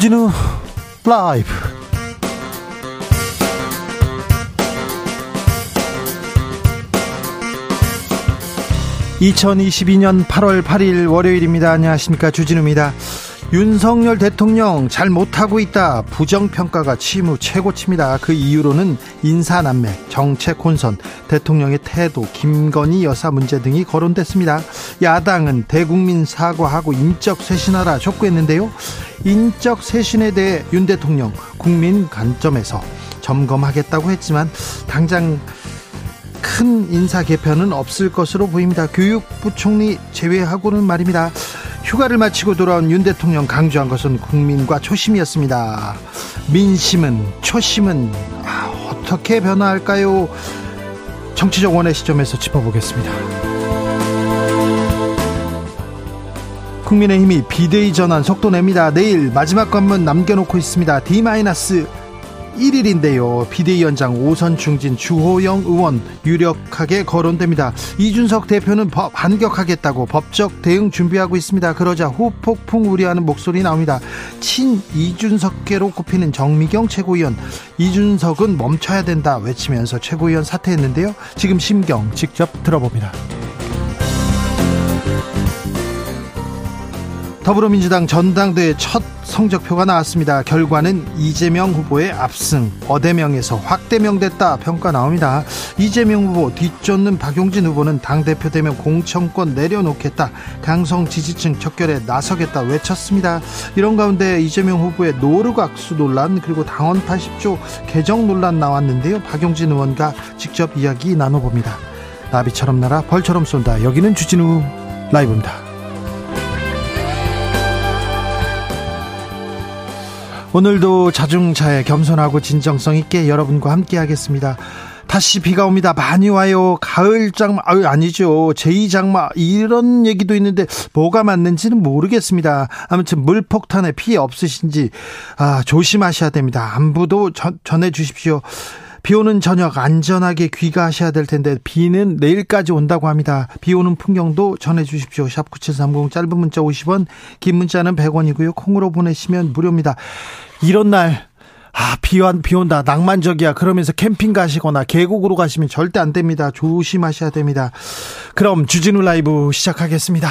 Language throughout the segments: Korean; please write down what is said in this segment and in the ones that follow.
주진우 라이브. (2022년 8월 8일) 월요일입니다. 안녕하십니까. 주진우입니다 윤석열 대통령 잘 못하고 있다 부정평가가 치무 최고치입니다 그 이유로는 인사남매 정책 혼선 대통령의 태도 김건희 여사 문제 등이 거론됐습니다 야당은 대국민 사과하고 인적 쇄신하라 촉구했는데요 인적 쇄신에 대해 윤 대통령 국민 관점에서 점검하겠다고 했지만 당장 큰 인사 개편은 없을 것으로 보입니다. 교육부 총리 제외하고는 말입니다. 휴가를 마치고 돌아온 윤 대통령 강조한 것은 국민과 초심이었습니다. 민심은 초심은 아, 어떻게 변화할까요? 정치적 원의 시점에서 짚어보겠습니다. 국민의힘이 비대위 전환 속도 냅니다. 내일 마지막 관문 남겨놓고 있습니다. D- 1일인데요. 비대위원장 오선 중진 주호영 의원 유력하게 거론됩니다. 이준석 대표는 법 반격하겠다고 법적 대응 준비하고 있습니다. 그러자 후폭풍 우려하는 목소리 나옵니다. 친 이준석계로 꼽히는 정미경 최고위원 이준석은 멈춰야 된다 외치면서 최고위원 사퇴했는데요. 지금 심경 직접 들어봅니다. 더불어민주당 전당대회 첫 성적표가 나왔습니다. 결과는 이재명 후보의 압승, 어대명에서 확대명됐다 평가 나옵니다. 이재명 후보 뒤쫓는 박용진 후보는 당대표 되면 공천권 내려놓겠다. 강성 지지층 척결에 나서겠다 외쳤습니다. 이런 가운데 이재명 후보의 노르각수 논란 그리고 당원 80조 개정 논란 나왔는데요. 박용진 의원과 직접 이야기 나눠봅니다. 나비처럼 날아 벌처럼 쏜다. 여기는 주진우 라이브입니다. 오늘도 자중차에 겸손하고 진정성 있게 여러분과 함께 하겠습니다. 다시 비가 옵니다. 많이 와요. 가을 장마, 아유, 아니죠. 제2장마, 이런 얘기도 있는데, 뭐가 맞는지는 모르겠습니다. 아무튼 물폭탄에 피해 없으신지, 아, 조심하셔야 됩니다. 안부도 전, 전해 주십시오. 비 오는 저녁 안전하게 귀가하셔야 될 텐데 비는 내일까지 온다고 합니다. 비 오는 풍경도 전해 주십시오. 샵 9730 짧은 문자 50원, 긴 문자는 100원이고요. 콩으로 보내시면 무료입니다. 이런 날 아, 비, 와, 비 온다. 낭만적이야. 그러면서 캠핑 가시거나 계곡으로 가시면 절대 안 됩니다. 조심하셔야 됩니다. 그럼 주진우 라이브 시작하겠습니다.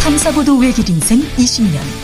탐사보도 외길 인생 20년.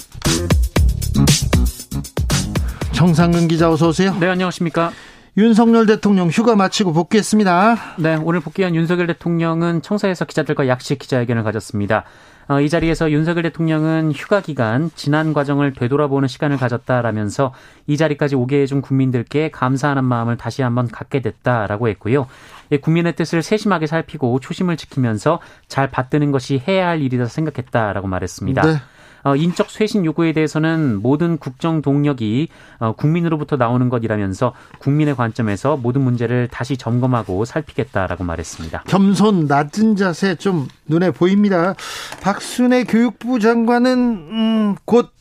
정상근 기자 어서 오세요. 네, 안녕하십니까. 윤석열 대통령 휴가 마치고 복귀했습니다. 네, 오늘 복귀한 윤석열 대통령은 청사에서 기자들과 약식 기자회견을 가졌습니다. 어, 이 자리에서 윤석열 대통령은 휴가 기간 지난 과정을 되돌아보는 시간을 가졌다라면서 이 자리까지 오게 해준 국민들께 감사하는 마음을 다시 한번 갖게 됐다라고 했고요. 예, 국민의 뜻을 세심하게 살피고 초심을 지키면서 잘 받드는 것이 해야 할 일이다 생각했다라고 말했습니다. 네. 어, 인적 쇄신 요구에 대해서는 모든 국정 동력이 어, 국민으로부터 나오는 것이라면서 국민의 관점에서 모든 문제를 다시 점검하고 살피겠다라고 말했습니다. 겸손 낮은 자세 좀 눈에 보입니다. 박순애 교육부 장관은 음, 곧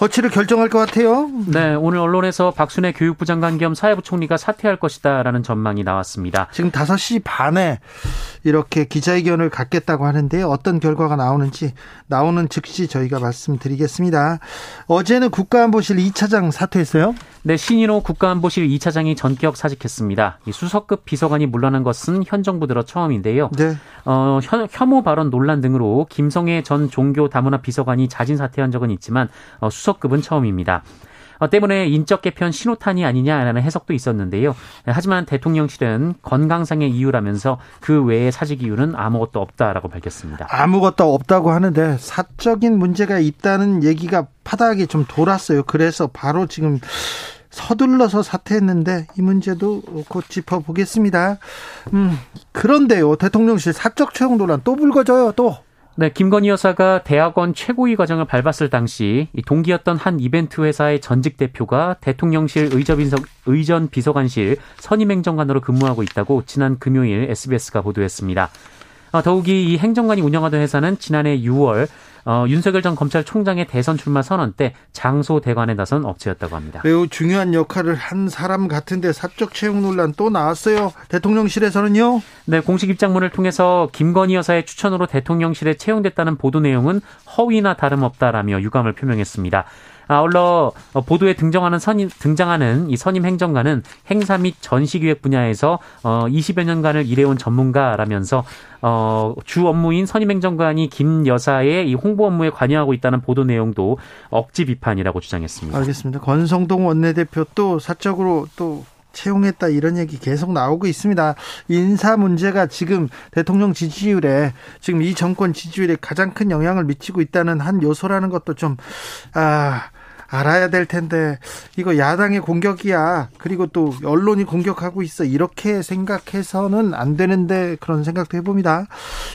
거취를 결정할 것 같아요. 네, 오늘 언론에서 박순애 교육부 장관 겸 사회부 총리가 사퇴할 것이다라는 전망이 나왔습니다. 지금 5시 반에 이렇게 기자회견을 갖겠다고 하는데 어떤 결과가 나오는지 나오는 즉시 저희가 말씀드리겠습니다. 어제는 국가안보실 2차장 사퇴했어요? 네, 신인호 국가안보실 2차장이 전격 사직했습니다. 이 수석급 비서관이 물러난 것은 현 정부 들어 처음인데요. 네. 어, 혐오 발언 논란 등으로 김성애 전 종교 다문화 비서관이 자진 사퇴한 적은 있지만 어, 수석 수석급은 처음입니다. 어, 때문에 인적 개편 신호탄이 아니냐라는 해석도 있었는데요. 하지만 대통령실은 건강상의 이유라면서 그 외의 사직 이유는 아무것도 없다라고 밝혔습니다. 아무것도 없다고 하는데 사적인 문제가 있다는 얘기가 파닥이 좀 돌았어요. 그래서 바로 지금 서둘러서 사퇴했는데 이 문제도 곧 짚어보겠습니다. 음, 그런데요, 대통령실 사적 채용 논란 또 불거져요, 또. 네, 김건희 여사가 대학원 최고위 과정을 밟았을 당시 동기였던 한 이벤트 회사의 전직 대표가 대통령실 의전비서, 의전 비서관실 선임행정관으로 근무하고 있다고 지난 금요일 SBS가 보도했습니다. 어, 더욱이 이 행정관이 운영하던 회사는 지난해 6월 어, 윤석열 전 검찰총장의 대선 출마 선언 때 장소 대관에 나선 업체였다고 합니다. 매우 중요한 역할을 한 사람 같은데 사적 채용 논란 또 나왔어요. 대통령실에서는요? 네, 공식 입장문을 통해서 김건희 여사의 추천으로 대통령실에 채용됐다는 보도 내용은 허위나 다름없다라며 유감을 표명했습니다. 아울러 보도에 등장하는 선임, 등장하는 이 선임 행정관은 행사 및 전시기획 분야에서 어 20여 년간을 일해온 전문가라면서 어주 업무인 선임 행정관이 김 여사의 이 홍보 업무에 관여하고 있다는 보도 내용도 억지 비판이라고 주장했습니다. 알겠습니다. 권성동 원내대표 또 사적으로 또 채용했다 이런 얘기 계속 나오고 있습니다. 인사 문제가 지금 대통령 지지율에 지금 이 정권 지지율에 가장 큰 영향을 미치고 있다는 한 요소라는 것도 좀 아. 알아야 될 텐데 이거 야당의 공격이야. 그리고 또 언론이 공격하고 있어. 이렇게 생각해서는 안 되는데 그런 생각도 해봅니다.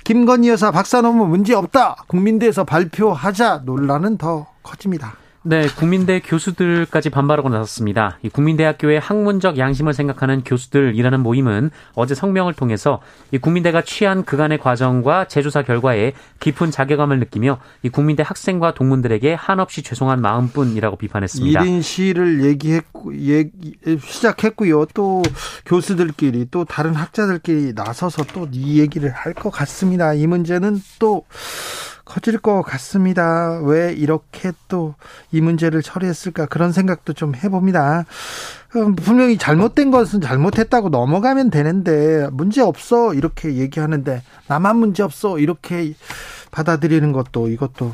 김건희 여사 박사 논문 문제 없다. 국민대에서 발표하자 논란은 더 커집니다. 네, 국민대 교수들까지 반발하고 나섰습니다. 이 국민대학교의 학문적 양심을 생각하는 교수들이라는 모임은 어제 성명을 통해서 이 국민대가 취한 그간의 과정과 재조사 결과에 깊은 자괴감을 느끼며 이 국민대 학생과 동문들에게 한없이 죄송한 마음뿐이라고 비판했습니다. 1인 시를 얘기했고 얘기, 시작했고요. 또 교수들끼리 또 다른 학자들끼리 나서서 또 이 얘기를 할 것 같습니다. 이 문제는 또 커질 것 같습니다. 왜 이렇게 또 이 문제를 처리했을까 그런 생각도 좀 해봅니다. 음, 분명히 잘못된 것은 잘못했다고 넘어가면 되는데 문제 없어 이렇게 얘기하는데 나만 문제 없어 이렇게 받아들이는 것도 이것도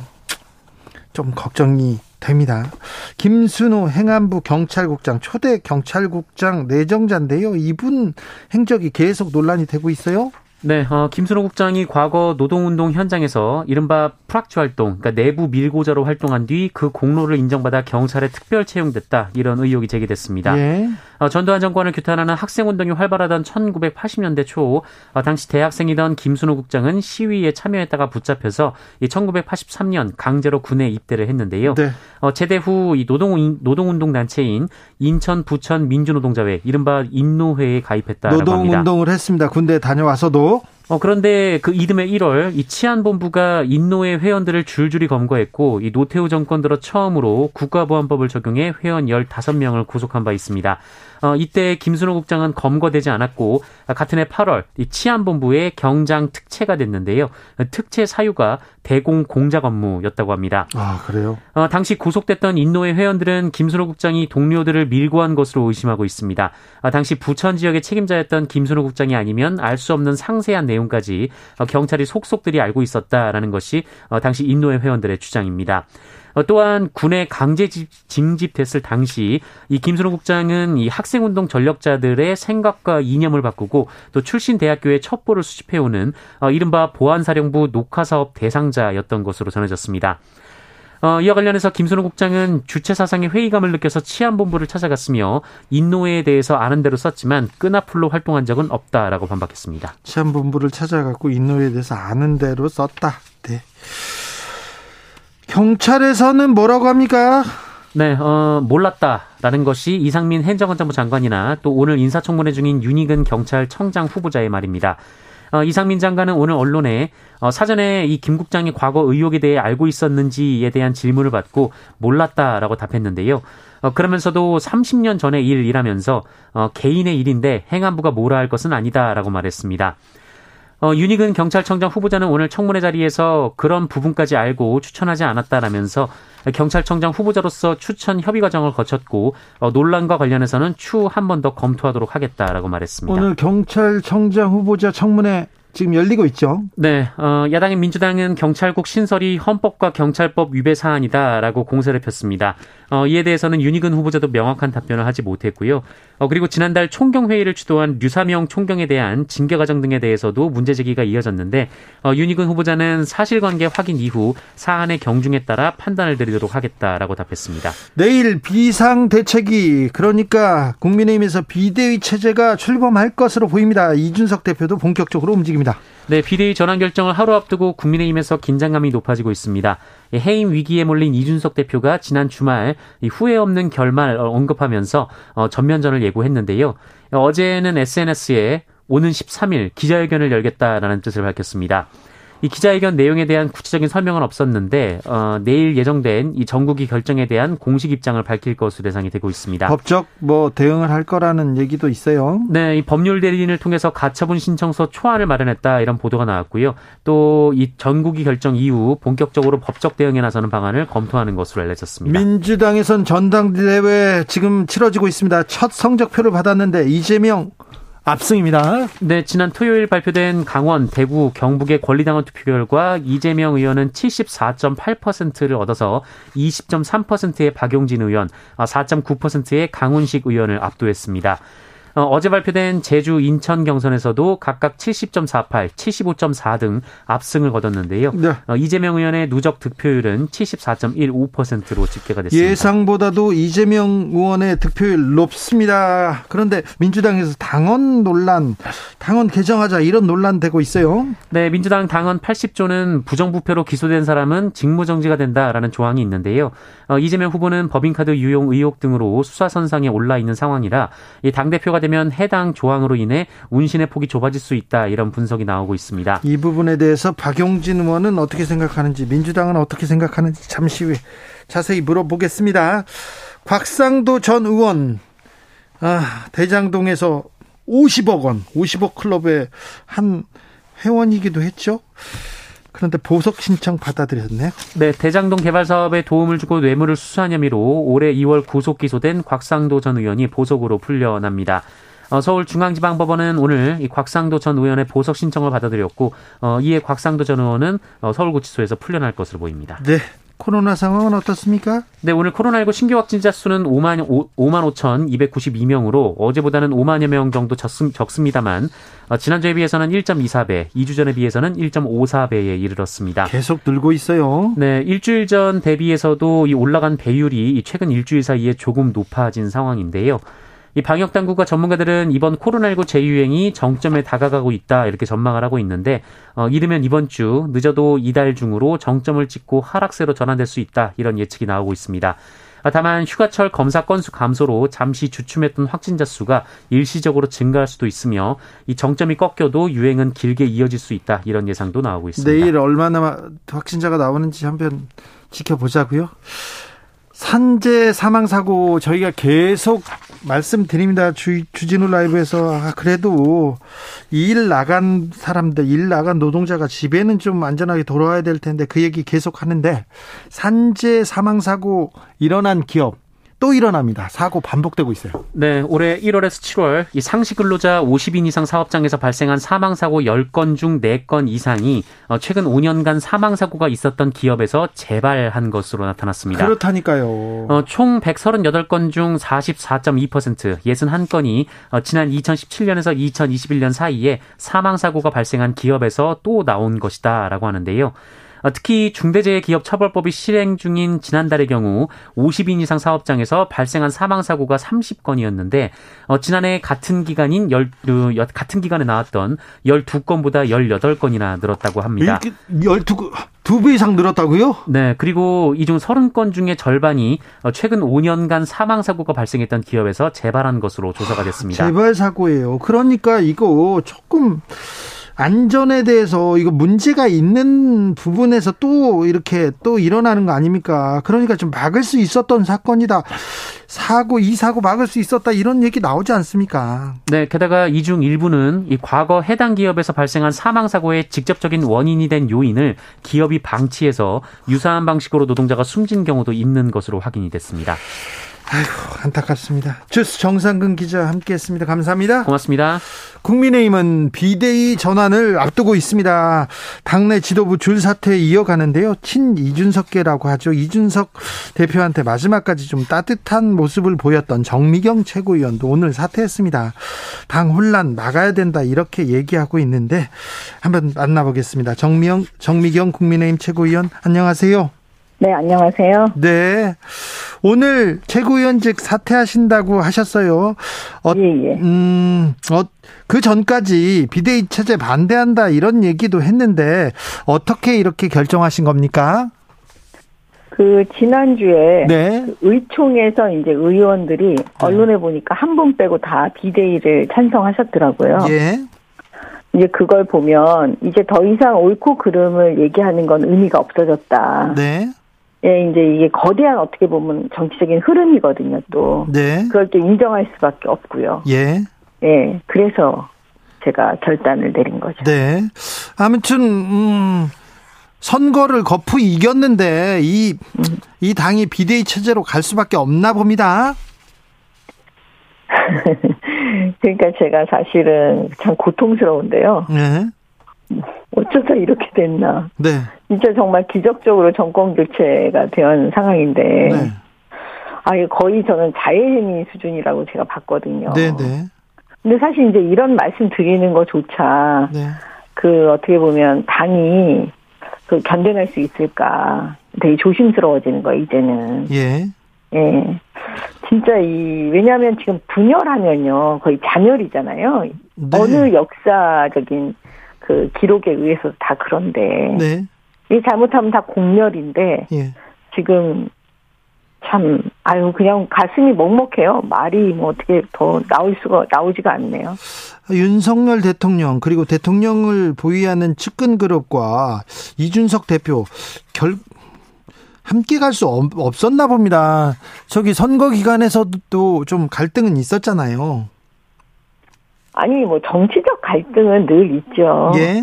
좀 걱정이 됩니다. 김순호 행안부 경찰국장 초대 경찰국장 내정자인데요. 이분 행적이 계속 논란이 되고 있어요. 네, 어, 김순호 국장이 과거 노동운동 현장에서 이른바 프락치 활동, 그러니까 내부 밀고자로 활동한 뒤 그 공로를 인정받아 경찰에 특별 채용됐다 이런 의혹이 제기됐습니다. 예. 어, 전두환 정권을 규탄하는 학생운동이 활발하던 1980년대 초 어, 당시 대학생이던 김순호 국장은 시위에 참여했다가 붙잡혀서 이 1983년 강제로 군에 입대를 했는데요. 네. 어, 제대 후이 노동 노동운동 단체인 인천 부천 민주노동자회 이른바 인노회에 가입했다라고 합니다. 노동운동을 했습니다. 군대 다녀와서도 어, 그런데 그 이듬해 1월 이 치안본부가 인노회 회원들을 줄줄이 검거했고 이 노태우 정권 들어 처음으로 국가보안법을 적용해 회원 15명을 구속한 바 있습니다. 어, 이때 김순호 국장은 검거되지 않았고 같은 해 8월 이 치안본부의 경장 특채가 됐는데요. 특채 사유가 대공 공작 업무였다고 합니다. 아 그래요? 어, 당시 구속됐던 인노회 회원들은 김순호 국장이 동료들을 밀고 한 것으로 의심하고 있습니다. 어, 당시 부천 지역의 책임자였던 김순호 국장이 아니면 알 수 없는 상세한 내용까지 어, 경찰이 속속들이 알고 있었다라는 것이 어, 당시 인노회 회원들의 주장입니다. 어, 또한 군에 강제 징집됐을 당시 이 김순호 국장은 이 학생운동 전력자들의 생각과 이념을 바꾸고 또 출신 대학교에 첩보를 수집해오는 어, 이른바 보안사령부 녹화사업 대상자였던 것으로 전해졌습니다. 어, 이와 관련해서 김순호 국장은 주체 사상의 회의감을 느껴서 치안본부를 찾아갔으며 인노회에 대해서 아는 대로 썼지만 끈앞풀로 활동한 적은 없다라고 반박했습니다. 치안본부를 찾아갔고 인노회에 대해서 아는 대로 썼다. 네. 경찰에서는 뭐라고 합니까? 네, 어, 몰랐다라는 것이 이상민 행정안전부 장관이나 또 오늘 인사청문회 중인 윤희근 경찰청장 후보자의 말입니다. 어, 이상민 장관은 오늘 언론에 어, 사전에 이 김 국장이 과거 의혹에 대해 알고 있었는지에 대한 질문을 받고 몰랐다라고 답했는데요. 어, 그러면서도 30년 전의 일이라면서 어, 개인의 일인데 행안부가 뭐라 할 것은 아니다라고 말했습니다. 어, 윤희근 경찰청장 후보자는 오늘 청문회 자리에서 그런 부분까지 알고 추천하지 않았다라면서 경찰청장 후보자로서 추천 협의 과정을 거쳤고 어, 논란과 관련해서는 추후 한 번 더 검토하도록 하겠다라고 말했습니다. 오늘 경찰청장 후보자 청문회 지금 열리고 있죠. 네, 어, 야당인 민주당은 경찰국 신설이 헌법과 경찰법 위배 사안이다라고 공세를 폈습니다. 어, 이에 대해서는 윤희근 후보자도 명확한 답변을 하지 못했고요. 어, 그리고 지난달 총경회의를 주도한 류사명 총경에 대한 징계 과정 등에 대해서도 문제 제기가 이어졌는데 어, 윤희근 후보자는 사실관계 확인 이후 사안의 경중에 따라 판단을 드리도록 하겠다라고 답했습니다. 내일 비상 대책이 그러니까 국민의힘에서 비대위 체제가 출범할 것으로 보입니다. 이준석 대표도 본격적으로 움직입니다. 소식입니다. 네, 비대위 전환 결정을 하루 앞두고 국민의힘에서 긴장감이 높아지고 있습니다. 해임 위기에 몰린 이준석 대표가 지난 주말 후회 없는 결말 언급하면서 어, 전면전을 예고했는데요. 어제는 SNS에 오는 13일 기자회견을 열겠다라는 뜻을 밝혔습니다. 이 기자회견 내용에 대한 구체적인 설명은 없었는데 어, 내일 예정된 이 정국이 결정에 대한 공식 입장을 밝힐 것으로 예상이 되고 있습니다. 법적 뭐 대응을 할 거라는 얘기도 있어요. 네, 이 법률 대리인을 통해서 가처분 신청서 초안을 마련했다 이런 보도가 나왔고요. 또 이 전국이 결정 이후 본격적으로 법적 대응에 나서는 방안을 검토하는 것으로 알려졌습니다. 민주당에선 전당대회 지금 치러지고 있습니다. 첫 성적표를 받았는데 이재명 압승입니다. 네, 지난 토요일 발표된 강원, 대구, 경북의 권리당원 투표 결과 이재명 의원은 74.8%를 얻어서 20.3%의 박용진 의원, 4.9%의 강훈식 의원을 압도했습니다. 어, 제 발표된 제주, 인천 경선에서도 각각 70.48, 75.4 등 압승을 거뒀는데요. 네. 어, 이재명 의원의 누적 득표율은 74.15%로 집계가 됐습니다. 예상보다도 이재명 의원의 득표율 높습니다. 그런데 민주당에서 당원 논란, 당원 개정하자 이런 논란 되고 있어요. 네, 민주당 당원 80조는 부정부패로 기소된 사람은 직무정지가 된다라는 조항이 있는데요. 어, 이재명 후보는 법인카드 유용 의혹 등으로 수사선상에 올라 있는 상황이라 이 당대표가 되면 해당 조항으로 인해 운신의 폭이 좁아질 수 있다 이런 분석이 나오고 있습니다. 이 부분에 대해서 박용진 의원은 어떻게 생각하는지 민주당은 어떻게 생각하는지 잠시 후에 자세히 물어보겠습니다. 곽상도 전 의원 아, 대장동에서 50억 원, 50억 클럽의 한 회원이기도 했죠. 그런데 보석 신청 받아들였네요. 네, 대장동 개발 사업에 도움을 주고 뇌물을 수수한 혐의로 올해 2월 구속 기소된 곽상도 전 의원이 보석으로 풀려납니다. 어, 서울중앙지방법원은 오늘 이 곽상도 전 의원의 보석 신청을 받아들였고 어, 이에 곽상도 전 의원은 어, 서울구치소에서 풀려날 것으로 보입니다. 네, 코로나 상황은 어떻습니까? 네, 오늘 코로나19 신규 확진자 수는 5만, 5만 5,292명으로 어제보다는 5만여 명 정도 적습, 니다만 어, 지난주에 비해서는 1.24배, 2주 전에 비해서는 1.54배에 이르렀습니다. 계속 늘고 있어요. 네, 일주일 전 대비해서도 이 올라간 배율이 최근 일주일 사이에 조금 높아진 상황인데요. 이 방역 당국과 전문가들은 이번 코로나19 재유행이 정점에 다가가고 있다 이렇게 전망을 하고 있는데 어, 이르면 이번 주 늦어도 이달 중으로 정점을 찍고 하락세로 전환될 수 있다 이런 예측이 나오고 있습니다. 아, 다만 휴가철 검사 건수 감소로 잠시 주춤했던 확진자 수가 일시적으로 증가할 수도 있으며 이 정점이 꺾여도 유행은 길게 이어질 수 있다 이런 예상도 나오고 있습니다. 내일 얼마나 확진자가 나오는지 한번 지켜보자고요. 산재 사망 사고 저희가 계속 말씀드립니다. 주, 주진우 라이브에서 아, 그래도 일 나간 사람들, 일 나간 노동자가 집에는 좀 안전하게 돌아와야 될 텐데 그 얘기 계속 하는데 산재 사망 사고 일어난 기업 또 일어납니다. 사고 반복되고 있어요. 네, 올해 1월에서 7월 이 상시 근로자 50인 이상 사업장에서 발생한 사망 사고 10건 중 4건 이상이 어, 최근 5년간 사망 사고가 있었던 기업에서 재발한 것으로 나타났습니다. 그렇다니까요. 어, 총 138건 중 44.2% 61건이 어, 지난 2017년에서 2021년 사이에 사망 사고가 발생한 기업에서 또 나온 것이다라고 하는데요. 어, 특히 중대재해기업처벌법이 실행 중인 지난달의 경우 50인 이상 사업장에서 발생한 사망 사고가 30건이었는데 어, 지난해 같은 기간인 열 그, 같은 기간에 나왔던 12건보다 18건이나 늘었다고 합니다. 12 2배 이상 늘었다고요? 네. 그리고 이 중 30건 중에 절반이 어, 최근 5년간 사망 사고가 발생했던 기업에서 재발한 것으로 조사가 됐습니다. 재발 사고예요. 그러니까 이거 조금 안전에 대해서 이거 문제가 있는 부분에서 또 이렇게 또 일어나는 거 아닙니까? 그러니까 좀 막을 수 있었던 사건이다. 사고, 이 사고 막을 수 있었다. 이런 얘기 나오지 않습니까? 네. 게다가 이 중 일부는 이 과거 해당 기업에서 발생한 사망 사고의 직접적인 원인이 된 요인을 기업이 방치해서 유사한 방식으로 노동자가 숨진 경우도 있는 것으로 확인이 됐습니다. 아이고 안타깝습니다. 주스 정상근 기자 함께했습니다. 감사합니다. 고맙습니다. 국민의힘은 비대위 전환을 앞두고 있습니다. 당내 지도부 줄 사태 이어가는데요. 친 이준석계라고 하죠. 이준석 대표한테 마지막까지 좀 따뜻한 모습을 보였던 정미경 최고위원도 오늘 사퇴했습니다. 당 혼란 막아야 된다 이렇게 얘기하고 있는데 한번 만나보겠습니다. 정미경 정미경 국민의힘 최고위원 안녕하세요. 네, 안녕하세요. 네. 오늘 최고위원직 사퇴하신다고 하셨어요. 어, 예, 예. 음, 어, 그 전까지 비대위 체제 반대한다 이런 얘기도 했는데 어떻게 이렇게 결정하신 겁니까? 그 지난주에 네. 그 의총에서 이제 의원들이 언론에 보니까 한 분 빼고 다 비대위를 찬성하셨더라고요. 예. 이제 그걸 보면 이제 더 이상 옳고 그름을 얘기하는 건 의미가 없어졌다. 네. 예, 이제 이게 거대한 어떻게 보면 정치적인 흐름이거든요. 또 네. 그걸 또 인정할 수밖에 없고요. 예. 예, 그래서 제가 결단을 내린 거죠. 네. 아무튼 음 선거를 거푸 이겼는데 이이 당이 비대위 체제로 갈 수밖에 없나 봅니다. 그러니까 제가 사실은 참 고통스러운데요. 네. 어쩌다 이렇게 됐나. 네. 진짜 정말 기적적으로 정권 교체가 된 상황인데, 네. 아, 이거 거의 저는 자해행위 수준이라고 제가 봤거든요. 네, 네. 근데 사실 이제 이런 말씀 드리는 거조차, 네. 그 어떻게 보면 당이 그 견뎌낼 수 있을까 되게 조심스러워지는 거예요, 이제는. 예. 예. 진짜 이, 왜냐하면 지금 분열하면요, 거의 잔열이잖아요. 네. 어느 역사적인 그 기록에 의해서 다 그런데. 네. 이 잘못하면 다 공멸인데, 예. 지금 참, 아유, 그냥 가슴이 먹먹해요. 말이 뭐 어떻게 더 나올 수가, 나오지가 않네요. 윤석열 대통령 그리고 대통령을 보위하는 측근 그룹과 이준석 대표 결 함께 갈 수 없었나 봅니다. 저기 선거 기간에서도 좀 갈등은 있었잖아요. 아니, 뭐 정치적 갈등은 늘 있죠. 예.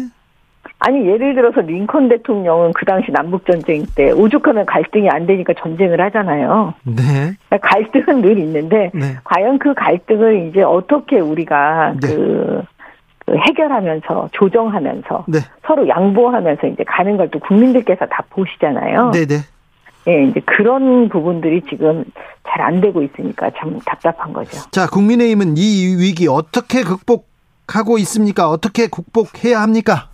아니 예를 들어서 링컨 대통령은 그 당시 남북 전쟁 때 오죽하면 갈등이 안 되니까 전쟁을 하잖아요. 네. 그러니까 갈등은 늘 있는데 네. 과연 그 갈등을 이제 어떻게 우리가 네. 그, 그 해결하면서 조정하면서 네. 서로 양보하면서 이제 가는 걸 또 국민들께서 다 보시잖아요. 네, 네. 예, 이제 그런 부분들이 지금 잘 안 되고 있으니까 참 답답한 거죠. 자, 국민의힘은 이 위기 어떻게 극복하고 있습니까? 어떻게 극복해야 합니까?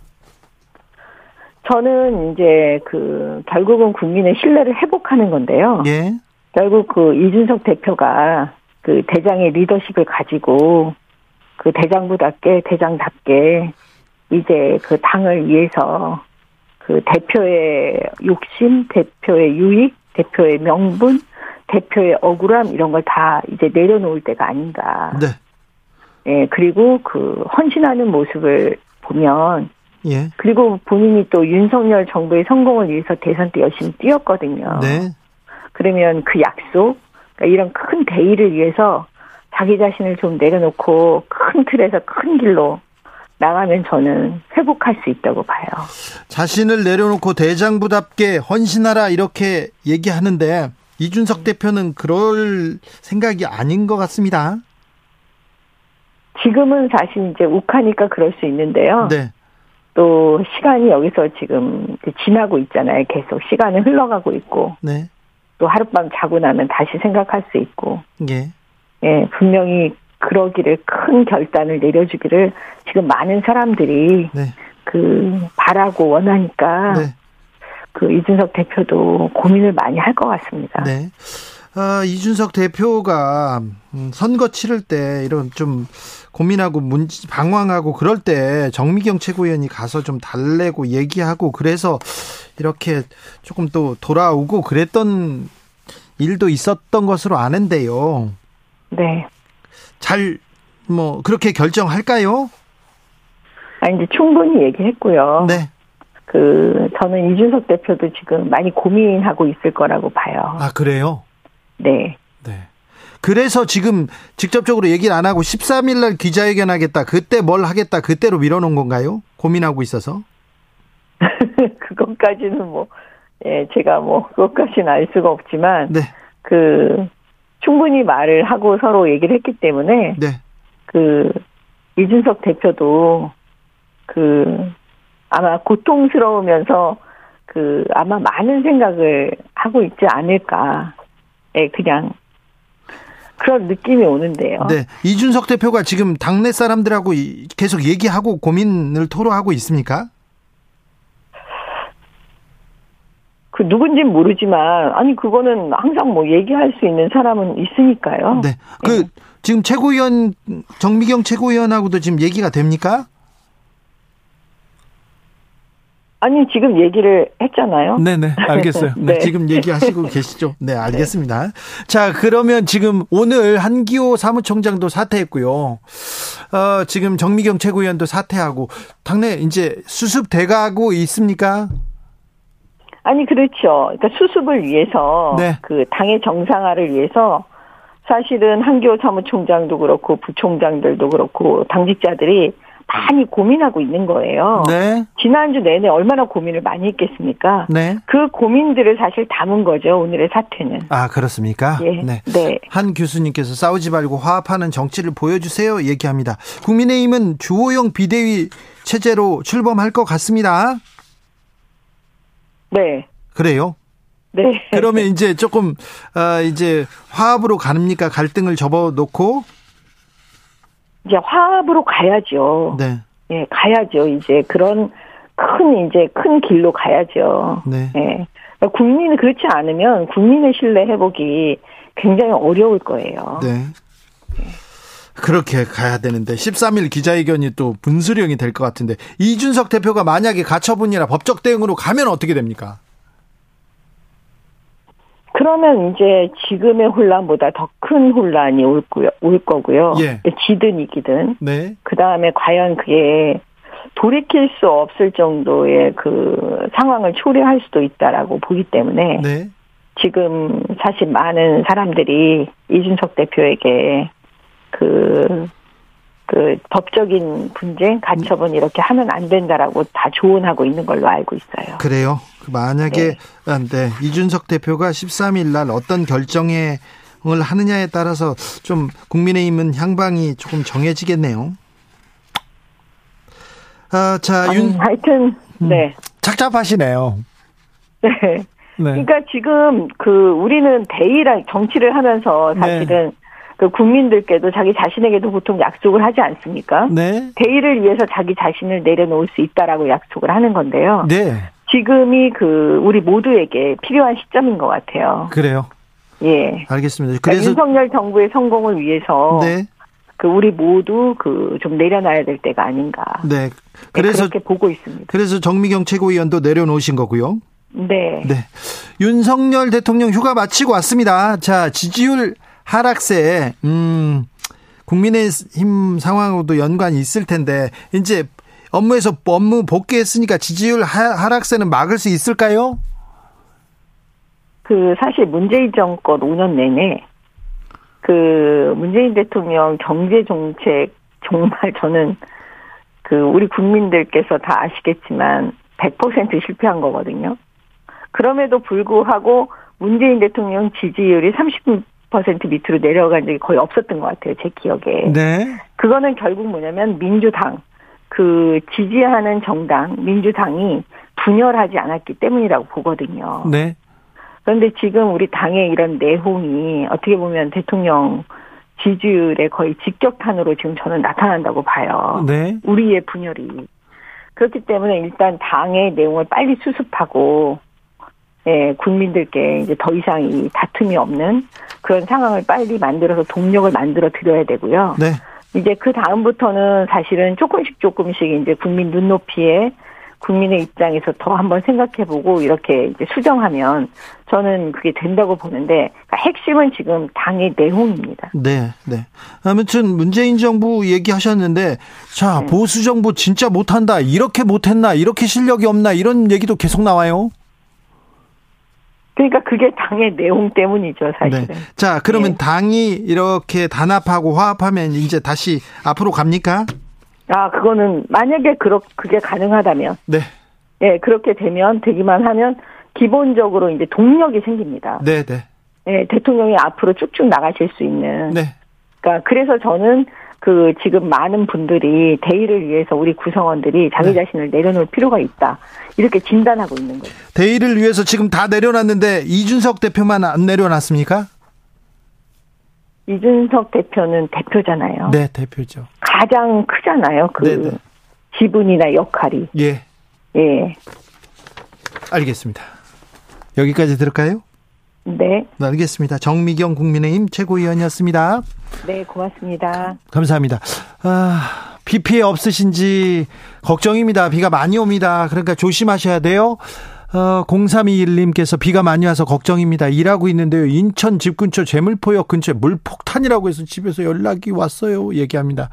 저는 이제 그 결국은 국민의 신뢰를 회복하는 건데요. 예. 결국 그 이준석 대표가 그 대장의 리더십을 가지고 그 대장부답게 대장답게 이제 그 당을 위해서 그 대표의 욕심, 대표의 유익, 대표의 명분, 대표의 억울함 이런 걸 다 이제 내려놓을 때가 아닌가. 네. 예, 그리고 그 헌신하는 모습을 보면 예. 그리고 본인이 또 윤석열 정부의 성공을 위해서 대선 때 열심히 뛰었거든요. 네. 그러면 그 약속, 그러니까 이런 큰 대의를 위해서 자기 자신을 좀 내려놓고 큰 틀에서 큰 길로 나가면 저는 회복할 수 있다고 봐요. 자신을 내려놓고 대장부답게 헌신하라 이렇게 얘기하는데 이준석 대표는 그럴 생각이 아닌 것 같습니다. 지금은 사실 이제 욱하니까 그럴 수 있는데요. 네. 또 시간이 여기서 지금 지나고 있잖아요. 계속 시간은 흘러가고 있고 네. 또 하룻밤 자고 나면 다시 생각할 수 있고 예. 예, 분명히 그러기를 큰 결단을 내려주기를 지금 많은 사람들이 네. 그 바라고 원하니까 네. 그 이준석 대표도 고민을 많이 할 것 같습니다. 네. 아, 이준석 대표가 음, 선거 치를 때 이런 좀 고민하고 문, 방황하고 그럴 때 정미경 최고위원이 가서 좀 달래고 얘기하고 그래서 이렇게 조금 또 돌아오고 그랬던 일도 있었던 것으로 아는데요. 네. 잘 뭐 그렇게 결정할까요? 아 이제 충분히 얘기했고요. 네. 그 저는 이준석 대표도 지금 많이 고민하고 있을 거라고 봐요. 아 그래요? 네. 네. 그래서 지금 직접적으로 얘기를 안 하고 13일 날 기자회견 하겠다. 그때 뭘 하겠다. 그때로 밀어놓은 건가요? 고민하고 있어서. 그것까지는 뭐, 예, 제가 뭐, 그것까지는 알 수가 없지만, 네. 그, 충분히 말을 하고 서로 얘기를 했기 때문에, 네. 그, 이준석 대표도, 그, 아마 고통스러우면서, 그, 아마 많은 생각을 하고 있지 않을까. 예, 그냥, 그런 느낌이 오는데요. 네. 이준석 대표가 지금 당내 사람들하고 이- 계속 얘기하고 고민을 토로하고 있습니까? 그 누군진 모르지만 아니 그거는 항상 뭐 얘기할 수 있는 사람은 있으니까요. 네. 그 네. 지금 최고위원 정미경 최고위원하고도 지금 얘기가 됩니까? 아니 지금 얘기를 했잖아요. 네네 알겠어요. 네, 네. 지금 얘기하시고 계시죠. 네 알겠습니다. 자 그러면 지금 오늘 한기호 사무총장도 사퇴했고요. 어, 지금 정미경 최고위원도 사퇴하고 당내 이제 수습 돼가고 있습니까? 아니 그렇죠. 그러니까 수습을 위해서 네. 그 당의 정상화를 위해서 사실은 한기호 사무총장도 그렇고 부총장들도 그렇고 당직자들이 많이 고민하고 있는 거예요. 네, 지난주 내내 얼마나 고민을 많이 했겠습니까? 네. 그 고민들을 사실 담은 거죠. 오늘의 사태는. 아 그렇습니까? 예. 네. 네. 한 교수님께서 싸우지 말고 화합하는 정치를 보여주세요 얘기합니다. 국민의힘은 주호영 비대위 체제로 출범할 것 같습니다. 네. 그래요? 네. 그러면 이제 조금 어, 이제 화합으로 가닙니까? 갈등을 접어놓고 이제 화합으로 가야죠. 네, 예, 가야죠. 이제 그런 큰 이제 큰 길로 가야죠. 네, 예. 그러니까 국민이 그렇지 않으면 국민의 신뢰 회복이 굉장히 어려울 거예요. 네. 그렇게 가야 되는데 13일 기자회견이 또 분수령이 될 것 같은데 이준석 대표가 만약에 가처분이나 법적 대응으로 가면 어떻게 됩니까? 그러면 이제 지금의 혼란보다 더 큰 혼란이 올, 거요, 올 거고요. 예. 지든 이기든. 네, 그 다음에 과연 그게 돌이킬 수 없을 정도의 그 상황을 초래할 수도 있다라고 보기 때문에 네, 지금 사실 많은 사람들이 이준석 대표에게 그, 그 법적인 분쟁, 가처분 이렇게 하면 안 된다라고 다 조언하고 있는 걸로 알고 있어요. 그래요. 그 만약에 네. 아, 네, 이준석 대표가 13일 날 어떤 결정을 하느냐에 따라서 좀 국민의힘은 향방이 조금 정해지겠네요. 아, 자, 아니, 윤 하여튼, 네. 착잡하시네요. 네. 네. 그러니까 지금 그 우리는 대의랑 정치를 하면서 네. 사실은 그 국민들께도 자기 자신에게도 보통 약속을 하지 않습니까? 네. 대의를 위해서 자기 자신을 내려놓을 수 있다라고 약속을 하는 건데요. 네. 지금이 그 우리 모두에게 필요한 시점인 것 같아요. 그래요. 예. 알겠습니다. 그러니까 그래서 윤석열 정부의 성공을 위해서 네. 그 우리 모두 그 좀 내려놔야 될 때가 아닌가. 네. 네, 그래서 그렇게 보고 있습니다. 그래서 정미경 최고위원도 내려놓으신 거고요. 네. 네. 윤석열 대통령 휴가 마치고 왔습니다. 자, 지지율 하락세, 음, 국민의힘 상황하고도 연관이 있을 텐데, 이제 업무에서 업무 복귀했으니까 지지율 하, 하락세는 막을 수 있을까요? 그 사실 문재인 정권 5년 내내 그 문재인 대통령 경제 정책 정말 저는 그 우리 국민들께서 다 아시겠지만 100% 실패한 거거든요. 그럼에도 불구하고 문재인 대통령 지지율이 30% 밑으로 내려간 적이 거의 없었던 것 같아요. 제 기억에. 네. 그거는 결국 뭐냐면 민주당 그 지지하는 정당 민주당이 분열하지 않았기 때문이라고 보거든요. 네. 그런데 지금 우리 당의 이런 내홍이 어떻게 보면 대통령 지지율에 거의 직격탄으로 지금 저는 나타난다고 봐요. 네. 우리의 분열이. 그렇기 때문에 일단 당의 내용을 빨리 수습하고, 예, 국민들께 이제 더 이상 이 다툼이 없는 그런 상황을 빨리 만들어서 동력을 만들어 드려야 되고요. 네. 이제 그 다음부터는 사실은 조금씩 조금씩 이제 국민 눈높이에 국민의 입장에서 더 한번 생각해보고 이렇게 이제 수정하면 저는 그게 된다고 보는데 그러니까 핵심은 지금 당의 내용입니다. 네. 네. 아무튼 문재인 정부 얘기하셨는데, 자, 네. 보수 정부 진짜 못한다. 이렇게 못했나? 이렇게 실력이 없나? 이런 얘기도 계속 나와요. 그러니까 그게 당의 내용 때문이죠, 사실은. 네. 자, 그러면 네. 당이 이렇게 단합하고 화합하면 이제 다시 앞으로 갑니까? 아, 그거는 만약에 그렇 그게 가능하다면, 네. 예, 그렇게 되면 되기만 하면 기본적으로 이제 동력이 생깁니다. 네, 네. 예, 대통령이 앞으로 쭉쭉 나가실 수 있는. 네. 그러니까 그래서 저는 그 지금 많은 분들이 대의를 위해서 우리 구성원들이 자기 네. 자신을 내려놓을 필요가 있다. 이렇게 진단하고 있는 거죠. 대의를 위해서 지금 다 내려놨는데 이준석 대표만 안 내려놨습니까? 이준석 대표는 대표잖아요. 네, 대표죠. 가장 크잖아요. 그 네, 네. 지분이나 역할이. 예. 예. 알겠습니다. 여기까지 들을까요? 네. 네, 알겠습니다. 정미경 국민의힘 최고위원이었습니다. 네, 고맙습니다. 감사합니다. 아, 비 피해 없으신지 걱정입니다. 비가 많이 옵니다. 그러니까 조심하셔야 돼요. 어, 0321님께서 비가 많이 와서 걱정입니다. 일하고 있는데요. 인천 집 근처 재물포역 근처에 물폭탄이라고 해서 집에서 연락이 왔어요. 얘기합니다.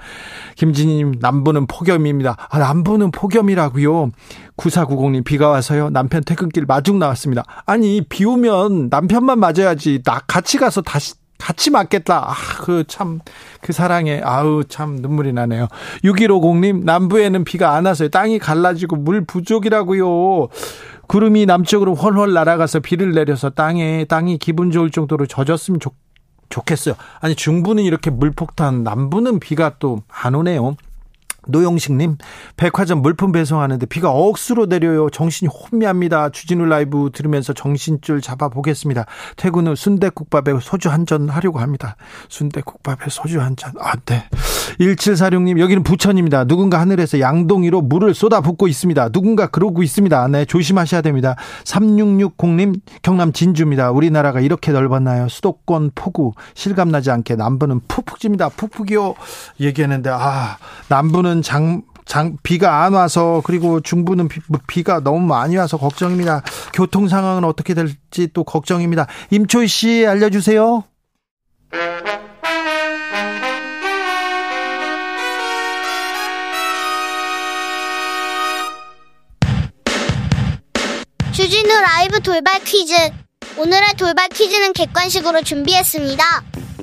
김진희님, 남부는 폭염입니다. 아, 남부는 폭염이라고요. 9490님, 비가 와서요. 남편 퇴근길 마중 나왔습니다. 아니, 비 오면 남편만 맞아야지. 나 같이 가서 다시 같이 맞겠다. 아, 그 참, 그 사랑에, 아우, 참 눈물이 나네요. 6150님, 남부에는 비가 안 와서요. 땅이 갈라지고 물 부족이라고요. 구름이 남쪽으로 훨훨 날아가서 비를 내려서 땅에 땅이 기분 좋을 정도로 젖었으면 좋, 좋겠어요. 아니 중부는 이렇게 물폭탄, 남부는 비가 또 안 오네요. 노영식님, 백화점 물품 배송하는데 비가 억수로 내려요. 정신이 혼미합니다. 주진우 라이브 들으면서 정신줄 잡아보겠습니다. 퇴근 후 순대국밥에 소주 한 잔 하려고 합니다. 순대국밥에 소주 한 잔. 아, 네. 1746님, 여기는 부천입니다. 누군가 하늘에서 양동이로 물을 쏟아붓고 있습니다. 누군가 그러고 있습니다. 네, 조심하셔야 됩니다. 3660님, 경남 진주입니다. 우리나라가 이렇게 넓었나요? 수도권 폭우, 실감나지 않게 남부는 푹푹 집니다. 푹푹이요. 얘기했는데, 아, 남부는 장, 장, 비가 안 와서, 그리고 중부는 비, 가 너무 많이 와서 걱정입니다. 교통 상황은 어떻게 될지 또 걱정입니다. 임초희 씨 알려주세요. 주진우 라이브 돌발 퀴즈. 오늘의 돌발 퀴즈는 객관식으로 준비했습니다.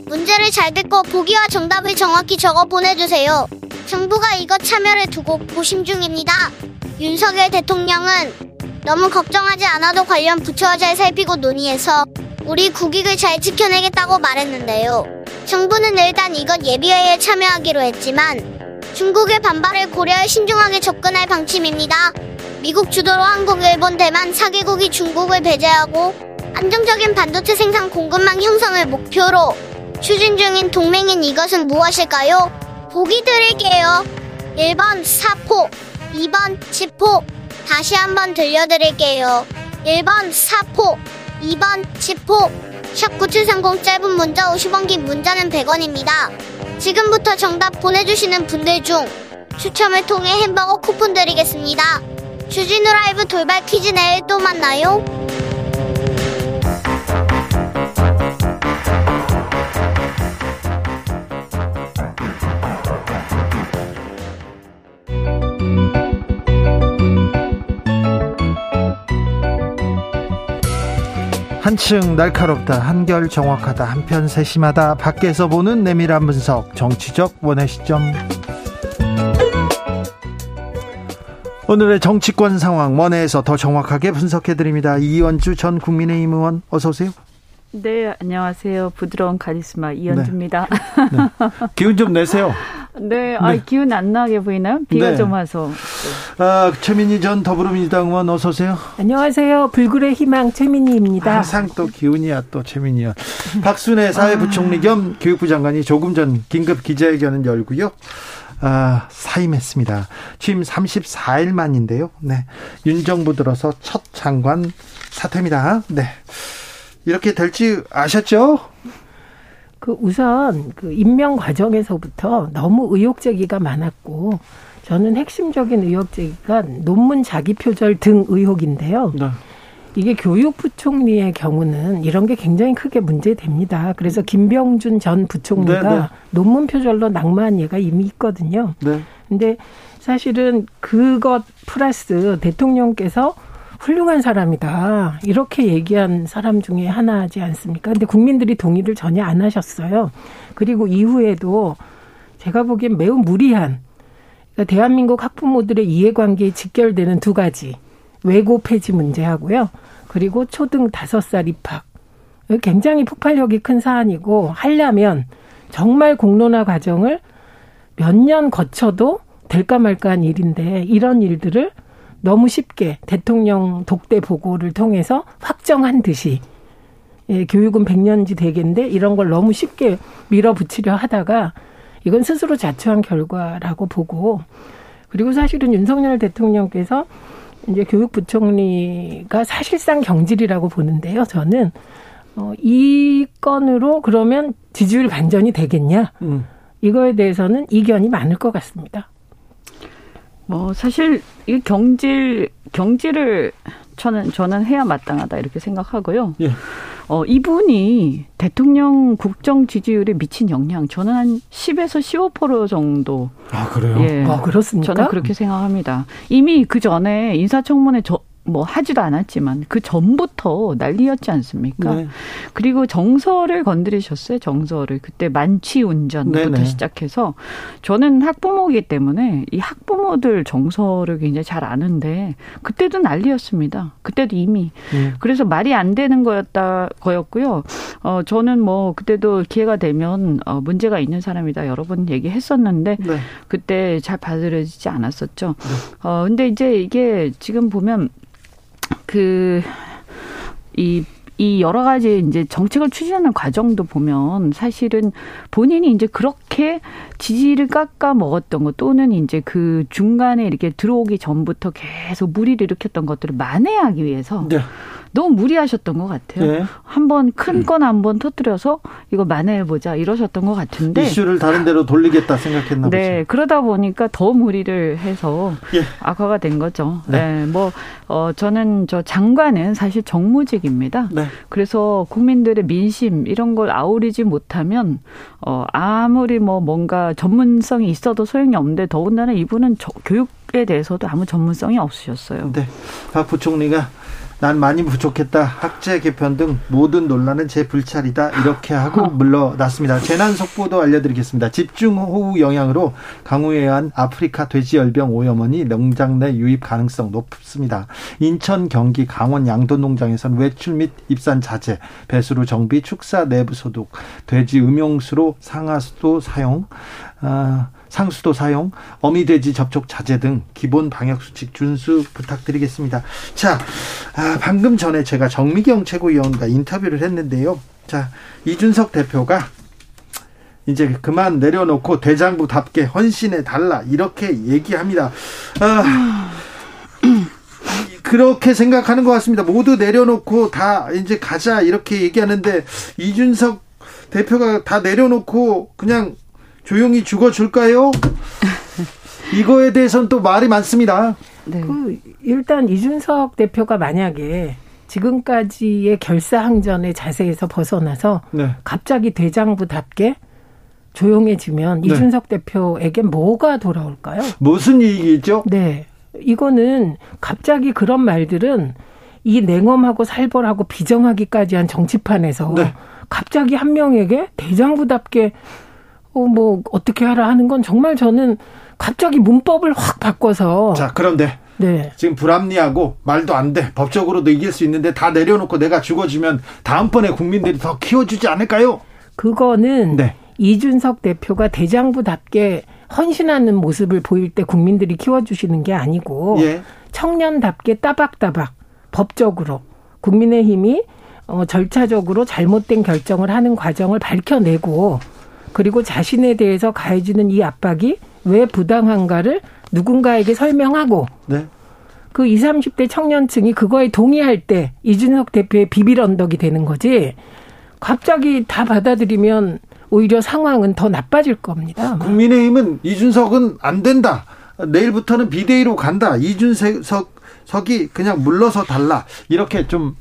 문제를 잘 듣고 보기와 정답을 정확히 적어 보내주세요. 정부가 이것 참여를 두고 고심 중입니다. 윤석열 대통령은 너무 걱정하지 않아도 관련 부처와 잘 살피고 논의해서 우리 국익을 잘 지켜내겠다고 말했는데요. 정부는 일단 이것 예비회의에 참여하기로 했지만 중국의 반발을 고려해 신중하게 접근할 방침입니다. 미국 주도로 한국, 일본, 대만 4개국이 중국을 배제하고 안정적인 반도체 생산 공급망 형성을 목표로 추진 중인 동맹인 이것은 무엇일까요? 보기 드릴게요. 1번 사포, 2번 지포. 다시 한번 들려드릴게요. 1번 사포, 2번 지포. 샵9730 짧은 문자 50원 긴 문자는 100원입니다. 지금부터 정답 보내주시는 분들 중 추첨을 통해 햄버거 쿠폰 드리겠습니다. 주진우 라이브 돌발 퀴즈 내일 또 만나요. 한층 날카롭다 한결 정확하다 한편 세심하다. 밖에서 보는 내밀한 분석 정치적 원의 시점. 오늘의 정치권 상황 원회에서 더 정확하게 분석해 드립니다. 이원주 전 국민의힘 의원 어서 오세요. 네 안녕하세요. 부드러운 카리스마 이원주입니다. 네. 네. 기운 좀 내세요 네, 아, 네. 기운 안 나게 보이나요? 비가 네. 좀 와서. 아, 최민희 전 더불어민주당 의원 어서 오세요. 안녕하세요. 불굴의 희망 최민희입니다. 항상 또 기운이야 또 최민희 의원. 박순애 사회부총리 겸 교육부 장관이 조금 전 긴급 기자회견을 열고요. 아, 사임했습니다. 취임 34일 만인데요. 네. 윤 정부 들어서 첫 장관 사퇴입니다. 네. 이렇게 될지 아셨죠? 그 우선 그 임명 과정에서부터 너무 의혹 제기가 많았고 저는 핵심적인 의혹 제기가 논문 자기 표절 등 의혹인데요. 네. 이게 교육부총리의 경우는 이런 게 굉장히 크게 문제됩니다. 그래서 김병준 전 부총리가 네, 네. 논문 표절로 낙마한 예가 이미 있거든요. 네. 근데 사실은 그것 플러스 대통령께서 훌륭한 사람이다. 이렇게 얘기한 사람 중에 하나지 않습니까? 근데 국민들이 동의를 전혀 안 하셨어요. 그리고 이후에도 제가 보기엔 매우 무리한 그러니까 대한민국 학부모들의 이해관계에 직결되는 두 가지 외고 폐지 문제하고요. 그리고 초등 다섯 살 입학. 굉장히 폭발력이 큰 사안이고 하려면 정말 공론화 과정을 몇 년 거쳐도 될까 말까 한 일인데 이런 일들을 너무 쉽게 대통령 독대 보고를 통해서 확정한 듯이 예, 교육은 백년지 대계인데 이런 걸 너무 쉽게 밀어붙이려 하다가 이건 스스로 자초한 결과라고 보고 그리고 사실은 윤석열 대통령께서 이제 교육부총리가 사실상 경질이라고 보는데요. 저는 어, 이 건으로 그러면 지지율 반전이 되겠냐? 음. 이거에 대해서는 이견이 많을 것 같습니다. 뭐 사실 이 경질 경질을 저는 저는 해야 마땅하다 이렇게 생각하고요. 예. 어 이분이 대통령 국정 지지율에 미친 영향 저는 한 10에서 15% 정도. 아 그래요? 예. 아 그렇습니까? 저는 그렇게 생각합니다. 이미 그 전에 인사청문회 저, 뭐 하지도 않았지만 그 전부터 난리였지 않습니까? 네. 그리고 정서를 건드리셨어요. 정서를 그때 만취 운전부터 네네. 시작해서 저는 학부모이기 때문에 이 학부모들 정서를 굉장히 잘 아는데 그때도 난리였습니다. 그때도 이미 네. 그래서 말이 안 되는 거였다 거였고요. 어 저는 뭐 그때도 기회가 되면 어 문제가 있는 사람이다 여러 번 얘기했었는데 네. 그때 잘 받아들여지지 않았었죠. 네. 어 근데 이제 이게 지금 보면 그, 이, 이 여러 가지 이제 정책을 추진하는 과정도 보면 사실은 본인이 이제 그렇게 지지를 깎아 먹었던 것 또는 이제 그 중간에 이렇게 들어오기 전부터 계속 무리를 일으켰던 것들을 만회하기 위해서 네. 너무 무리하셨던 것 같아요. 네. 한번 큰 건 한번 터뜨려서 이거 만회해보자 이러셨던 것 같은데. 이슈를 다른 데로 돌리겠다 생각했나 네, 보죠. 그러다 보니까 더 무리를 해서 예. 악화가 된 거죠. 네. 네. 뭐, 어, 저는 저 장관은 사실 정무직입니다. 네. 그래서 국민들의 민심 이런 걸 아우르지 못하면, 어, 아무리 뭐 뭔가 전문성이 있어도 소용이 없는데 더군다나 이분은 저, 교육 에 대해서도 아무 전문성이 없으셨어요. 네. 박 부총리가 난 많이 부족했다. 학제 개편 등 모든 논란은 제 불찰이다. 이렇게 하고 물러났습니다. 재난 속보도 알려드리겠습니다. 집중호우 영향으로 강우에 의한 아프리카 돼지열병 오염원이 농장 내 유입 가능성 높습니다. 인천, 경기, 강원 양돈 농장에선 외출 및 입산 자제, 배수로 정비, 축사 내부 소독, 돼지 음용수로 상하수도 사용, 아, 상수도 사용, 어미돼지 접촉 자제 등 기본 방역 수칙 준수 부탁드리겠습니다. 자, 아, 방금 전에 제가 정미경 최고위원과 인터뷰를 했는데요. 자, 이준석 대표가 이제 그만 내려놓고 대장부답게 헌신해 달라 이렇게 얘기합니다. 아, 그렇게 생각하는 것 같습니다. 모두 내려놓고 다 이제 가자 이렇게 얘기하는데 이준석 대표가 다 내려놓고 그냥 조용히 죽어줄까요? 이거에 대해서는 또 말이 많습니다. 네. 그 일단 이준석 대표가 만약에 지금까지의 결사항전의 자세에서 벗어나서 네. 갑자기 대장부답게 조용해지면 네. 이준석 대표에게 뭐가 돌아올까요? 무슨 얘기죠? 네. 이거는 갑자기 그런 말들은 이 냉엄하고 살벌하고 비정하기까지 한 정치판에서 네. 갑자기 한 명에게 대장부답게 어, 뭐 어떻게 하라 하는 건 정말 저는 갑자기 문법을 확 바꿔서 자 그런데 네. 지금 불합리하고 말도 안 돼. 법적으로도 이길 수 있는데 다 내려놓고 내가 죽어주면 다음번에 국민들이 더 키워주지 않을까요? 그거는 네. 이준석 대표가 대장부답게 헌신하는 모습을 보일 때 국민들이 키워주시는 게 아니고 예. 청년답게 따박따박 법적으로 국민의힘이 어, 절차적으로 잘못된 결정을 하는 과정을 밝혀내고 그리고 자신에 대해서 가해지는 이 압박이 왜 부당한가를 누군가에게 설명하고 네. 그 20, 30대 청년층이 그거에 동의할 때 이준석 대표의 비빌 언덕이 되는 거지. 갑자기 다 받아들이면 오히려 상황은 더 나빠질 겁니다. 국민의힘은 이준석은 안 된다. 내일부터는 비대위로 간다. 이준석이 그냥 물러서 달라. 이렇게 좀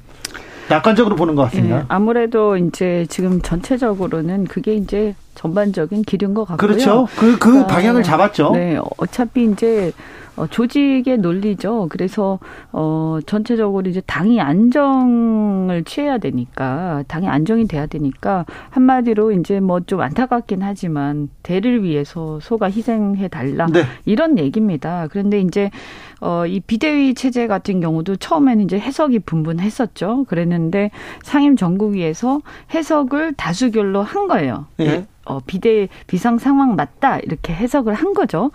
낙관적으로 보는 것 같습니다. 네, 아무래도 이제 지금 전체적으로는 그게 이제 전반적인 길인 것 같고요. 그렇죠. 그, 그 그러니까, 방향을 잡았죠. 네. 어차피 이제 어, 조직의 논리죠. 그래서 어 전체적으로 이제 당이 안정을 취해야 되니까 당이 안정이 돼야 되니까 한마디로 이제 뭐 좀 안타깝긴 하지만 대를 위해서 소가 희생해 달라 네. 이런 얘기입니다. 그런데 이제 어 이 비대위 체제 같은 경우도 처음에는 이제 해석이 분분했었죠. 그랬는데 상임 전국위에서 해석을 다수결로 한 거예요. 네. 어, 비대 비상 상황 맞다 이렇게 해석을 한 거죠.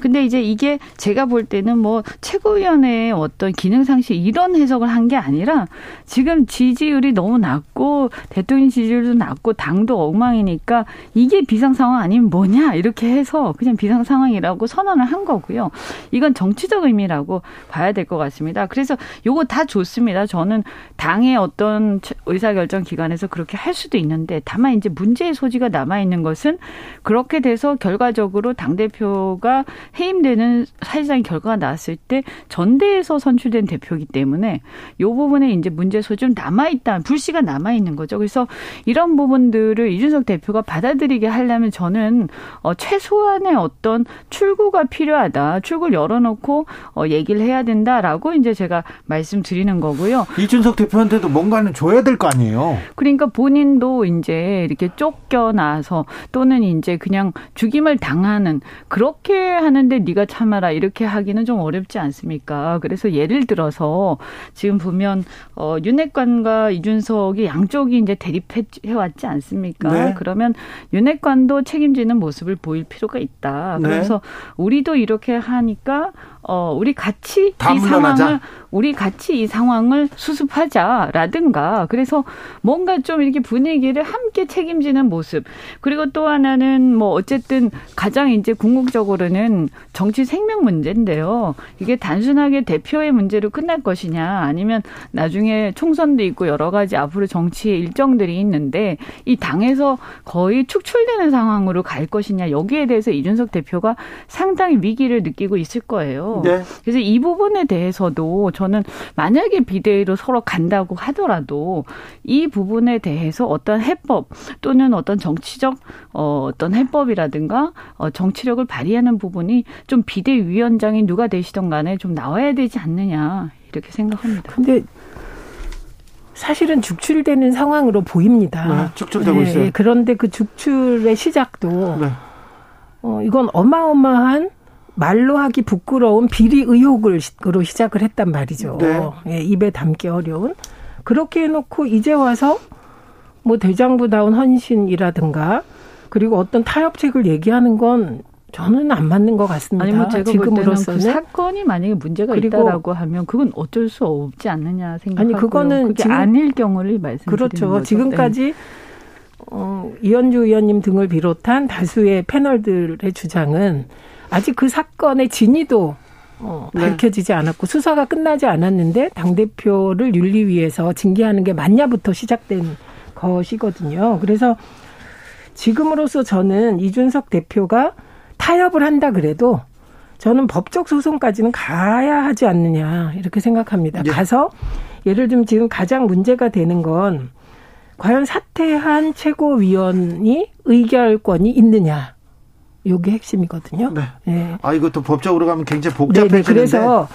근데 이제 이게 제가 볼 때는 뭐 최고위원회의 어떤 기능 상실 이런 해석을 한 게 아니라 지금 지지율이 너무 낮고 대통령 지지율도 낮고 당도 엉망이니까 이게 비상 상황 아니면 뭐냐 이렇게 해서 그냥 비상 상황이라고 선언을 한 거고요. 이건 정치적 의미라고 봐야 될 것 같습니다. 그래서 요거 다 좋습니다. 저는 당의 어떤 의사결정 기관에서 그렇게 할 수도 있는데 다만 이제 문제의 소지가 남아 있는 것은 그렇게 돼서 결과적으로 당 대표가 해임되는 사실상 결과가 나왔을 때 전대에서 선출된 대표이기 때문에 요 부분에 이제 문제 소지 좀 남아 있다 불씨가 남아 있는 거죠. 그래서 이런 부분들을 이준석 대표가 받아들이게 하려면 저는 어 최소한의 어떤 출구가 필요하다. 출구를 열어놓고 어 얘기를 해야 된다라고 이제 제가 말씀드리는 거고요. 이준석 대표한테도 뭔가는 줘야 될 거 아니에요. 그러니까 본인도 이제 이렇게 쫓겨나서 또는 이제 그냥 죽임을 당하는 그렇게 하는데 네가 참아라 이렇게 하기는 좀 어렵지 않습니까? 그래서 예를 들어서 지금 보면 어 윤핵관과 이준석이 양쪽이 이제 대립해 왔지 않습니까? 네. 그러면 윤핵관도 책임지는 모습을 보일 필요가 있다. 네. 그래서 우리도 이렇게 하니까 어, 우리 같이 이 상황을 우리 같이 이 상황을 수습하자라든가 그래서 뭔가 좀 이렇게 분위기를 함께 책임지는 모습 그리고 또 하나는 뭐 어쨌든 가장 이제 궁극적으로는 정치 생명 문제인데요 이게 단순하게 대표의 문제로 끝날 것이냐 아니면 나중에 총선도 있고 여러 가지 앞으로 정치의 일정들이 있는데 이 당에서 거의 축출되는 상황으로 갈 것이냐 여기에 대해서 이준석 대표가 상당히 위기를 느끼고 있을 거예요. 네. 그래서 이 부분에 대해서도 저는 만약에 비대위로 서로 간다고 하더라도 이 부분에 대해서 어떤 해법 또는 어떤 정치적 어, 어떤 해법이라든가 어, 정치력을 발휘하는 부분이 좀 비대위원장이 누가 되시던 간에 좀 나와야 되지 않느냐 이렇게 생각합니다. 근데 사실은 죽출되는 상황으로 보입니다. 네, 축출되고 네, 있어요. 그런데 그 죽출의 시작도 네. 어, 이건 어마어마한 말로 하기 부끄러운 비리 의혹으로 시작을 했단 말이죠. 네. 예, 입에 담기 어려운. 그렇게 해놓고 이제 와서 뭐 대장부다운 헌신이라든가 그리고 어떤 타협책을 얘기하는 건 저는 안 맞는 것 같습니다. 아니 뭐 제가 지금으로서는 그 사건이 만약에 문제가 있다라고 하면 그건 어쩔 수 없지 않느냐 생각하고요. 아니 그거는 지금 아닐 경우를 말씀드리는 그렇죠. 거죠. 지금까지 네. 어, 이현주 의원님 등을 비롯한 다수의 패널들의 주장은 아직 그 사건의 진위도 어, 네. 밝혀지지 않았고 수사가 끝나지 않았는데 당 대표를 윤리위에서 징계하는 게 맞냐부터 시작된 것이거든요. 그래서 지금으로서 저는 이준석 대표가 타협을 한다 그래도 저는 법적 소송까지는 가야 하지 않느냐 이렇게 생각합니다. 예. 가서 예를 들면 지금 가장 문제가 되는 건 과연 사퇴한 최고위원이 의결권이 있느냐. 요게 핵심이거든요. 네. 네. 아 이것도 법적으로 가면 굉장히 복잡해지는데. 네, 그래서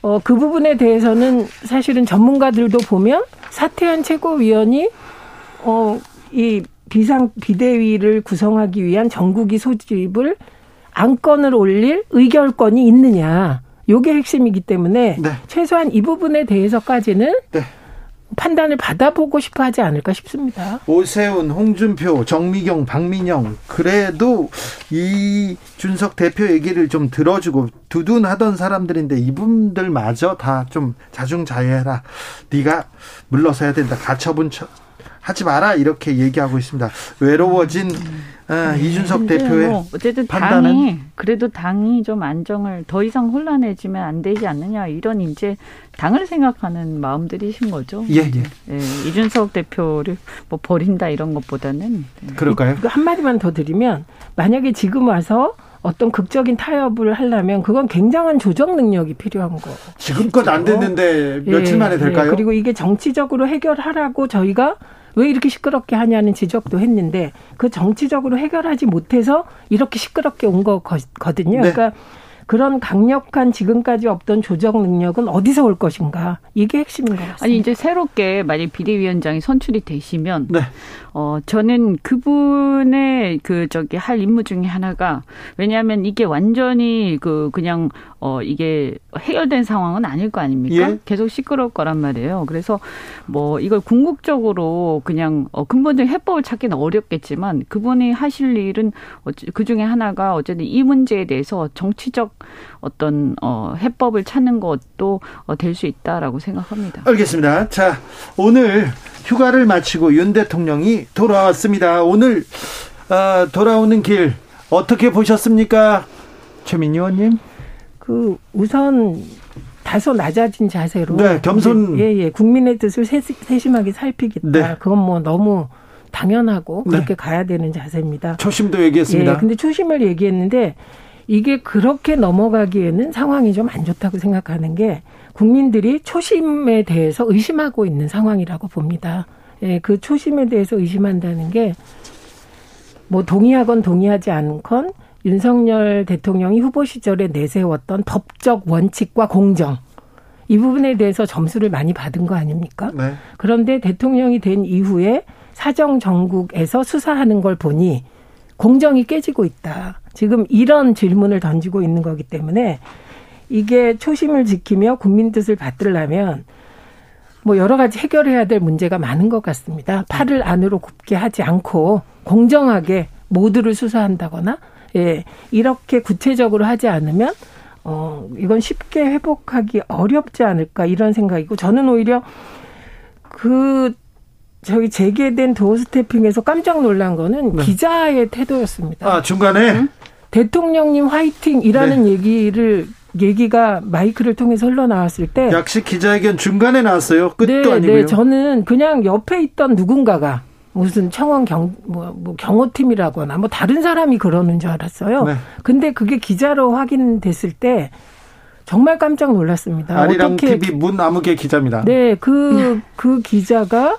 어, 그 부분에 대해서는 사실은 전문가들도 보면 사퇴한 최고위원이 어, 이 비상 비대위를 구성하기 위한 전국위 소집을 안건을 올릴 의결권이 있느냐. 요게 핵심이기 때문에 네. 최소한 이 부분에 대해서까지는 네. 판단을 받아보고 싶어 하지 않을까 싶습니다. 오세훈, 홍준표, 정미경, 박민영 그래도 이 준석 대표 얘기를 좀 들어주고 두둔하던 사람들인데 이분들마저 다 좀 자중자애해라. 네가 물러서야 된다. 가처분 하지 마라 이렇게 얘기하고 있습니다. 외로워진 아, 네. 이준석 대표의 뭐 어쨌든 판단은 당이 그래도 당이 좀 안정을 더 이상 혼란해지면 안 되지 않느냐 이런 이제 당을 생각하는 마음들이신 거죠. 예, 예. 예 이준석 대표를 뭐 버린다 이런 것보다는 네. 그럴까요? 한 마디만 더 드리면 만약에 지금 와서 어떤 극적인 타협을 하려면 그건 굉장한 조정 능력이 필요한 거. 지금껏 안 됐는데 며칠 예, 만에 될까요? 예, 그리고 이게 정치적으로 해결하라고 저희가 왜 이렇게 시끄럽게 하냐는 지적도 했는데 그 정치적으로 해결하지 못해서 이렇게 시끄럽게 온 거거든요. 네. 그러니까 그런 강력한 지금까지 없던 조정 능력은 어디서 올 것인가 이게 핵심인 것 같습니다. 아니 이제 새롭게 만약 비대위원장이 선출이 되시면 네. 어 저는 그분의 그 저기 할 임무 중에 하나가 왜냐하면 이게 완전히 그 그냥 어 이게 해결된 상황은 아닐 거 아닙니까? 예? 계속 시끄러울 거란 말이에요. 그래서 뭐 이걸 궁극적으로 그냥 어 근본적인 해법을 찾기는 어렵겠지만 그분이 하실 일은 그 중에 하나가 어쨌든 이 문제에 대해서 정치적 어떤 어 해법을 찾는 것도 어, 될 수 있다라고 생각합니다. 알겠습니다. 자, 오늘 휴가를 마치고 윤 대통령이 돌아왔습니다. 오늘 어, 돌아오는 길 어떻게 보셨습니까? 최민희 의원님? 그 우선 다소 낮아진 자세로 네, 겸손 예, 예. 국민의 뜻을 세심하게 살피겠다. 네. 그건 뭐 너무 당연하고 네. 그렇게 네. 가야 되는 자세입니다. 초심도 얘기했습니다. 예, 근데 초심을 얘기했는데 이게 그렇게 넘어가기에는 상황이 좀 안 좋다고 생각하는 게 국민들이 초심에 대해서 의심하고 있는 상황이라고 봅니다. 예, 그 초심에 대해서 의심한다는 게 뭐 동의하건 동의하지 않건 윤석열 대통령이 후보 시절에 내세웠던 법적 원칙과 공정 이 부분에 대해서 점수를 많이 받은 거 아닙니까? 네. 그런데 대통령이 된 이후에 사정 정국에서 수사하는 걸 보니 공정이 깨지고 있다. 지금 이런 질문을 던지고 있는 거기 때문에 이게 초심을 지키며 국민 뜻을 받들려면 뭐 여러 가지 해결해야 될 문제가 많은 것 같습니다. 팔을 안으로 굽게 하지 않고 공정하게 모두를 수사한다거나 예, 이렇게 구체적으로 하지 않으면 어, 이건 쉽게 회복하기 어렵지 않을까 이런 생각이고 저는 오히려 그 저희 재개된 도어 스태핑에서 깜짝 놀란 거는 네. 기자의 태도였습니다. 아, 중간에 응? 대통령님 화이팅이라는 네. 얘기를 얘기가 마이크를 통해서 흘러나왔을 때 약식 기자회견 중간에 나왔어요. 끝도 네, 아니고요. 네, 저는 그냥 옆에 있던 누군가가 무슨 청원 경, 뭐, 뭐 경호팀이라거나 뭐 다른 사람이 그러는 줄 알았어요. 네. 근데 그게 기자로 확인됐을 때 정말 깜짝 놀랐습니다. 아리랑 어떻게 TV 문아무개 기자입니다. 네, 그, 그 기자가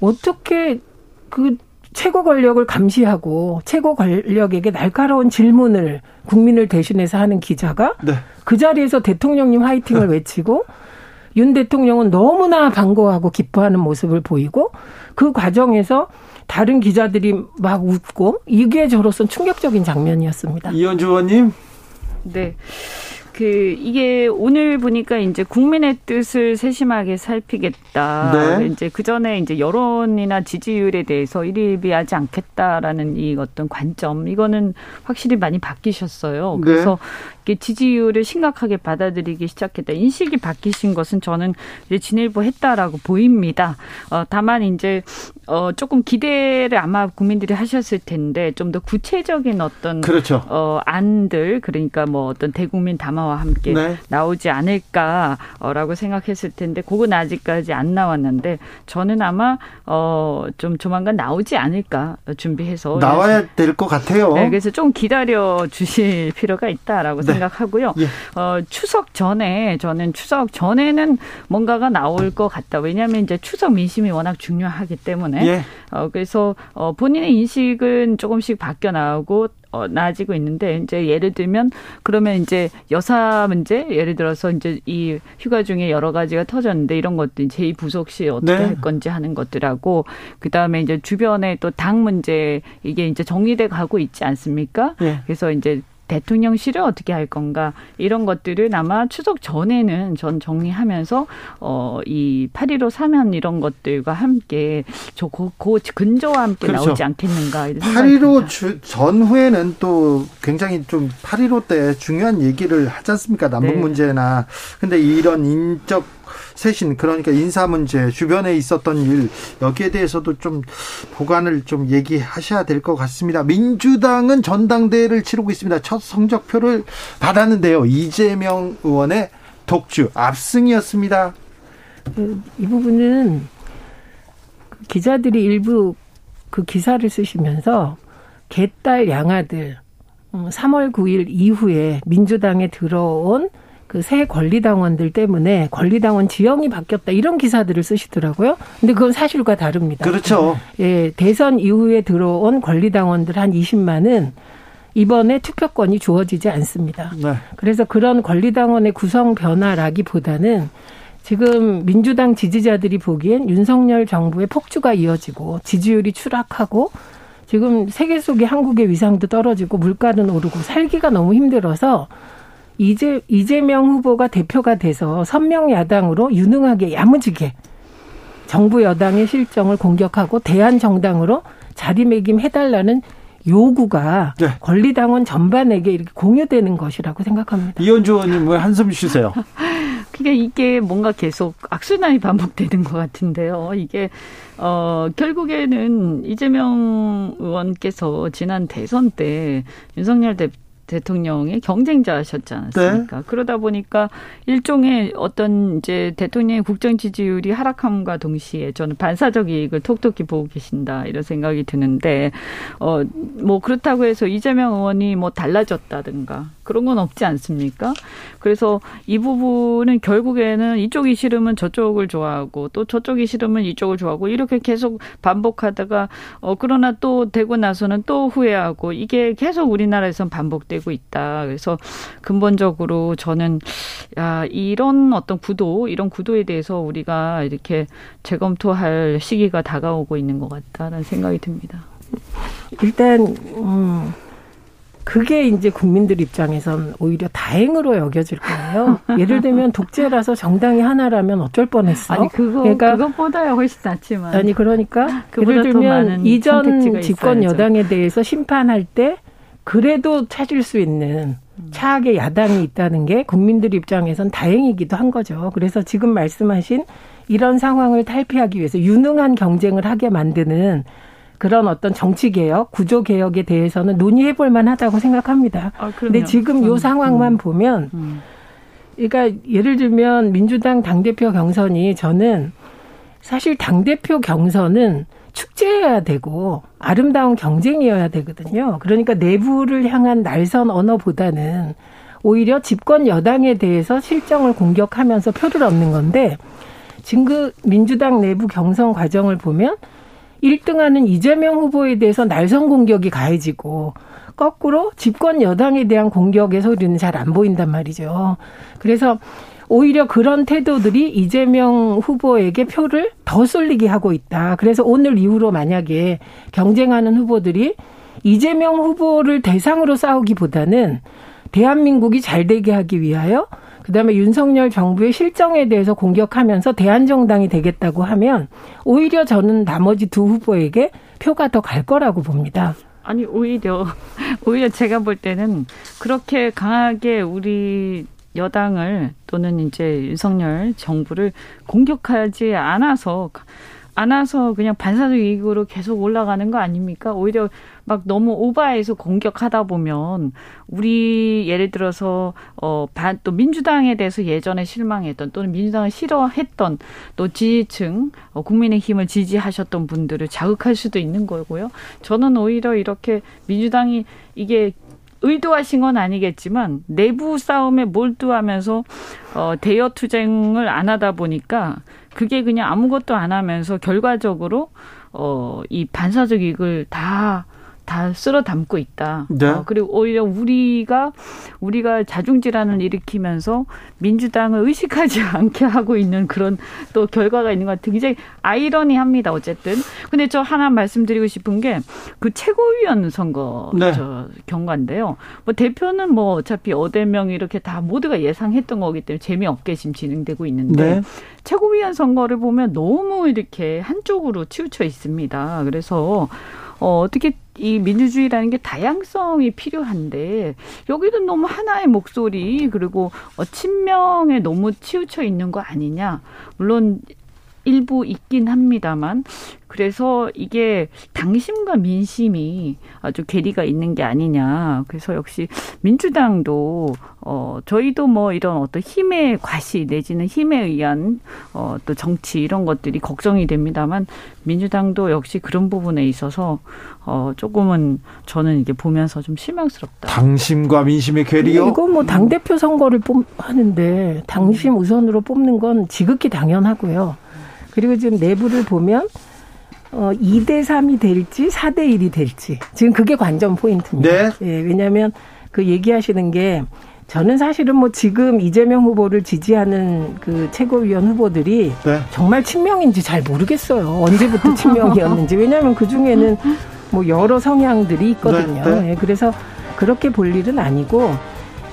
어떻게 그 최고 권력을 감시하고 최고 권력에게 날카로운 질문을 국민을 대신해서 하는 기자가 네. 그 자리에서 대통령님 화이팅을 네. 외치고 윤 대통령은 너무나 반가워하고 기뻐하는 모습을 보이고 그 과정에서 다른 기자들이 막 웃고 이게 저로선 충격적인 장면이었습니다. 이현주 의원님. 네. 그 이게 오늘 보니까 이제 국민의 뜻을 세심하게 살피겠다. 네. 이제 그 전에 이제 여론이나 지지율에 대해서 일일비하지 않겠다라는 이 어떤 관점 이거는 확실히 많이 바뀌셨어요. 네. 그래서 네. 지지율을 심각하게 받아들이기 시작했다. 인식이 바뀌신 것은 저는 이제 진일보 했다라고 보입니다. 어, 다만 이제 어, 조금 기대를 아마 국민들이 하셨을 텐데 좀 더 구체적인 어떤 그렇죠. 어, 안들 그러니까 뭐 어떤 대국민 담화와 함께 네. 나오지 않을까라고 생각했을 텐데 그건 아직까지 안 나왔는데 저는 아마 어, 좀 조만간 나오지 않을까 준비해서 나와야 될 것 같아요. 네, 그래서 좀 기다려 주실 필요가 있다라고 네. 생각하고요. 예. 어, 추석 전에 저는 추석 전에는 뭔가가 나올 것 같다. 왜냐하면 이제 추석 민심이 워낙 중요하기 때문에 예. 어, 그래서 어, 본인의 인식은 조금씩 바뀌어 나오고 어, 나아지고 있는데 이제 예를 들면 그러면 이제 여사 문제 예를 들어서 이제 이 휴가 중에 여러 가지가 터졌는데 이런 것들 제2 부속 시 어떻게 네. 할 건지 하는 것들하고 그 다음에 이제 주변에 또 당 문제 이게 이제 정리돼 가고 있지 않습니까? 네. 그래서 이제 대통령실을 어떻게 할 건가 이런 것들을 아마 추석 전에는 전 정리하면서 어이 8.15 사면 이런 것들과 함께 저고 그 근저와 함께 그렇죠. 나오지 않겠는가 이런 8.15 전후에는 또 굉장히 좀 8.15 때 중요한 얘기를 하지 않습니까 남북 네. 문제나 근데 이런 인적 쇄신 그러니까 인사 문제 주변에 있었던 일 여기에 대해서도 좀 보관을 좀 얘기하셔야 될 것 같습니다. 민주당은 전당대회를 치르고 있습니다. 첫 성적표를 받았는데요. 이재명 의원의 독주 압승이었습니다. 그, 이 부분은 기자들이 일부 그 기사를 쓰시면서 개딸 양아들 3월 음, 9일 이후에 민주당에 들어온 그 새 권리당원들 때문에 권리당원 지형이 바뀌었다 이런 기사들을 쓰시더라고요. 근데 그건 사실과 다릅니다. 그렇죠. 예, 대선 이후에 들어온 권리당원들 한 20만은 이번에 투표권이 주어지지 않습니다. 네. 그래서 그런 권리당원의 구성 변화라기보다는 지금 민주당 지지자들이 보기엔 윤석열 정부의 폭주가 이어지고 지지율이 추락하고 지금 세계 속의 한국의 위상도 떨어지고 물가는 오르고 살기가 너무 힘들어서 이재 이재명 후보가 대표가 돼서 선명 야당으로 유능하게 야무지게 정부 여당의 실정을 공격하고 대한 정당으로 자리매김해달라는 요구가 네. 권리당원 전반에게 이렇게 공유되는 것이라고 생각합니다. 이현주 의원님 왜 한숨 쉬세요? 그러니까 이게 뭔가 계속 악순환이 반복되는 것 같은데요. 이게 어 결국에는 이재명 의원께서 지난 대선 때 윤석열 대 대통령의 경쟁자셨지 않았습니까? 네. 그러다 보니까 일종의 어떤 이제 대통령의 국정 지지율이 하락함과 동시에 저는 반사적 이익을 톡톡히 보고 계신다 이런 생각이 드는데 어 뭐 그렇다고 해서 이재명 의원이 뭐 달라졌다든가 그런 건 없지 않습니까? 그래서 이 부분은 결국에는 이쪽이 싫으면 저쪽을 좋아하고 또 저쪽이 싫으면 이쪽을 좋아하고 이렇게 계속 반복하다가 어 그러나 또 되고 나서는 또 후회하고 이게 계속 우리나라에선 반복되고 있다. 그래서 근본적으로 저는 야 이런 어떤 구도 이런 구도에 대해서 우리가 이렇게 재검토할 시기가 다가오고 있는 것 같다는 생각이 듭니다. 일단 음. 그게 이제 국민들 입장에선 오히려 다행으로 여겨질 거예요. 예를 들면 독재라서 정당이 하나라면 어쩔 뻔했어. 아니 그거 그러니까 그것보다야 훨씬 낫지만. 아니 그러니까 예를 들면 이전 집권 여당에 대해서 심판할 때 그래도 찾을 수 있는 차악의 야당이 있다는 게 국민들 입장에선 다행이기도 한 거죠. 그래서 지금 말씀하신 이런 상황을 탈피하기 위해서 유능한 경쟁을 하게 만드는 그런 어떤 정치 개혁, 구조 개혁에 대해서는 논의해 볼 만하다고 생각합니다. 아, 근데 지금 요 상황만 음. 보면 음. 그러니까 예를 들면 민주당 당대표 경선이 저는 사실 당대표 경선은 축제여야 되고 아름다운 경쟁이어야 되거든요. 그러니까 내부를 향한 날선 언어보다는 오히려 집권 여당에 대해서 실정을 공격하면서 표를 얻는 건데 지금 그 민주당 내부 경선 과정을 보면 1등하는 이재명 후보에 대해서 날선 공격이 가해지고 거꾸로 집권 여당에 대한 공격의 소리는 잘 안 보인단 말이죠. 그래서 오히려 그런 태도들이 이재명 후보에게 표를 더 쏠리게 하고 있다. 그래서 오늘 이후로 만약에 경쟁하는 후보들이 이재명 후보를 대상으로 싸우기보다는 대한민국이 잘 되게 하기 위하여 그다음에 윤석열 정부의 실정에 대해서 공격하면서 대한정당이 되겠다고 하면 오히려 저는 나머지 두 후보에게 표가 더 갈 거라고 봅니다. 아니 오히려 오히려 제가 볼 때는 그렇게 강하게 우리 여당을 또는 이제 윤석열 정부를 공격하지 않아서 않아서 그냥 반사적 이익으로 계속 올라가는 거 아닙니까? 오히려 막 너무 오바해서 공격하다 보면 우리 예를 들어서 어반또 민주당에 대해서 예전에 실망했던 또는 민주당을 싫어했던 또 지지층 어, 국민의힘을 지지하셨던 분들을 자극할 수도 있는 거고요. 저는 오히려 이렇게 민주당이 이게 의도하신 건 아니겠지만 내부 싸움에 몰두하면서 어 대여 투쟁을 안 하다 보니까 그게 그냥 아무것도 안 하면서 결과적으로 어 이 반사적 이익을 다 다 쓸어 담고 있다. 네. 어, 그리고 오히려 우리가 우리가 자중질환을 일으키면서 민주당을 의식하지 않게 하고 있는 그런 또 결과가 있는 것 같아요. 굉장히 아이러니합니다. 어쨌든. 근데 저 하나 말씀드리고 싶은 게 그 최고위원 선거 네. 저 경과인데요. 뭐 대표는 뭐 어차피 어대명 이렇게 다 모두가 예상했던 거기 때문에 재미없게 지금 진행되고 있는데 네. 최고위원 선거를 보면 너무 이렇게 한쪽으로 치우쳐 있습니다. 그래서 어, 어떻게 이 민주주의라는 게 다양성이 필요한데 여기도 너무 하나의 목소리 그리고 어, 친명에 너무 치우쳐 있는 거 아니냐. 물론 일부 있긴 합니다만 그래서 이게 당심과 민심이 아주 괴리가 있는 게 아니냐. 그래서 역시 민주당도 어 저희도 뭐 이런 어떤 힘의 과시 내지는 힘에 의한 어또 정치 이런 것들이 걱정이 됩니다만 민주당도 역시 그런 부분에 있어서 어 조금은 저는 이게 보면서 좀 실망스럽다. 당심과 민심의 괴리요? 이거 뭐 당 대표 선거를 뽑 하는데 당심 우선으로 뽑는 건 지극히 당연하고요. 그리고 지금 내부를 보면 어, 2대 3이 될지 4대 1이 될지 지금 그게 관전 포인트입니다. 네. 예, 왜냐하면 그 얘기하시는 게 저는 사실은 뭐 지금 이재명 후보를 지지하는 그 최고위원 후보들이 네. 정말 친명인지 잘 모르겠어요. 언제부터 친명이었는지. 왜냐하면 그 중에는 뭐 여러 성향들이 있거든요. 네, 네. 예, 그래서 그렇게 볼 일은 아니고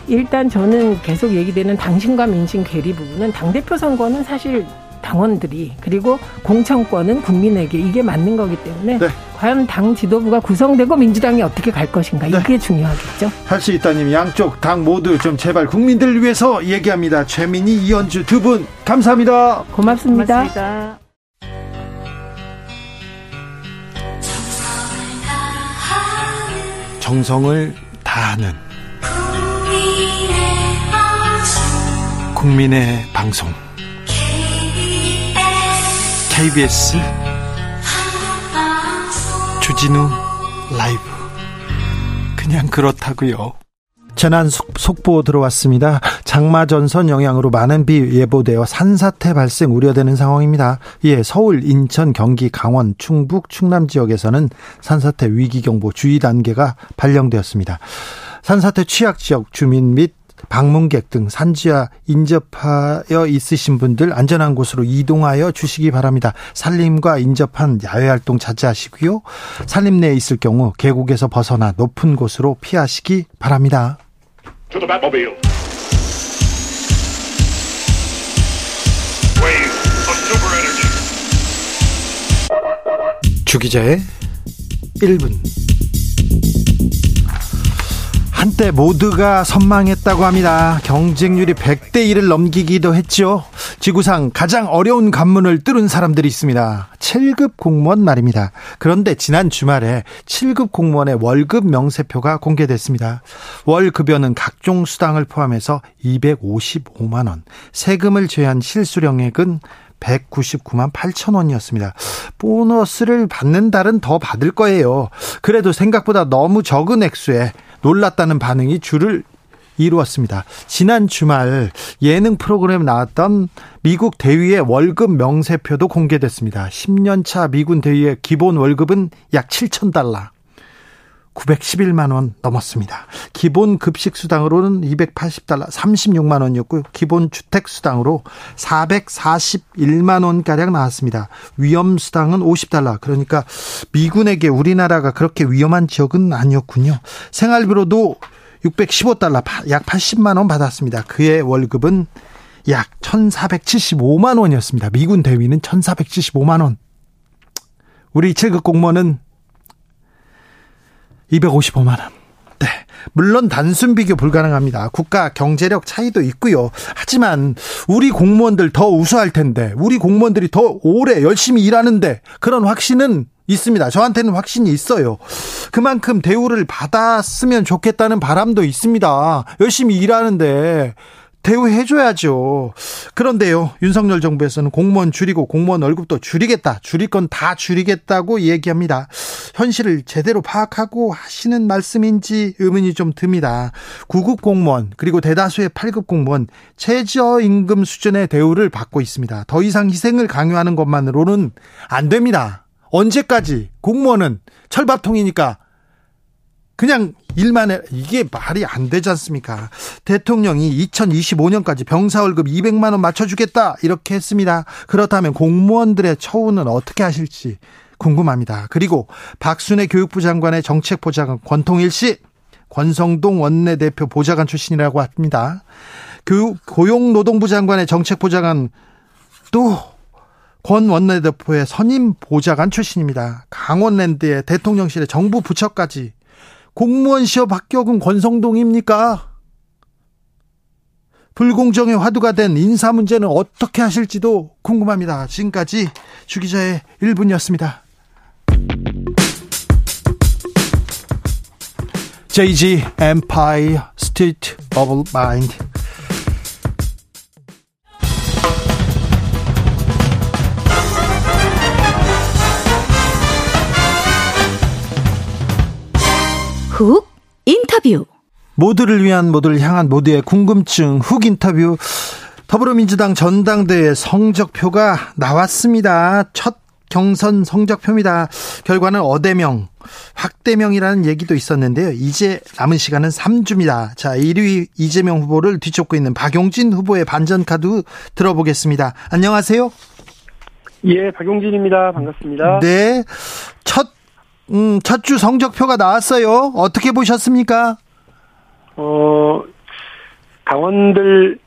일단 저는 계속 얘기되는 당신과 민심 괴리 부분은 당대표 선거는 사실 당원들이 그리고 공천권은 국민에게 이게 맞는 거기 때문에 네. 과연 당 지도부가 구성되고 민주당이 어떻게 갈 것인가 네. 이게 중요하겠죠. 할 수 있다님 양쪽 당 모두 좀 제발 국민들을 위해서 얘기합니다. 최민희 이현주 두 분 감사합니다. 고맙습니다. 고맙습니다. 정성을 다하는 국민의 방송 KBS 주진우 라이브 그냥 그렇다고요. 재난 속보 들어왔습니다. 장마 전선 영향으로 많은 비 예보되어 산사태 발생 우려되는 상황입니다. 예, 서울, 인천, 경기, 강원, 충북, 충남 지역에서는 산사태 위기경보 주의 단계가 발령되었습니다. 산사태 취약 지역 주민 및 방문객 등 산지와 인접하여 있으신 분들 안전한 곳으로 이동하여 주시기 바랍니다. 산림과 인접한 야외 활동 자제하시고요. 산림 내에 있을 경우 계곡에서 벗어나 높은 곳으로 피하시기 바랍니다. 주 기자의 1분 한때 모두가 선망했다고 합니다. 경쟁률이 100대 1을 넘기기도 했죠. 지구상 가장 어려운 관문을 뚫은 사람들이 있습니다. 7급 공무원 말입니다. 그런데 지난 주말에 7급 공무원의 월급 명세표가 공개됐습니다. 월 급여는 각종 수당을 포함해서 255만 원, 세금을 제한 실수령액은 199만 8천 원이었습니다. 보너스를 받는 달은 더 받을 거예요. 그래도 생각보다 너무 적은 액수에 놀랐다는 반응이 줄을 이루었습니다. 지난 주말 예능 프로그램에 나왔던 미국 대위의 월급 명세표도 공개됐습니다. 10년차 미군 대위의 기본 월급은 약 7천 달러. 911만 원 넘었습니다. 기본 급식 수당으로는 280달러, 36만 원이었고요. 기본 주택 수당으로 441만 원 가량 나왔습니다. 위험 수당은 50달러. 그러니까 미군에게 우리나라가 그렇게 위험한 지역은 아니었군요. 생활비로도 615달러, 약 80만 원 받았습니다. 그의 월급은 약 1,475만 원이었습니다. 미군 대위는 1,475만 원. 우리 7급 공무원은 255만 원. 네. 물론 단순 비교 불가능합니다. 국가 경제력 차이도 있고요. 하지만 우리 공무원들 더 우수할 텐데, 우리 공무원들이 더 오래 열심히 일하는데 그런 확신은 있습니다. 저한테는 확신이 있어요. 그만큼 대우를 받았으면 좋겠다는 바람도 있습니다. 열심히 일하는데 대우해줘야죠. 그런데요, 윤석열 정부에서는 공무원 줄이고 공무원 월급도 줄이겠다. 줄일 건 다 줄이겠다고 얘기합니다. 현실을 제대로 파악하고 하시는 말씀인지 의문이 좀 듭니다. 9급 공무원, 그리고 대다수의 8급 공무원, 최저임금 수준의 대우를 받고 있습니다. 더 이상 희생을 강요하는 것만으로는 안 됩니다. 언제까지 공무원은 철밥통이니까 그냥 일만 해 이게 말이 안 되지 않습니까? 대통령이 2025년까지 병사 월급 200만 원 맞춰주겠다 이렇게 했습니다. 그렇다면 공무원들의 처우는 어떻게 하실지 궁금합니다. 그리고 박순애 교육부 장관의 정책 보좌관 권통일 씨, 권성동 원내대표 보좌관 출신이라고 합니다. 교육 고용노동부 장관의 정책 보좌관 또권 원내대표의 선임 보좌관 출신입니다. 강원랜드의 대통령실의 정부 부처까지 공무원 시험 합격은 권성동입니까? 불공정의 화두가 된 인사 문제는 어떻게 하실지도 궁금합니다. 지금까지 주기자의 1분이었습니다. JG Empire State of Mind 훅 인터뷰. 모두를 위한 모두를 향한 모두의 궁금증 훅 인터뷰. 더불어민주당 전당대회 성적표가 나왔습니다. 첫 경선 성적표입니다. 결과는 어대명, 확대명이라는 얘기도 있었는데요. 이제 남은 시간은 3주입니다. 자, 1위 이재명 후보를 뒤쫓고 있는 박용진 후보의 반전카드 들어보겠습니다. 안녕하세요. 예, 박용진입니다. 반갑습니다. 네. 첫, 음, 첫 주 성적표가 나왔어요. 어떻게 보셨습니까? 어, 당원들의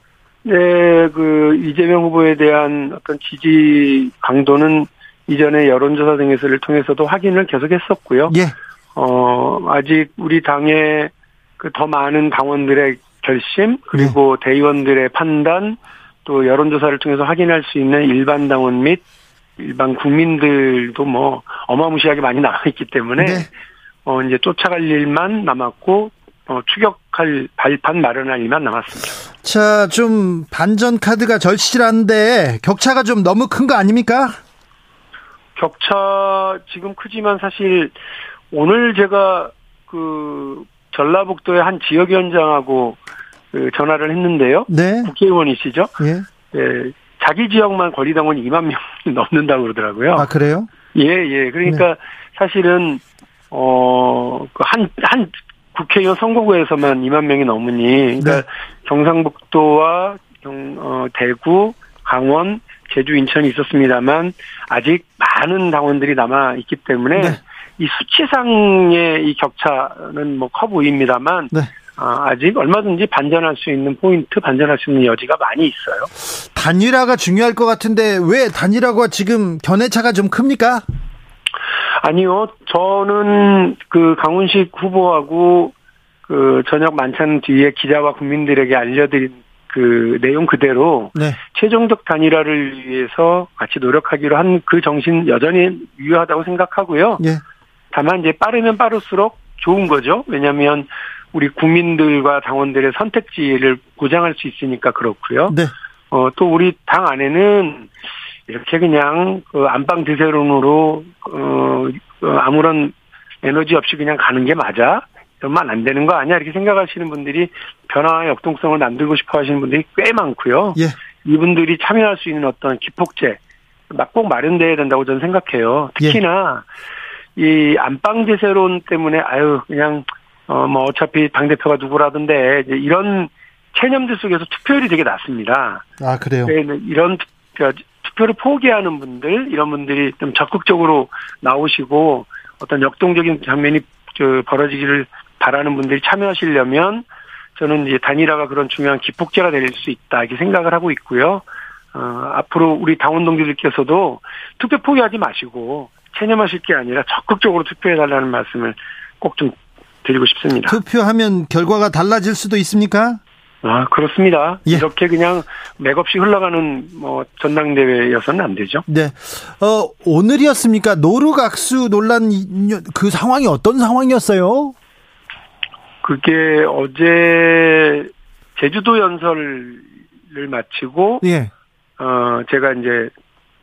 그 이재명 후보에 대한 어떤 지지 강도는 이전에 여론조사 등에서를 통해서도 확인을 계속했었고요. 예. 어, 아직 우리 당의 그 더 많은 당원들의 결심 그리고 네. 대의원들의 판단 또 여론조사를 통해서 확인할 수 있는 일반 당원 및 일반 국민들도 뭐 어마무시하게 많이 남아 있기 때문에 네. 어 이제 쫓아갈 일만 남았고 어 추격할 발판 마련할 일만 남았습니다. 자, 좀 반전 카드가 절실한데 격차가 좀 너무 큰 거 아닙니까? 격차 지금 크지만 사실 오늘 제가 그 전라북도의 한 지역위원장하고 그 전화를 했는데요. 네. 국회의원이시죠? 예. 예. 자기 지역만 권리당원이 2만 명이 넘는다고 그러더라고요. 아, 그래요? 예, 예. 그러니까 네. 사실은, 어, 그 한, 한 국회의원 선거구에서만 2만 명이 넘으니, 그러니까 네. 경상북도와 경, 어, 대구, 강원, 제주, 인천이 있었습니다만, 아직 많은 당원들이 남아 있기 때문에, 네. 이 수치상의 이 격차는 뭐 커 보입니다만, 네. 아, 아직 얼마든지 반전할 수 있는 포인트, 반전할 수 있는 여지가 많이 있어요. 단일화가 중요할 것 같은데 왜 단일화가 지금 견해차가 좀 큽니까? 아니요, 저는 그 강훈식 후보하고 그 저녁 만찬 뒤에 기자와 국민들에게 알려드린 그 내용 그대로 네. 최종적 단일화를 위해서 같이 노력하기로 한 그 정신 여전히 유효하다고 생각하고요. 네. 다만 이제 빠르면 빠를수록 좋은 거죠. 왜냐하면 우리 국민들과 당원들의 선택지를 보장할 수 있으니까 그렇고요. 네. 어, 또 우리 당 안에는 이렇게 그냥 그 안방 드세론으로 어, 어, 아무런 에너지 없이 그냥 가는 게 맞아? 이러면 안 되는 거 아니야? 이렇게 생각하시는 분들이 변화와 역동성을 만들고 싶어 하시는 분들이 꽤 많고요. 예. 이분들이 참여할 수 있는 어떤 기폭제, 꼭 마련돼야 된다고 저는 생각해요. 특히나 예. 이 안방 제세론 때문에 아유 그냥 어, 뭐, 어차피 당대표가 누구라던데, 이제 이런 체념들 속에서 투표율이 되게 낮습니다. 아, 그래요? 네, 이런 투표, 투표를 포기하는 분들, 이런 분들이 좀 적극적으로 나오시고, 어떤 역동적인 장면이 그 벌어지기를 바라는 분들이 참여하시려면, 저는 이제 단일화가 그런 중요한 기폭제가 될 수 있다, 이렇게 생각을 하고 있고요. 어, 앞으로 우리 당원 동지들께서도 투표 포기하지 마시고, 체념하실 게 아니라 적극적으로 투표해달라는 말씀을 꼭좀 드리고 싶습니다. 투표하면 결과가 달라질 수도 있습니까? 아, 그렇습니다. 예. 이렇게 그냥 맥없이 흘러가는 뭐 전당대회여서는 안 되죠. 네. 어, 오늘이었습니까? 노르각수 논란 그 상황이 어떤 상황이었어요? 그게 어제 제주도 연설을 마치고 예. 어, 제가 이제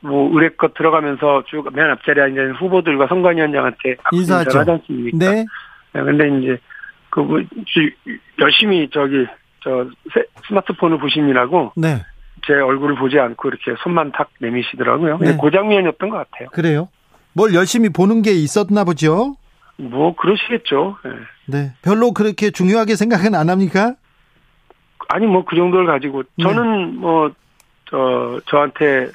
뭐 의뢰껏 들어가면서 쭉 맨 앞자리에 앉은 후보들과 선관위원장한테 인사하죠. 하지 않습니까? 네. 네, 근데 이제 그 뭐, 열심히 저기 저 스마트폰을 보시느라고 네. 제 얼굴을 보지 않고 이렇게 손만 탁 내미시더라고요. 네. 그 장면이었던 것 같아요. 그래요? 뭘 열심히 보는 게 있었나 보죠? 뭐 그러시겠죠. 네. 네. 별로 그렇게 중요하게 생각은 안 합니까? 아니 뭐 그 정도를 가지고 저는 네. 뭐저 저한테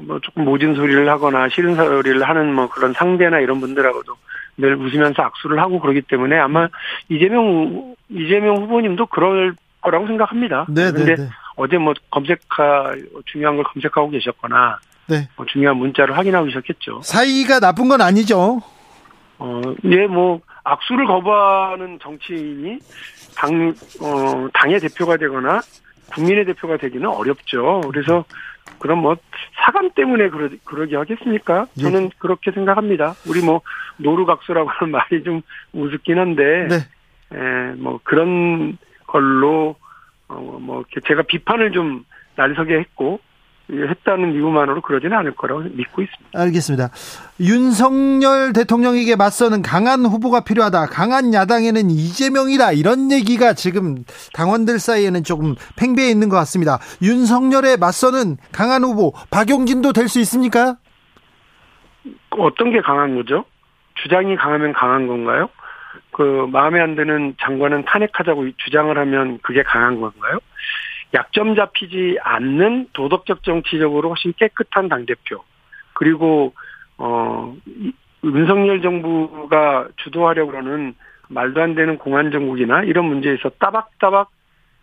뭐 조금 모진 소리를 하거나 싫은 소리를 하는 뭐 그런 상대나 이런 분들하고도 늘 웃으면서 악수를 하고 그러기 때문에 아마 이재명 이재명 후보님도 그럴 거라고 생각합니다. 네, 근데 네, 네. 어제 뭐 검색하 중요한 걸 검색하고 계셨거나 네. 뭐 중요한 문자를 확인하고 계셨겠죠. 사이가 나쁜 건 아니죠. 어, 예, 뭐 악수를 거부하는 정치인이 당 어, 당의 대표가 되거나 국민의 대표가 되기는 어렵죠. 그래서 그럼 뭐 사감 때문에 그러, 그러게 하겠습니까? 예. 저는 예. 그렇게 생각합니다. 우리 뭐 노루각수라고 하는 말이 좀 우습긴 한데, 네. 에, 뭐 그런 걸로 어 뭐 제가 비판을 좀 날서게 했고 했다는 이유만으로 그러지는 않을 거라고 믿고 있습니다. 알겠습니다. 윤석열 대통령에게 맞서는 강한 후보가 필요하다. 강한 야당에는 이재명이다. 이런 얘기가 지금 당원들 사이에는 조금 팽배해 있는 것 같습니다. 윤석열에 맞서는 강한 후보 박용진도 될 수 있습니까? 어떤 게 강한 거죠? 주장이 강하면 강한 건가요? 그 마음에 안 드는 장관은 탄핵하자고 주장을 하면 그게 강한 건가요? 약점 잡히지 않는 도덕적 정치적으로 훨씬 깨끗한 당 대표. 그리고 어 윤석열 정부가 주도하려고 하는 말도 안 되는 공안 정국이나 이런 문제에서 따박따박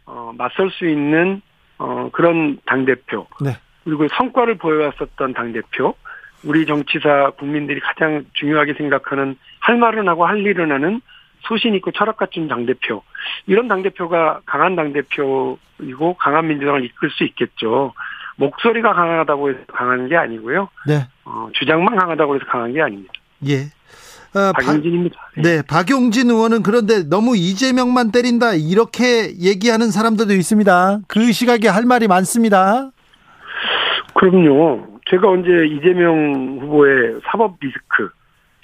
어 맞설 수 있는 어 그런 당 대표. 네. 그리고 성과를 보여왔었던 당 대표. 우리 정치사 국민들이 가장 중요하게 생각하는 할 말은 하고 할 일은 하는 소신 있고 철학 갖춘 당대표. 이런 당대표가 강한 당대표이고 강한 민주당을 이끌 수 있겠죠. 목소리가 강하다고 해서 강한 게 아니고요. 네. 어, 주장만 강하다고 해서 강한 게 아닙니다. 예. 어, 박용진입니다. 박, 네, 박용진 의원은 그런데 너무 이재명만 때린다 이렇게 얘기하는 사람들도 있습니다. 그 시각에 할 말이 많습니다. 그럼요. 제가 언제 이재명 후보의 사법 리스크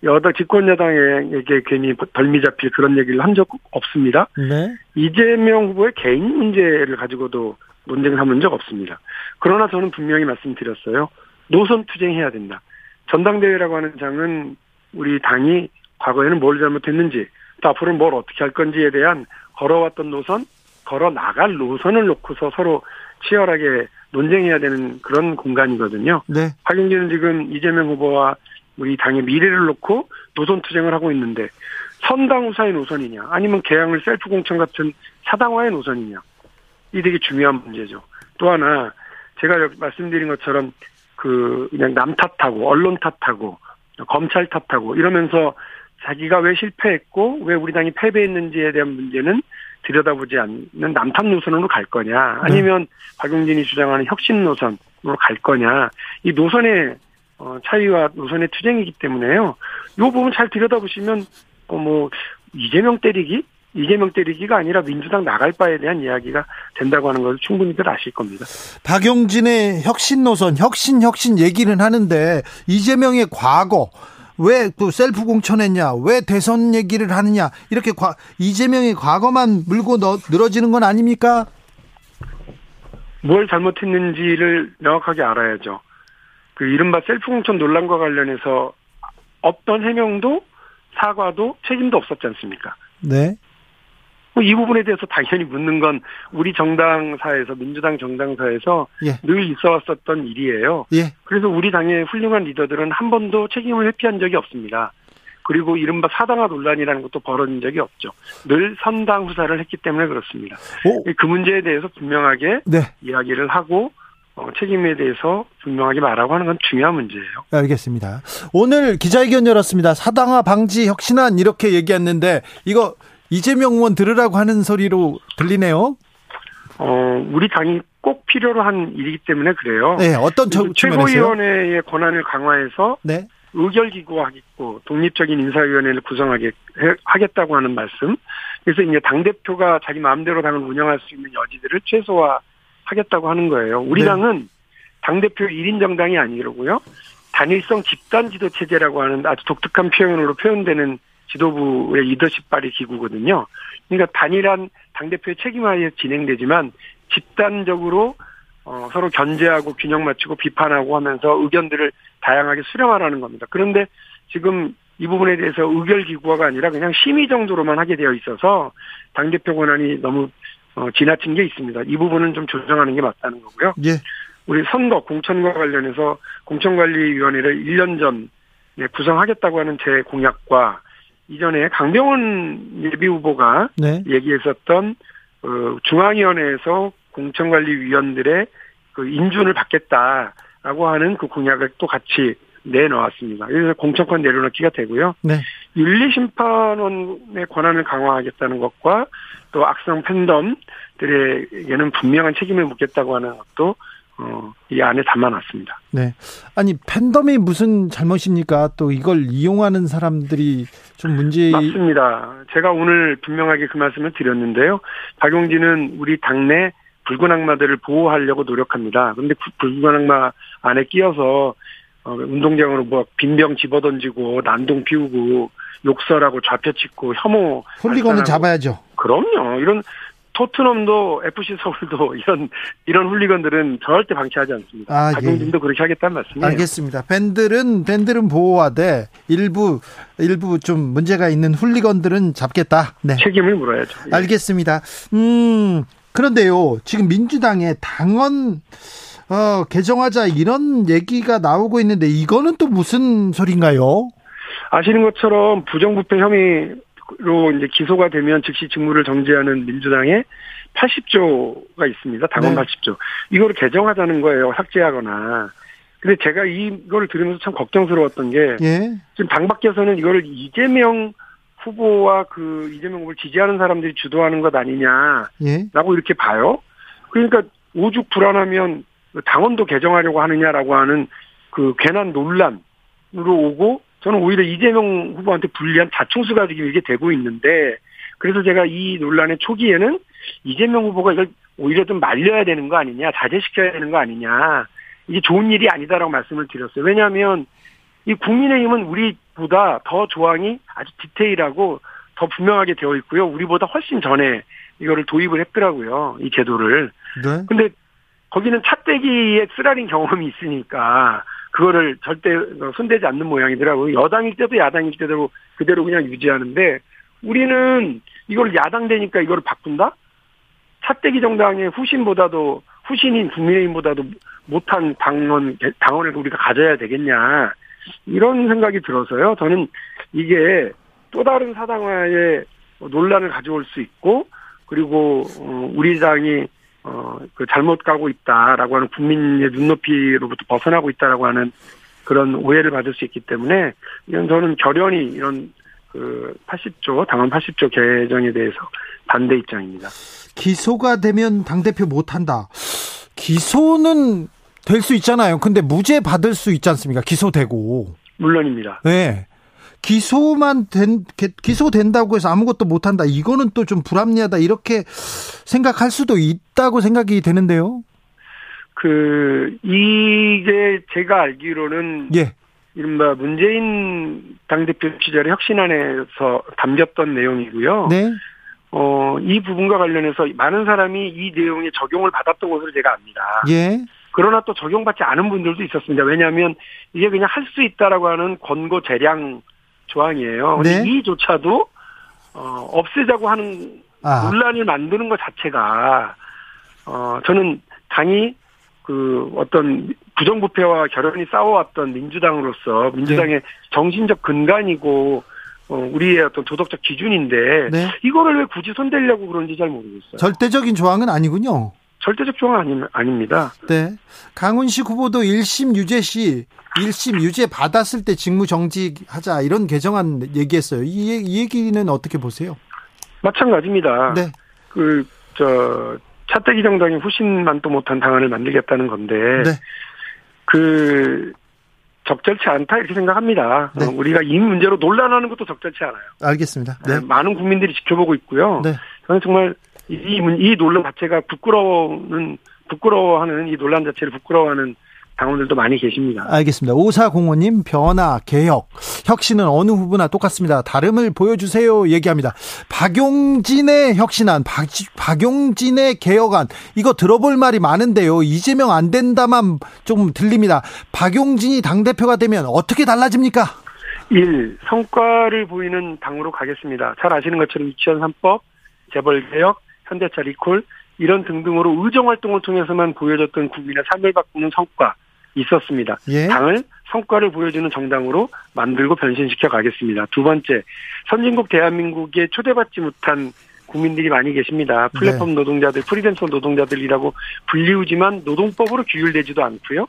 여당 집권 여당에게 괜히 덜미 잡힐 그런 얘기를 한 적 없습니다. 네. 이재명 후보의 개인 문제를 가지고도 논쟁을 해본 적 없습니다. 그러나 저는 분명히 말씀드렸어요. 노선 투쟁해야 된다. 전당대회라고 하는 장은 우리 당이 과거에는 뭘 잘못했는지 또 앞으로는 뭘 어떻게 할 건지에 대한 걸어왔던 노선, 걸어 나갈 노선을 놓고서 서로 치열하게 논쟁해야 되는 그런 공간이거든요. 네. 박영진은 지금 이재명 후보와 우리 당의 미래를 놓고 노선 투쟁을 하고 있는데 선당 후사의 노선이냐 아니면 개항을 셀프 공천 같은 사당화의 노선이냐 이 되게 중요한 문제죠. 또 하나 제가 말씀드린 것처럼 그 그냥 남 탓하고 언론 탓하고 검찰 탓하고 이러면서 자기가 왜 실패했고 왜 우리 당이 패배했는지에 대한 문제는 들여다보지 않는 남탓 노선으로 갈 거냐 아니면 네. 박용진이 주장하는 혁신 노선으로 갈 거냐 이 노선의 어, 차이와 노선의 투쟁이기 때문에요. 이 부분 잘 들여다보시면 어, 뭐 이재명 때리기 이재명 때리기가 아니라 민주당 나갈 바에 대한 이야기가 된다고 하는 것을 충분히들 아실 겁니다. 박용진의 혁신 노선, 혁신 혁신 얘기는 하는데 이재명의 과거 왜또 셀프 공천했냐, 왜 대선 얘기를 하느냐 이렇게 과, 이재명의 과거만 물고 너, 늘어지는 건 아닙니까? 뭘 잘못했는지를 명확하게 알아야죠. 그 이른바 셀프 공천 논란과 관련해서 어떤 해명도 사과도 책임도 없었지 않습니까? 네. 뭐이 부분에 대해서 당연히 묻는 건 우리 정당사에서 민주당 정당사에서 예. 늘 있어 왔었던 일이에요. 예. 그래서 우리 당의 훌륭한 리더들은 한 번도 책임을 회피한 적이 없습니다. 그리고 이른바 사당화 논란이라는 것도 벌어진 적이 없죠. 늘 선당 후사를 했기 때문에 그렇습니다. 오. 그 문제에 대해서 분명하게 네. 이야기를 하고 어, 책임에 대해서 분명하게 말하고 하는 건 중요한 문제예요. 알겠습니다. 오늘 기자회견 열었습니다. 사당화 방지 혁신안 이렇게 얘기했는데 이거 이재명 의원 들으라고 하는 소리로 들리네요. 어, 우리 당이 꼭 필요로 한 일이기 때문에 그래요. 네, 어떤 최고위원회의 권한을 강화해서 네. 의결기구하겠고 독립적인 인사위원회를 구성하게 하겠다고 하는 말씀. 그래서 이제 당 대표가 자기 마음대로 당을 운영할 수 있는 여지들을 최소화 하겠다고 하는 거예요. 우리 네. 당은 당대표 1인 정당이 아니고요. 단일성 집단 지도 체제라고 하는 아주 독특한 표현으로 표현되는 지도부의 리더십 발휘 기구거든요. 그러니까 단일한 당대표의 책임하에 진행되지만 집단적으로 어, 서로 견제하고 균형 맞추고 비판하고 하면서 의견들을 다양하게 수렴하라는 겁니다. 그런데 지금 이 부분에 대해서 의결 기구화가 아니라 그냥 심의 정도로만 하게 되어 있어서 당대표 권한이 너무 어, 지나친 게 있습니다. 이 부분은 좀 조정하는 게 맞다는 거고요. 예. 우리 선거 공천과 관련해서 공천관리위원회를 1년 전에 구성하겠다고 하는 제 공약과 이전에 강병원 예비 후보가 네. 얘기했었던 어, 중앙위원회에서 공천관리위원들의 그 인준을 받겠다라고 하는 그 공약을 또 같이 내놓았습니다. 그래서 공천권 내려놓기가 되고요. 네. 윤리심판원의 권한을 강화하겠다는 것과 또 악성 팬덤들에게는 분명한 책임을 묻겠다고 하는 것도 어, 이 안에 담아놨습니다. 네. 아니, 팬덤이 무슨 잘못입니까? 또 이걸 이용하는 사람들이 좀 문제. 맞습니다. 제가 오늘 분명하게 그 말씀을 드렸는데요. 박용진은 우리 당내 붉은 악마들을 보호하려고 노력합니다. 그런데 붉은 악마 안에 끼어서 어, 운동장으로 뭐 빈병 집어던지고 난동 피우고 욕설하고 좌표찍고 혐오 홀리건은 잡아야죠. 그럼요. 이런 토트넘도 FC 서울도 이런 이런 훌리건들은 절대 방치하지 않습니다. 아, 박용진도 예. 그렇게 하겠다는 말씀이에요. 알겠습니다. 밴들은 밴들은 보호하되 일부 일부 좀 문제가 있는 훌리건들은 잡겠다. 네. 책임을 물어야죠. 예. 알겠습니다. 음 그런데요 지금 민주당의 당원 어, 개정하자 이런 얘기가 나오고 있는데 이거는 또 무슨 소린가요? 아시는 것처럼 부정부패 혐의로 이제 기소가 되면 즉시 직무를 정지하는 민주당의 80조가 있습니다. 당원 네. 80조. 이거를 개정하자는 거예요. 삭제하거나. 근데 제가 이걸 들으면서 참 걱정스러웠던 게 예. 지금 당 밖에서는 이거를 이재명 후보와 그 이재명 후보를 지지하는 사람들이 주도하는 것 아니냐라고 예. 이렇게 봐요. 그러니까 오죽 불안하면 당원도 개정하려고 하느냐라고 하는 그 괜한 논란으로 오고 저는 오히려 이재명 후보한테 불리한 자충수가 지금 이게 되고 있는데 그래서 제가 이 논란의 초기에는 이재명 후보가 이걸 오히려 좀 말려야 되는 거 아니냐 자제시켜야 되는 거 아니냐 이게 좋은 일이 아니다라고 말씀을 드렸어요. 왜냐하면 이 국민의힘은 우리보다 더 조항이 아주 디테일하고 더 분명하게 되어 있고요. 우리보다 훨씬 전에 이거를 도입을 했더라고요. 이 제도를. 네. 근데 거기는 차떼기에 쓰라린 경험이 있으니까 그거를 절대 손대지 않는 모양이더라고요. 여당일 때도 야당일 때도 그대로 그냥 유지하는데 우리는 이걸 야당 되니까 이거를 바꾼다? 차떼기 정당의 후신보다도 후신인 국민의힘보다도 못한 당원 당원을 우리가 가져야 되겠냐 이런 생각이 들어서요. 저는 이게 또 다른 사당화의 논란을 가져올 수 있고 그리고 어, 우리 당이 어, 그 잘못 가고 있다라고 하는 국민의 눈높이로부터 벗어나고 있다라고 하는 그런 오해를 받을 수 있기 때문에 이건 저는 결연히 이런 그 80조 당헌 80조 개정에 대해서 반대 입장입니다. 기소가 되면 당 대표 못 한다. 기소는 될 수 있잖아요. 근데 무죄 받을 수 있지 않습니까? 기소되고. 물론입니다. 네. 기소만 된 기소된다고 해서 아무것도 못 한다. 이거는 또 좀 불합리하다. 이렇게 생각할 수도 있다고 생각이 되는데요. 그 이게 제가 알기로는 예. 이른바 문재인 당대표 시절에 혁신안에서 담겼던 내용이고요. 네. 어, 이 부분과 관련해서 많은 사람이 이 내용에 적용을 받았던 것으로 제가 압니다. 예. 그러나 또 적용받지 않은 분들도 있었습니다. 왜냐하면 이게 그냥 할 수 있다라고 하는 권고 재량 조항이에요. 네. 이조차도 어, 없애자고 하는 아. 논란을 만드는 것 자체가 어, 저는 당이 그 어떤 부정부패와 결연히 싸워왔던 민주당으로서 민주당의 네. 정신적 근간이고 어, 우리의 어떤 도덕적 기준인데 네. 이거를 왜 굳이 손대려고 그런지 잘 모르겠어요. 절대적인 조항은 아니군요. 절대적 조항 아니, 아닙니다. 네. 강훈식 후보도 1심 유죄 시 1심 유죄 받았을 때 직무 정지하자 이런 개정안 얘기했어요. 이, 이 얘기는 어떻게 보세요? 마찬가지입니다. 네. 그, 저, 차떼기 정당이 후신만도 못한 당안을 만들겠다는 건데, 네. 그, 적절치 않다 이렇게 생각합니다. 네. 어, 우리가 이 문제로 논란하는 것도 적절치 않아요. 알겠습니다. 네. 네. 많은 국민들이 지켜보고 있고요. 네. 저는 정말 이, 이 논란 자체가 부끄러워는 부끄러워하는 이 논란 자체를 부끄러워하는 당원들도 많이 계십니다. 알겠습니다. 오사공호님 변화, 개혁, 혁신은 어느 후보나 똑같습니다. 다름을 보여주세요. 얘기합니다. 박용진의 혁신안, 박, 박용진의 개혁안, 이거 들어볼 말이 많은데요. 이재명 안 된다만 좀 들립니다. 박용진이 당대표가 되면 어떻게 달라집니까? 1. 성과를 보이는 당으로 가겠습니다. 잘 아시는 것처럼 유치원 3법, 재벌개혁, 현대차 리콜, 이런 등등으로 의정 활동을 통해서만 보여줬던 국민의 삶을 바꾸는 성과, 있었습니다. 예? 당을 성과를 보여주는 정당으로 만들고 변신시켜 가겠습니다. 두 번째, 선진국 대한민국에 초대받지 못한 국민들이 많이 계십니다. 플랫폼 네. 노동자들, 프리랜서 노동자들이라고 불리우지만 노동법으로 규율되지도 않고요.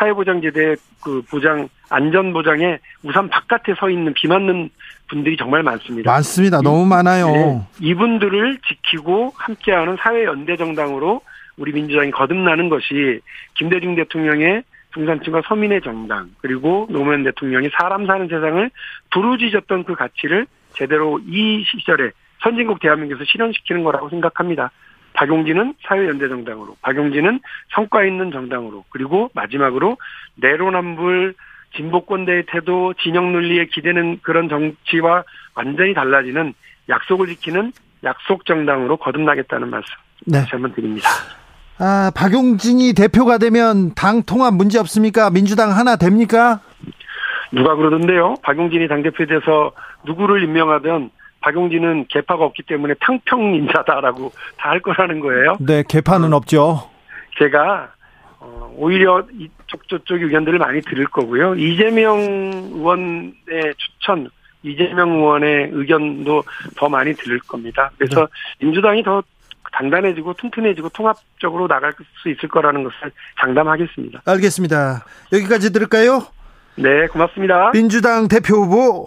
사회보장제도의 그 보장, 안전 보장에 우산 바깥에 서 있는 비 맞는 분들이 정말 많습니다. 많습니다. 너무 많아요. 네, 이분들을 지키고 함께하는 사회 연대 정당으로 우리 민주당이 거듭나는 것이 김대중 대통령의 중산층과 서민의 정당 그리고 노무현 대통령이 사람 사는 세상을 부르짖었던 그 가치를 제대로 이 시절에 선진국 대한민국에서 실현시키는 거라고 생각합니다. 박용진은 사회연대정당으로, 박용진은 성과 있는 정당으로, 그리고 마지막으로 내로남불 진보권대의 태도, 진영 논리에 기대는 그런 정치와 완전히 달라지는 약속을 지키는 약속 정당으로 거듭나겠다는 말씀 네. 다시 한번 드립니다. 아, 박용진이 대표가 되면 당 통합 문제 없습니까? 민주당 하나 됩니까? 누가 그러던데요. 박용진이 당대표에 대해서 누구를 임명하든 박용진은 개파가 없기 때문에 탕평 인사다라고 다 할 거라는 거예요. 네, 개파는 어, 없죠. 제가 어, 오히려 이쪽 저쪽 의견들을 많이 들을 거고요. 이재명 의원의 추천, 이재명 의원의 의견도 더 많이 들을 겁니다. 그래서 네. 민주당이 더 단단해지고 튼튼해지고 통합적으로 나갈 수 있을 거라는 것을 장담하겠습니다. 알겠습니다. 여기까지 들을까요? 네, 고맙습니다. 민주당 대표 후보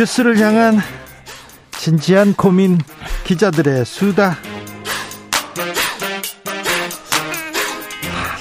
뉴스를 향한 진지한 고민 기자들의 수다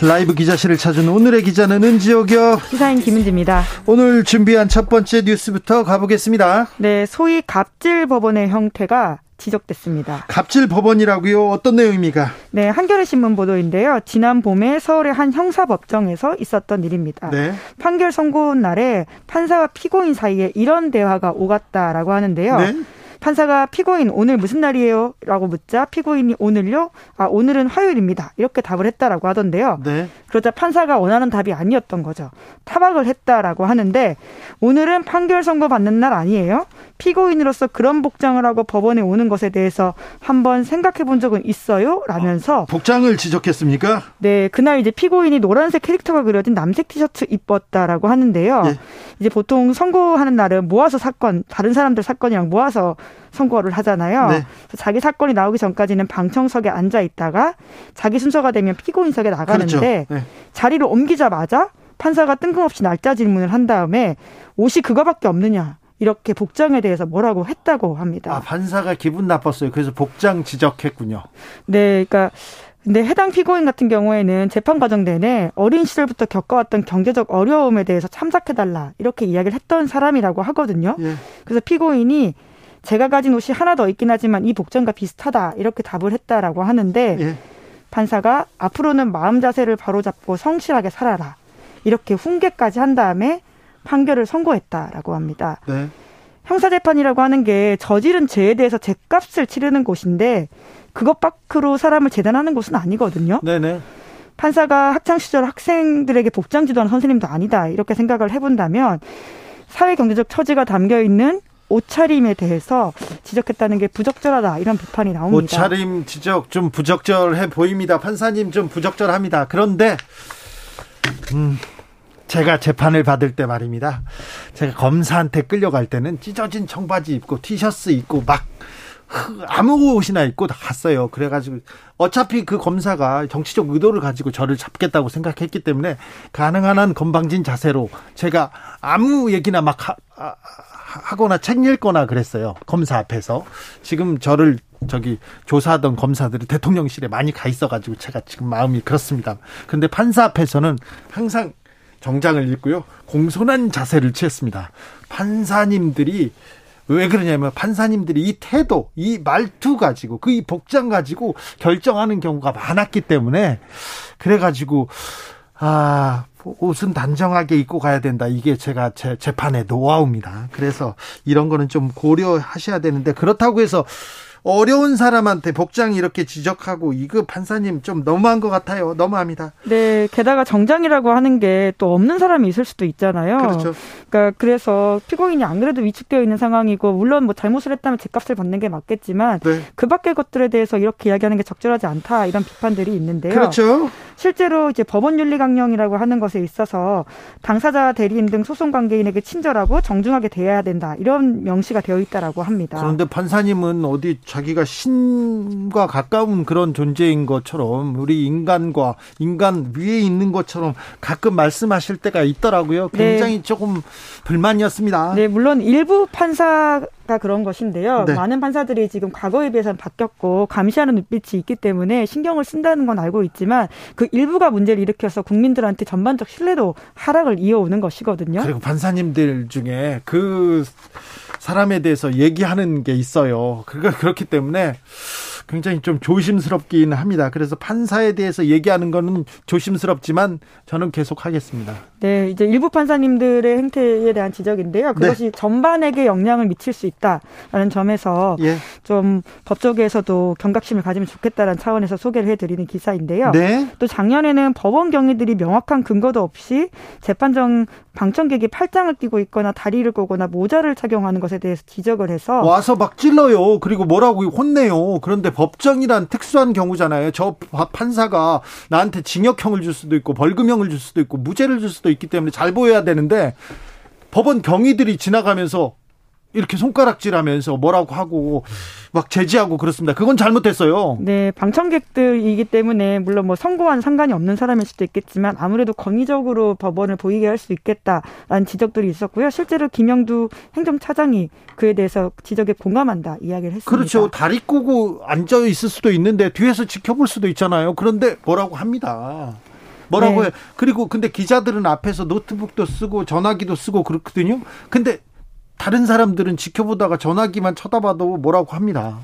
라이브 기자실을 찾은 오늘의 기자는 은지옥이요. 시사인 김은지입니다. 오늘 준비한 첫 번째 뉴스부터 가보겠습니다. 네, 소위 갑질 법원의 형태가 지적됐습니다. 갑질 법원이라고요? 어떤 내용입니까? 네, 한겨레 신문 보도인데요. 지난 봄에 서울의 한 형사 법정에서 있었던 일입니다. 네. 판결 선고 날에 판사와 피고인 사이에 이런 대화가 오갔다라고 하는데요. 네. 판사가 피고인 오늘 무슨 날이에요? 라고 묻자 피고인이 오늘요? 아, 오늘은 화요일입니다. 이렇게 답을 했다라고 하던데요. 네. 그러자 판사가 원하는 답이 아니었던 거죠. 타박을 했다라고 하는데 오늘은 판결 선고 받는 날 아니에요? 피고인으로서 그런 복장을 하고 법원에 오는 것에 대해서 한번 생각해 본 적은 있어요? 라면서 어, 복장을 지적했습니까? 네, 그날 이제 피고인이 노란색 캐릭터가 그려진 남색 티셔츠 입었다라고 하는데요. 예. 이제 보통 선고하는 날은 모아서 사건, 다른 사람들 사건이랑 모아서 선고를 하잖아요. 네. 자기 사건이 나오기 전까지는 방청석에 앉아 있다가 자기 순서가 되면 피고인석에 나가는데 그렇죠. 네. 자리를 옮기자마자 판사가 뜬금없이 날짜 질문을 한 다음에 옷이 그거밖에 없느냐. 이렇게 복장에 대해서 뭐라고 했다고 합니다. 아, 판사가 기분 나빴어요. 그래서 복장 지적했군요. 네, 그러니까 근데 해당 피고인 같은 경우에는 재판 과정 내내 어린 시절부터 겪어왔던 경제적 어려움에 대해서 참작해달라 이렇게 이야기를 했던 사람이라고 하거든요. 예. 그래서 피고인이 제가 가진 옷이 하나 더 있긴 하지만 이 복장과 비슷하다 이렇게 답을 했다라고 하는데 예. 판사가 앞으로는 마음 자세를 바로잡고 성실하게 살아라 이렇게 훈계까지 한 다음에 판결을 선고했다라고 합니다. 네. 형사재판이라고 하는 게 저지른 죄에 대해서 죄값을 치르는 곳인데 그것 밖으로 사람을 재단하는 곳은 아니거든요. 네네. 판사가 학창 시절 학생들에게 복장 지도하는 선생님도 아니다 이렇게 생각을 해본다면 사회 경제적 처지가 담겨 있는 옷차림에 대해서 지적했다는 게 부적절하다 이런 비판이 나옵니다. 옷차림 지적 좀 부적절해 보입니다. 판사님 좀 부적절합니다. 그런데 음. 제가 재판을 받을 때 말입니다. 제가 검사한테 끌려갈 때는 찢어진 청바지 입고 티셔츠 입고 막 아무 옷이나 입고 갔어요. 그래가지고 어차피 그 검사가 정치적 의도를 가지고 저를 잡겠다고 생각했기 때문에 가능한 한 건방진 자세로 제가 아무 얘기나 막 하, 하거나 책 읽거나 그랬어요. 검사 앞에서. 지금 저를 저기 조사하던 검사들이 대통령실에 많이 가 있어가지고 제가 지금 마음이 그렇습니다. 근데 판사 앞에서는 항상 정장을 입고요. 공손한 자세를 취했습니다. 판사님들이 왜 그러냐면 판사님들이 이 태도, 이 말투 가지고 그 이 복장 가지고 결정하는 경우가 많았기 때문에 그래 가지고 아 옷은 단정하게 입고 가야 된다. 이게 제가 제 재판의 노하우입니다. 그래서 이런 거는 좀 고려하셔야 되는데 그렇다고 해서 어려운 사람한테 복장 이렇게 지적하고 이거 판사님 좀 너무한 것 같아요. 너무합니다. 네, 게다가 정장이라고 하는 게 또 없는 사람이 있을 수도 있잖아요. 그렇죠. 그러니까 그래서 피고인이 안 그래도 위축되어 있는 상황이고 물론 뭐 잘못을 했다면 제값을 받는 게 맞겠지만 네. 그 밖의 것들에 대해서 이렇게 이야기하는 게 적절하지 않다 이런 비판들이 있는데요. 그렇죠. 실제로 이제 법원 윤리 강령이라고 하는 것에 있어서 당사자 대리인 등 소송 관계인에게 친절하고 정중하게 대해야 된다 이런 명시가 되어 있다라고 합니다. 그런데 판사님은 어디 자기가 신과 가까운 그런 존재인 것처럼 우리 인간과 인간 위에 있는 것처럼 가끔 말씀하실 때가 있더라고요. 네. 굉장히 네. 조금 불만이었습니다. 네, 물론 일부 판사 가 그런 것인데요. 네. 많은 판사들이 지금 과거에 비해서는 바뀌었고 감시하는 눈빛이 있기 때문에 신경을 쓴다는 건 알고 있지만 그 일부가 문제를 일으켜서 국민들한테 전반적 신뢰도 하락을 이어오는 것이거든요. 그리고 판사님들 중에 그 사람에 대해서 얘기하는 게 있어요. 그러니까 그렇기 때문에 굉장히 좀 조심스럽긴 합니다. 그래서 판사에 대해서 얘기하는 거는 조심스럽지만 저는 계속 하겠습니다. 네, 이제 일부 판사님들의 행태에 대한 지적인데요. 그것이 네. 전반에게 영향을 미칠 수 있다라는 점에서 예. 좀 법조계에서도 경각심을 가지면 좋겠다는 차원에서 소개를 해드리는 기사인데요. 네. 또 작년에는 법원 경위들이 명확한 근거도 없이 재판정 방청객이 팔짱을 끼고 있거나 다리를 꼬거나 모자를 착용하는 것에 대해서 지적을 해서 와서 막 찔러요. 그리고 뭐라고 혼내요. 그런데 법정이란 특수한 경우잖아요. 저 판사가 나한테 징역형을 줄 수도 있고 벌금형을 줄 수도 있고 무죄를 줄 수도 있기 때문에 잘 보여야 되는데 법원 경위들이 지나가면서 이렇게 손가락질하면서 뭐라고 하고 막 제지하고 그렇습니다. 그건 잘못됐어요. 네, 방청객들이기 때문에 물론 뭐 선고와는 상관이 없는 사람일 수도 있겠지만 아무래도 권위적으로 법원을 보이게 할 수 있겠다라는 지적들이 있었고요. 실제로 김영두 행정차장이 그에 대해서 지적에 공감한다 이야기를 했습니다. 그렇죠. 다리 꼬고 앉아 있을 수도 있는데 뒤에서 지켜볼 수도 있잖아요. 그런데 뭐라고 합니다. 뭐라고 네. 해. 그리고 근데 기자들은 앞에서 노트북도 쓰고 전화기도 쓰고 그렇거든요. 근데 다른 사람들은 지켜보다가 전화기만 쳐다봐도 뭐라고 합니다.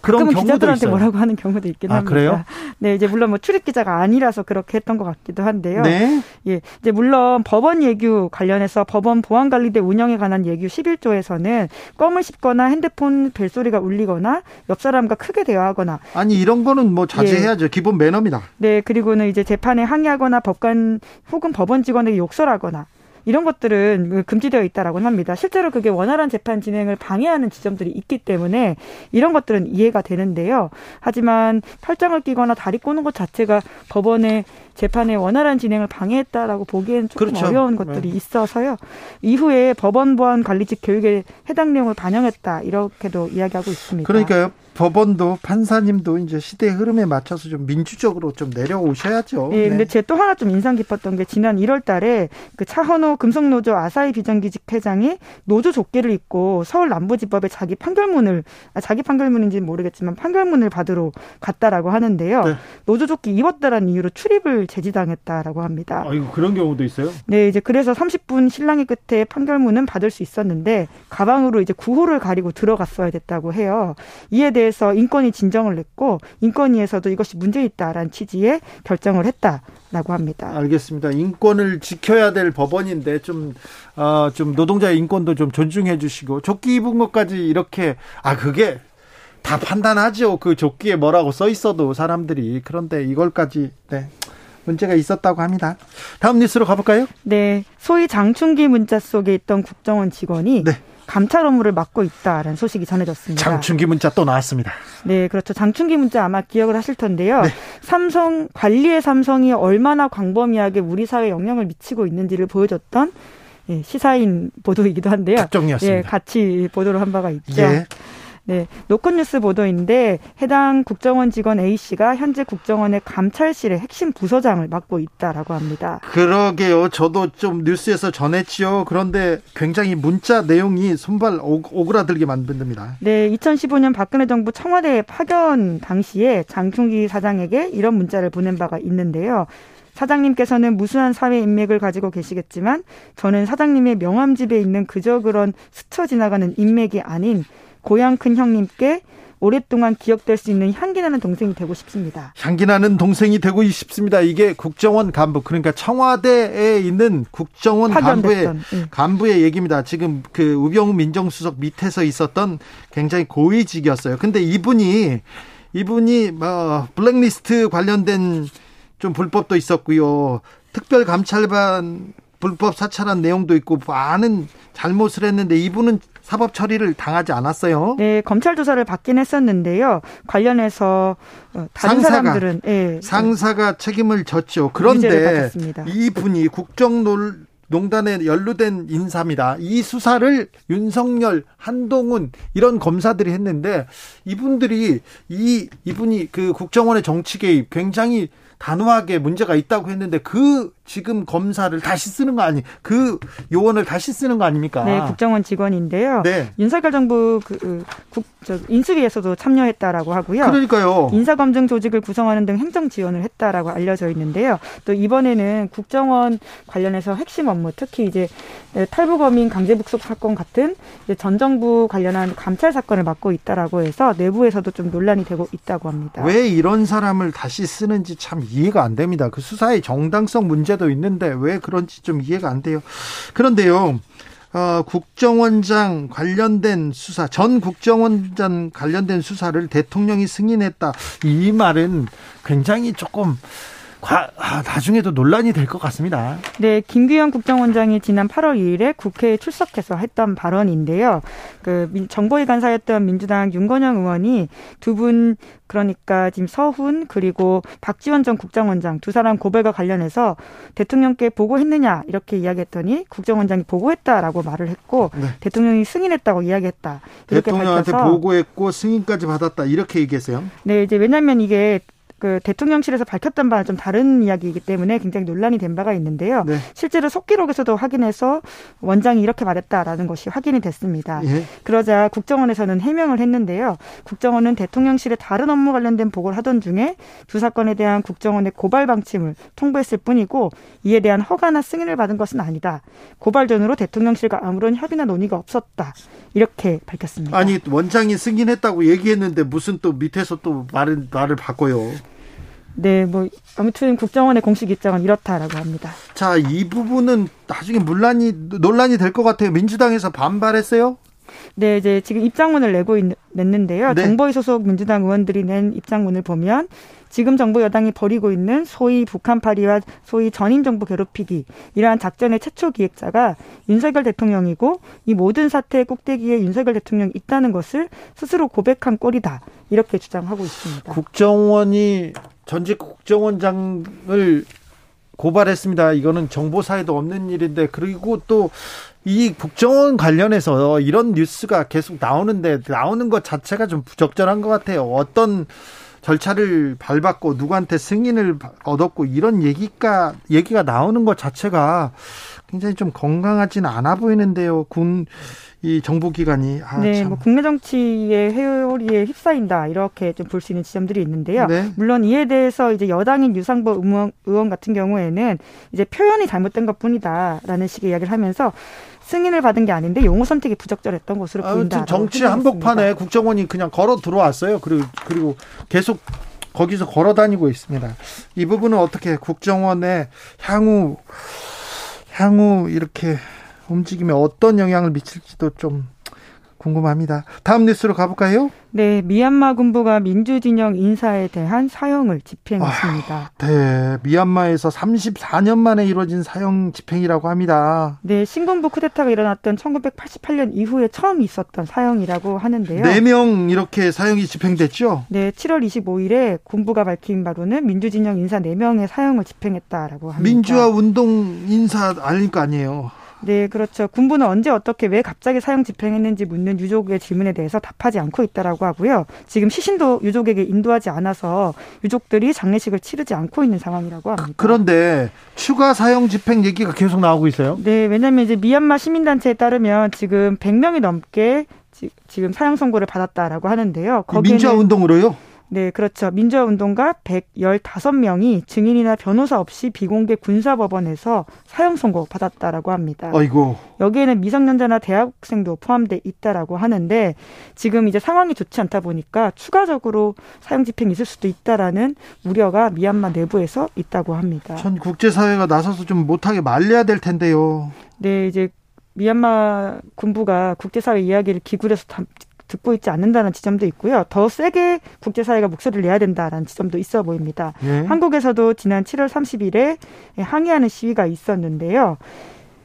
그런 경우도 기자들한테 있어요. 뭐라고 하는 경우도 있긴 아, 합니다. 그래요? 네, 이제 물론 뭐 출입 기자가 아니라서 그렇게 했던 것 같기도 한데요. 네. 예, 이제 물론 법원 예규 관련해서 법원 보안관리대 운영에 관한 예규 11조에서는 껌을 씹거나 핸드폰 벨소리가 울리거나 옆 사람과 크게 대화하거나 아니 이런 거는 뭐 자제해야죠. 예. 기본 매너입니다. 네, 그리고는 이제 재판에 항의하거나 법관 혹은 법원 직원에게 욕설하거나 이런 것들은 그 금지되어 있다라고 합니다. 실제로 그게 원활한 재판 진행을 방해하는 지점들이 있기 때문에 이런 것들은 이해가 되는데요. 하지만 팔짱을 끼거나 다리 꼬는 것 자체가 법원의 재판의 원활한 진행을 방해했다라고 보기에는 조금 그렇죠. 어려운 것들이 네. 있어서요. 이후에 법원 보안 관리직 교육에 해당 내용을 반영했다 이렇게도 이야기하고 있습니다. 그러니까요. 법원도 판사님도 이제 시대의 흐름에 맞춰서 좀 민주적으로 좀 내려오셔야죠. 네, 네. 근데 제또 하나 좀 인상 깊었던 게 지난 1월 달에 그 차헌호 금속노조 아사히 비정규직 회장이 노조 조끼를 입고 서울 남부지법에 자기 판결문을 아, 자기 판결문인지는 모르겠지만 판결문을 받으러 갔다라고 하는데요. 네. 노조 조끼 입었다라는 이유로 출입을 제지당했다라고 합니다. 아, 이거 그런 경우도 있어요? 네, 이제 그래서 30분 신랑이 끝에 판결문은 받을 수 있었는데 가방으로 이제 구호를 가리고 들어갔어야 됐다고 해요. 이에 대해 대해서 인권위 진정을 냈고 인권위에서도 이것이 문제 있다라는 취지의 결정을 했다라고 합니다. 알겠습니다. 인권을 지켜야 될 법원인데 좀, 어, 좀 노동자의 인권도 좀 존중해 주시고 조끼 입은 것까지 이렇게 아 그게 다 판단하죠. 그 조끼에 뭐라고 써 있어도 사람들이 그런데 이걸까지 네. 문제가 있었다고 합니다. 다음 뉴스로 가볼까요? 네. 소위 장충기 문자 속에 있던 국정원 직원이 네. 감찰 업무를 맡고 있다라는 소식이 전해졌습니다. 장충기 문자 또 나왔습니다. 네, 그렇죠. 장충기 문자 아마 기억을 하실 텐데요. 네. 삼성 관리의 삼성이 얼마나 광범위하게 우리 사회에 영향을 미치고 있는지를 보여줬던 예, 시사인 보도이기도 한데요. 특종이었습니다. 예, 같이 보도를 한 바가 있죠. 예. 네, 노컷뉴스 보도인데 해당 국정원 직원 A 씨가 현재 국정원의 감찰실의 핵심 부서장을 맡고 있다라고 합니다. 그러게요. 저도 좀 뉴스에서 전했지요. 그런데 굉장히 문자 내용이 손발 오그라들게 만듭니다. 네, 2015년 박근혜 정부 청와대 파견 당시에 장충기 사장에게 이런 문자를 보낸 바가 있는데요. 사장님께서는 무수한 사회 인맥을 가지고 계시겠지만 저는 사장님의 명함 집에 있는 그저 그런 스쳐 지나가는 인맥이 아닌 고향 큰 형님께 오랫동안 기억될 수 있는 향기나는 동생이 되고 싶습니다. 향기나는 동생이 되고 싶습니다. 이게 국정원 간부 그러니까 청와대에 있는 국정원 간부의 네. 간부의 얘기입니다. 지금 그 우병우 민정수석 밑에서 있었던 굉장히 고위직이었어요. 근데 이분이 이분이 뭐 블랙리스트 관련된 좀 불법도 있었고요. 특별감찰반 불법 사찰한 내용도 있고 많은 잘못을 했는데 이분은 사법 처리를 당하지 않았어요. 네, 검찰 조사를 받긴 했었는데요. 관련해서 어, 다른 상사가, 사람들은 예, 상사가 책임을 졌죠. 그런데 이 분이 국정놀 농단에 연루된 인사입니다. 이 수사를 윤석열, 한동훈 이런 검사들이 했는데 이분들이 이 이분이 그 국정원의 정치 개입 굉장히 단호하게 문제가 있다고 했는데 그 지금 검사를 다시 쓰는 거 아니 그 요원을 다시 쓰는 거 아닙니까? 네, 국정원 직원인데요. 네. 윤석열 정부 그 국, 저, 인수위에서도 참여했다라고 하고요. 그러니까요. 인사검증 조직을 구성하는 등 행정 지원을 했다라고 알려져 있는데요. 또 이번에는 국정원 관련해서 핵심 업무, 특히 이제 탈북어민 강제북속 사건 같은 전 정부 관련한 감찰 사건을 맡고 있다라고 해서 내부에서도 좀 논란이 되고 있다고 합니다. 왜 이런 사람을 다시 쓰는지 참 이해가 안 됩니다. 그 수사의 정당성 문제 도 있는데 왜 그런지 좀 이해가 안 돼요. 그런데요. 어, 국정원장 관련된 수사, 전 국정원장 관련된 수사를 대통령이 승인했다. 이 말은 굉장히 조금 과, 아, 나중에도 논란이 될 것 같습니다. 네, 김규현 국정원장이 지난 8월 2일에 국회에 출석해서 했던 발언인데요. 그 정보위 간사였던 민주당 윤건영 의원이 두 분 그러니까 지금 서훈 그리고 박지원 전 국정원장 두 사람 고발과 관련해서 대통령께 보고했느냐 이렇게 이야기했더니 국정원장이 보고했다라고 말을 했고 네. 대통령이 승인했다고 이야기했다. 대통령한테 보고했고 승인까지 받았다 이렇게 얘기했어요. 네, 이제 왜냐하면 이게 그 대통령실에서 밝혔던 바는 좀 다른 이야기이기 때문에 굉장히 논란이 된 바가 있는데요. 네. 실제로 속기록에서도 확인해서 원장이 이렇게 말했다라는 것이 확인이 됐습니다. 예. 그러자 국정원에서는 해명을 했는데요. 국정원은 대통령실에 다른 업무 관련된 보고를 하던 중에 두 사건에 대한 국정원의 고발 방침을 통보했을 뿐이고 이에 대한 허가나 승인을 받은 것은 아니다. 고발 전으로 대통령실과 아무런 협의나 논의가 없었다. 이렇게 밝혔습니다. 아니 원장이 승인했다고 얘기했는데 무슨 또 밑에서 또 말을 말을 바꿔요. 네, 뭐 아무튼 국정원의 공식 입장은 이렇다라고 합니다. 자, 이 부분은 나중에 논란이 논란이 될 것 같아요. 민주당에서 반발했어요? 네, 이제 지금 입장문을 내고 있, 냈는데요. 네. 정보위 소속 민주당 의원들이 낸 입장문을 보면 지금 정부 여당이 벌이고 있는 소위 북한파리와 소위 전인 정부 괴롭히기 이러한 작전의 최초 기획자가 윤석열 대통령이고 이 모든 사태의 꼭대기에 윤석열 대통령이 있다는 것을 스스로 고백한 꼴이다 이렇게 주장하고 있습니다. 국정원이 전직 국정원장을 고발했습니다. 이거는 정보사에도 없는 일인데 그리고 또 이 국정원 관련해서 이런 뉴스가 계속 나오는데 나오는 것 자체가 좀 부적절한 것 같아요. 어떤 절차를 밟았고 누구한테 승인을 얻었고 이런 얘기가 얘기가 나오는 것 자체가 굉장히 좀 건강하진 않아 보이는데요. 군 이 정보 기관이 아, 네, 참. 뭐 국내 정치의 회오리에 휩싸인다 이렇게 좀 볼 수 있는 지점들이 있는데요. 네. 물론 이에 대해서 이제 여당인 유상보 의원, 의원 같은 경우에는 이제 표현이 잘못된 것뿐이다라는 식의 이야기를 하면서 승인을 받은 게 아닌데 용어 선택이 부적절했던 것으로 보인다. 정치 한복판에 국정원이 그냥 걸어 들어왔어요. 그리고 그리고 계속 거기서 걸어 다니고 있습니다. 이 부분은 어떻게 국정원의 향후 향후 이렇게 움직임에 어떤 영향을 미칠지도 좀 궁금합니다. 다음 뉴스로 가볼까요? 네, 미얀마 군부가 민주진영 인사에 대한 사형을 집행했습니다. 아, 네, 미얀마에서 34년 만에 이루어진 사형 집행이라고 합니다. 네, 신군부 쿠데타가 일어났던 1988년 이후에 처음 있었던 사형이라고 하는데요. 4명 이렇게 사형이 집행됐죠? 네, 7월 25일에 군부가 밝힌 바로는 민주진영 인사 4명의 사형을 집행했다라고 합니다. 민주화 운동 인사 아닐 거 아니에요. 네, 그렇죠. 군부는 언제 어떻게 왜 갑자기 사형 집행했는지 묻는 유족의 질문에 대해서 답하지 않고 있다라고 하고요. 지금 시신도 유족에게 인도하지 않아서 유족들이 장례식을 치르지 않고 있는 상황이라고 합니다. 그런데 추가 사형 집행 얘기가 계속 나오고 있어요. 네, 왜냐하면 이제 미얀마 시민단체에 따르면 지금 100명이 넘게 지금 사형 선고를 받았다라고 하는데요. 민주화 운동으로요? 네, 그렇죠. 민주화운동가 115명이 증인이나 변호사 없이 비공개 군사법원에서 사형 선고 받았다라고 합니다. 아이고. 여기에는 미성년자나 대학생도 포함돼 있다라고 하는데 지금 이제 상황이 좋지 않다 보니까 추가적으로 사형 집행이 있을 수도 있다라는 우려가 미얀마 내부에서 있다고 합니다. 전 국제사회가 나서서 좀 못하게 말려야 될 텐데요. 네, 이제 미얀마 군부가 국제사회 이야기를 기울여서 듣고 있지 않는다는 지점도 있고요. 더 세게 국제사회가 목소리를 내야 된다라는 지점도 있어 보입니다. 네. 한국에서도 지난 7월 30일에 항의하는 시위가 있었는데요.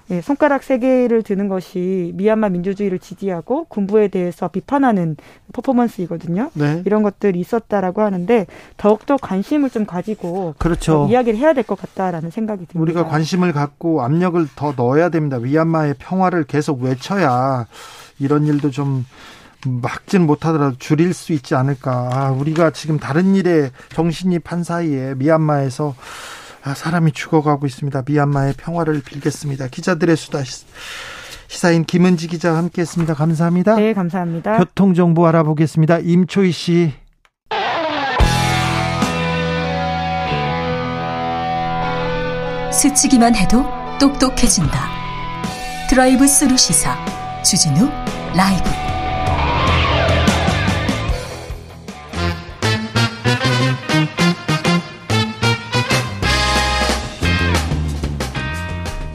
예, 손가락 세 개를 드는 것이 미얀마 민주주의를 지지하고 군부에 대해서 비판하는 퍼포먼스이거든요. 네. 이런 것들이 있었다라고 하는데 더욱더 관심을 좀 가지고 그렇죠. 이야기를 해야 될 것 같다라는 생각이 듭니다. 우리가 관심을 갖고 압력을 더 넣어야 됩니다. 미얀마의 평화를 계속 외쳐야 이런 일도 좀 막진 못하더라도 줄일 수 있지 않을까. 아, 우리가 지금 다른 일에 정신이 판 사이에 미얀마에서 아, 사람이 죽어가고 있습니다. 미얀마의 평화를 빌겠습니다. 기자들의 수다 시사인 김은지 기자와 함께했습니다. 감사합니다. 네, 감사합니다. 교통 정보 알아보겠습니다. 임초희 씨. 스치기만 해도 똑똑해진다. 드라이브 스루 시사 주진우 라이브.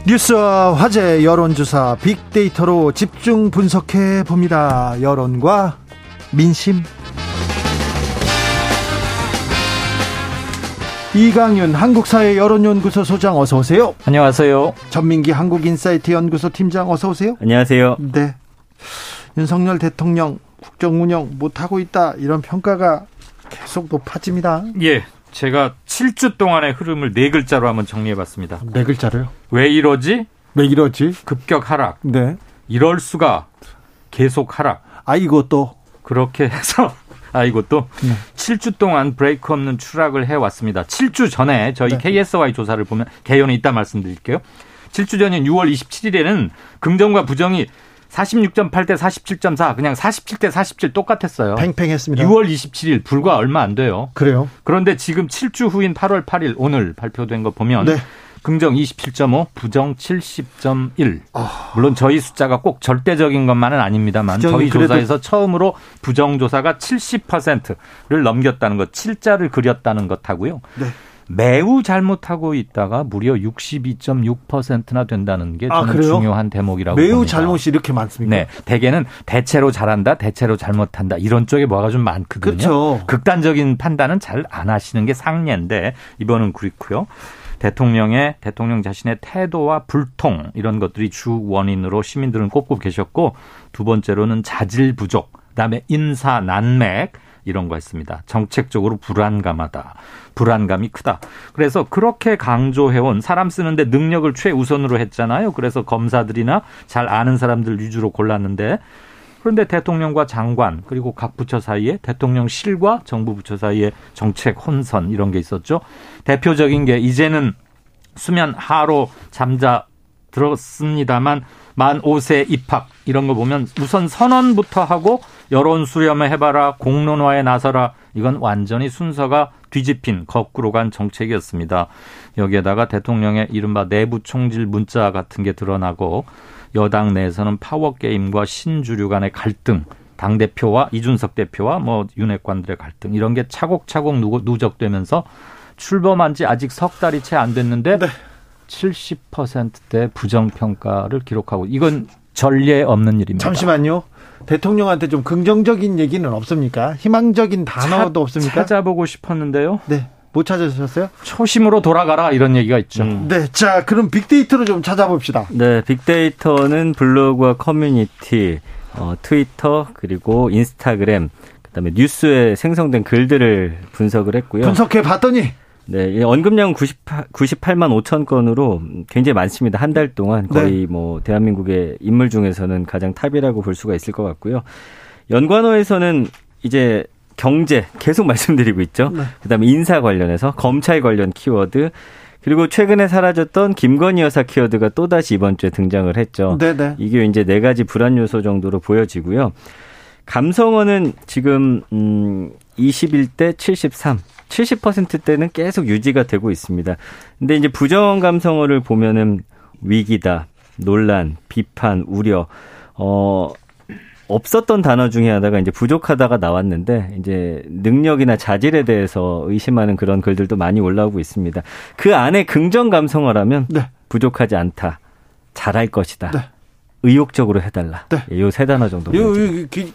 뉴스와 화제 여론조사 빅데이터로 집중 분석해 봅니다. 여론과 민심. 이강윤 한국사회 여론연구소 소장 어서 오세요. 안녕하세요. 전민기 한국인사이트 연구소 팀장 어서 오세요. 안녕하세요. 네. 윤석열 대통령 국정 운영 못 하고 있다 이런 평가가 계속 높아집니다. 예. 제가 7주 동안의 흐름을 네 글자로 한번 정리해 봤습니다. 네 글자로요? 왜 이러지? 왜 이러지? 급격 하락. 네. 이럴 수가 계속 하락. 아 이것도 그렇게 해서 아 이것도 네. 7주 동안 브레이크 없는 추락을 해 왔습니다. 7주 전에 저희 네. KSY 조사를 보면 개요는 이따 말씀드릴게요. 7주 전인 6월 27일에는 긍정과 부정이 46.8 대 47.4 그냥 47대 47 똑같았어요. 팽팽했습니다. 6월 27일 불과 얼마 안 돼요. 그래요? 그런데 지금 7주 후인 8월 8일 오늘 발표된 거 보면 네. 긍정 27.5, 부정 70.1. 아... 물론 저희 숫자가 꼭 절대적인 것만은 아닙니다만 저희 조사에서 처음으로 부정 조사가 70%를 넘겼다는 것, 7자를 그렸다는 것하고요. 네. 매우 잘못하고 있다가 무려 62.6%나 된다는 게 아, 저는 아, 중요한 대목이라고 매우 봅니다. 잘못이 이렇게 많습니까? 네. 대개는 대체로 잘한다, 대체로 잘못한다 이런 쪽에 뭐가 좀 많거든요. 그렇죠. 극단적인 판단은 잘 안 하시는 게 상례인데 이번은 그렇고요. 대통령의 대통령 자신의 태도와 불통 이런 것들이 주 원인으로 시민들은 꼽고 계셨고 두 번째로는 자질 부족, 그다음에 인사 난맥 이런 거 했습니다. 정책적으로 불안감하다. 불안감이 크다. 그래서 그렇게 강조해온 사람 쓰는데 능력을 최우선으로 했잖아요. 그래서 검사들이나 잘 아는 사람들 위주로 골랐는데 그런데 대통령과 장관 그리고 각 부처 사이에 대통령실과 정부 부처 사이에 정책 혼선 이런 게 있었죠. 대표적인 게 이제는 수면 하로 잠자 들었습니다만 만 5세 입학 이런 거 보면 우선 선언부터 하고 여론 수렴을 해봐라 공론화에 나서라 이건 완전히 순서가 뒤집힌 거꾸로 간 정책이었습니다. 여기에다가 대통령의 이른바 내부 총질 문자 같은 게 드러나고 여당 내에서는 파워 게임과 신주류 간의 갈등 당 대표와 이준석 대표와 뭐 윤핵관들의 갈등 이런 게 차곡차곡 누적되면서 출범한 지 아직 석 달이 채 안 됐는데 네. 70%대 부정 평가를 기록하고 이건 전례 없는 일입니다. 잠시만요. 대통령한테 좀 긍정적인 얘기는 없습니까? 희망적인 단어도 차, 없습니까? 찾아보고 싶었는데요. 네. 못 찾으셨어요? 초심으로 돌아가라 이런 얘기가 있죠. 음. 네. 자, 그럼 빅데이터로 좀 찾아봅시다. 네. 빅데이터는 블로그와 커뮤니티, 어, 트위터, 그리고 인스타그램, 그다음에 뉴스에 생성된 글들을 분석을 했고요. 분석해 봤더니 네, 언급량은 98, 98만 5천 건으로 굉장히 많습니다. 한 달 동안 거의 네. 뭐 대한민국의 인물 중에서는 가장 탑이라고 볼 수가 있을 것 같고요. 연관어에서는 이제 경제 계속 말씀드리고 있죠. 네. 그다음에 인사 관련해서 검찰 관련 키워드 그리고 최근에 사라졌던 김건희 여사 키워드가 또다시 이번 주에 등장을 했죠. 네네. 네. 이게 이제 네 가지 불안 요소 정도로 보여지고요. 감성어는 지금 음 21대 73. 70%대는 계속 유지가 되고 있습니다. 근데 이제 부정 감성어를 보면은 위기다, 논란, 비판, 우려, 어, 없었던 단어 중에 하나가 이제 부족하다가 나왔는데 이제 능력이나 자질에 대해서 의심하는 그런 글들도 많이 올라오고 있습니다. 그 안에 긍정 감성어라면 네. 부족하지 않다. 잘할 것이다. 네. 의욕적으로 해달라. 네. 예, 요세 단어 정도. 요, 요, 기,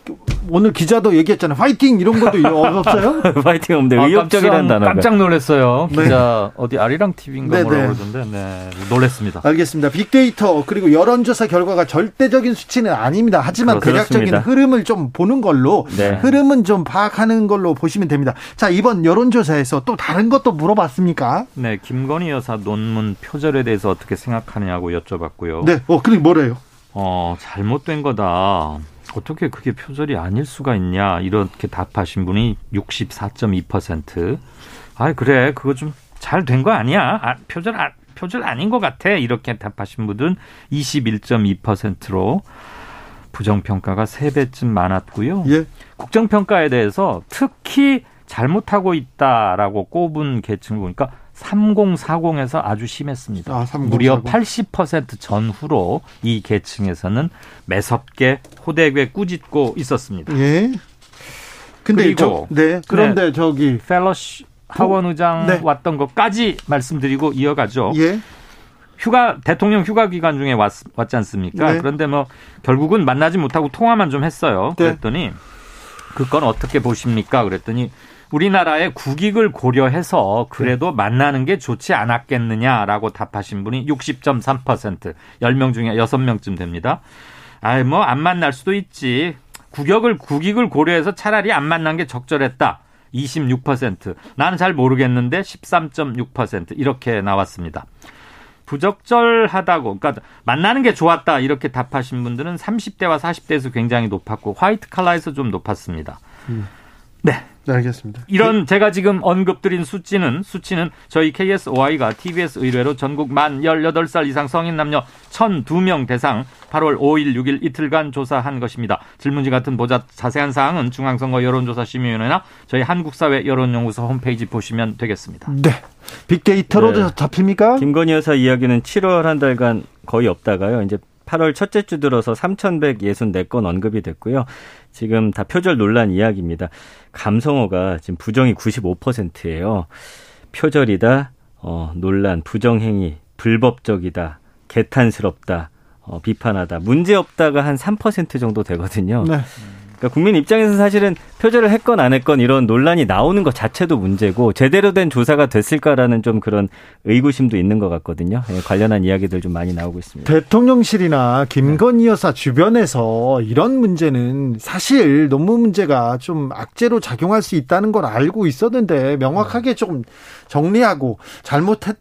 오늘 기자도 얘기했잖아요. 화이팅 이런 것도 없어요? 화이팅 없는데 아, 의욕적이라는 단어. 깜짝 놀랐어요. 네. 기자 어디 아리랑 TV인가 네, 뭐라고 네. 그러던데, 네, 놀랬습니다. 알겠습니다. 빅데이터 그리고 여론조사 결과가 절대적인 수치는 아닙니다. 하지만 대략적인 흐름을 좀 보는 걸로 네. 흐름은 좀 파악하는 걸로 보시면 됩니다. 자 이번 여론조사에서 또 다른 것도 물어봤습니까? 네, 김건희 여사 논문 표절에 대해서 어떻게 생각하느냐고 여쭤봤고요. 네, 어 그리고 뭐래요? 어, 잘못된 거다. 어떻게 그게 표절이 아닐 수가 있냐. 이렇게 답하신 분이 64.2%. 아, 그래. 그거 좀 잘 된 거 아니야. 아, 표절, 아, 표절 아닌 것 같아. 이렇게 답하신 분들은 21.2%로 부정 평가가 3배쯤 많았고요. 예. 국정 평가에 대해서 특히 잘못하고 있다라고 꼽은 계층을 보니까 3040에서 아주 심했습니다. 아, 3040. 무려 80% 전후로 이 계층에서는 매섭게 호되게 꾸짖고 있었습니다. 예. 근데 그리고 저, 네. 그런데 네, 저기 펠러시 하원 의장 네. 왔던 것까지 말씀드리고 이어가죠. 예. 휴가 대통령 휴가 기간 중에 왔, 왔지 않습니까? 네. 그런데 뭐 결국은 만나지 못하고 통화만 좀 했어요. 네. 그랬더니 그건 어떻게 보십니까? 그랬더니 우리나라의 국익을 고려해서 그래도 네. 만나는 게 좋지 않았겠느냐라고 답하신 분이 60.3% 10명 중에 6명쯤 됩니다. 아이 뭐안 만날 수도 있지. 국역을 국익을 고려해서 차라리 안 만난 게 적절했다. 26%. 나는 잘 모르겠는데 13.6% 이렇게 나왔습니다. 부적절하다고, 그러니까 만나는 게 좋았다 이렇게 답하신 분들은 30대와 40대에서 굉장히 높았고 화이트 칼라에서 좀 높았습니다. 음. 네. 네, 알겠습니다. 이런 제가 지금 언급드린 수치는 수치는 저희 KSOI가 TBS 의뢰로 전국 만 18살 이상 성인 남녀 1,002명 대상 8월 5일, 6일 이틀간 조사한 것입니다. 질문지 같은 보자 자세한 사항은 중앙선거 여론조사 심의위원회나 저희 한국사회 여론연구소 홈페이지 보시면 되겠습니다. 네. 빅데이터로 네. 잡힙니까? 김건희 여사 이야기는 7월 한 달간 거의 없다가요. 이제 8월 첫째 주 들어서 3,164건 언급이 됐고요. 지금 다 표절 논란 이야기입니다. 감성어가 지금 부정이 95%예요. 표절이다, 어, 논란, 부정행위, 불법적이다, 개탄스럽다, 어, 비판하다, 문제없다가 한 3% 정도 되거든요. 네. 그러니까 국민 입장에서 사실은 표절을 했건 안 했건 이런 논란이 나오는 것 자체도 문제고 제대로 된 조사가 됐을까라는 좀 그런 의구심도 있는 것 같거든요. 예, 관련한 이야기들 좀 많이 나오고 있습니다. 대통령실이나 김건희 여사 주변에서 이런 문제는 사실 논문 문제가 좀 악재로 작용할 수 있다는 걸 알고 있었는데 명확하게 좀 정리하고 잘못했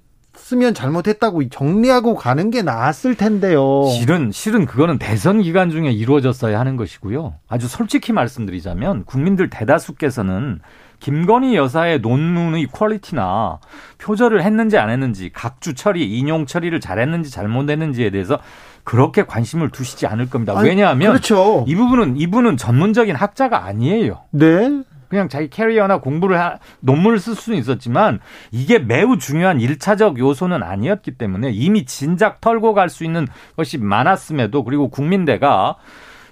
쓰면 잘못했다고 정리하고 가는 게 나았을 텐데요. 실은 실은 그거는 대선 기간 중에 이루어졌어야 하는 것이고요. 아주 솔직히 말씀드리자면 국민들 대다수께서는 김건희 여사의 논문의 퀄리티나 표절을 했는지 안 했는지 각주 처리, 인용 처리를 잘했는지 잘못했는지에 대해서 그렇게 관심을 두시지 않을 겁니다. 왜냐하면 그렇죠. 이 부분은 이분은 전문적인 학자가 아니에요. 네. 그냥 자기 캐리어나 공부를 하, 논문을 쓸 수는 있었지만 이게 매우 중요한 일차적 요소는 아니었기 때문에 이미 진작 털고 갈 수 있는 것이 많았음에도 그리고 국민대가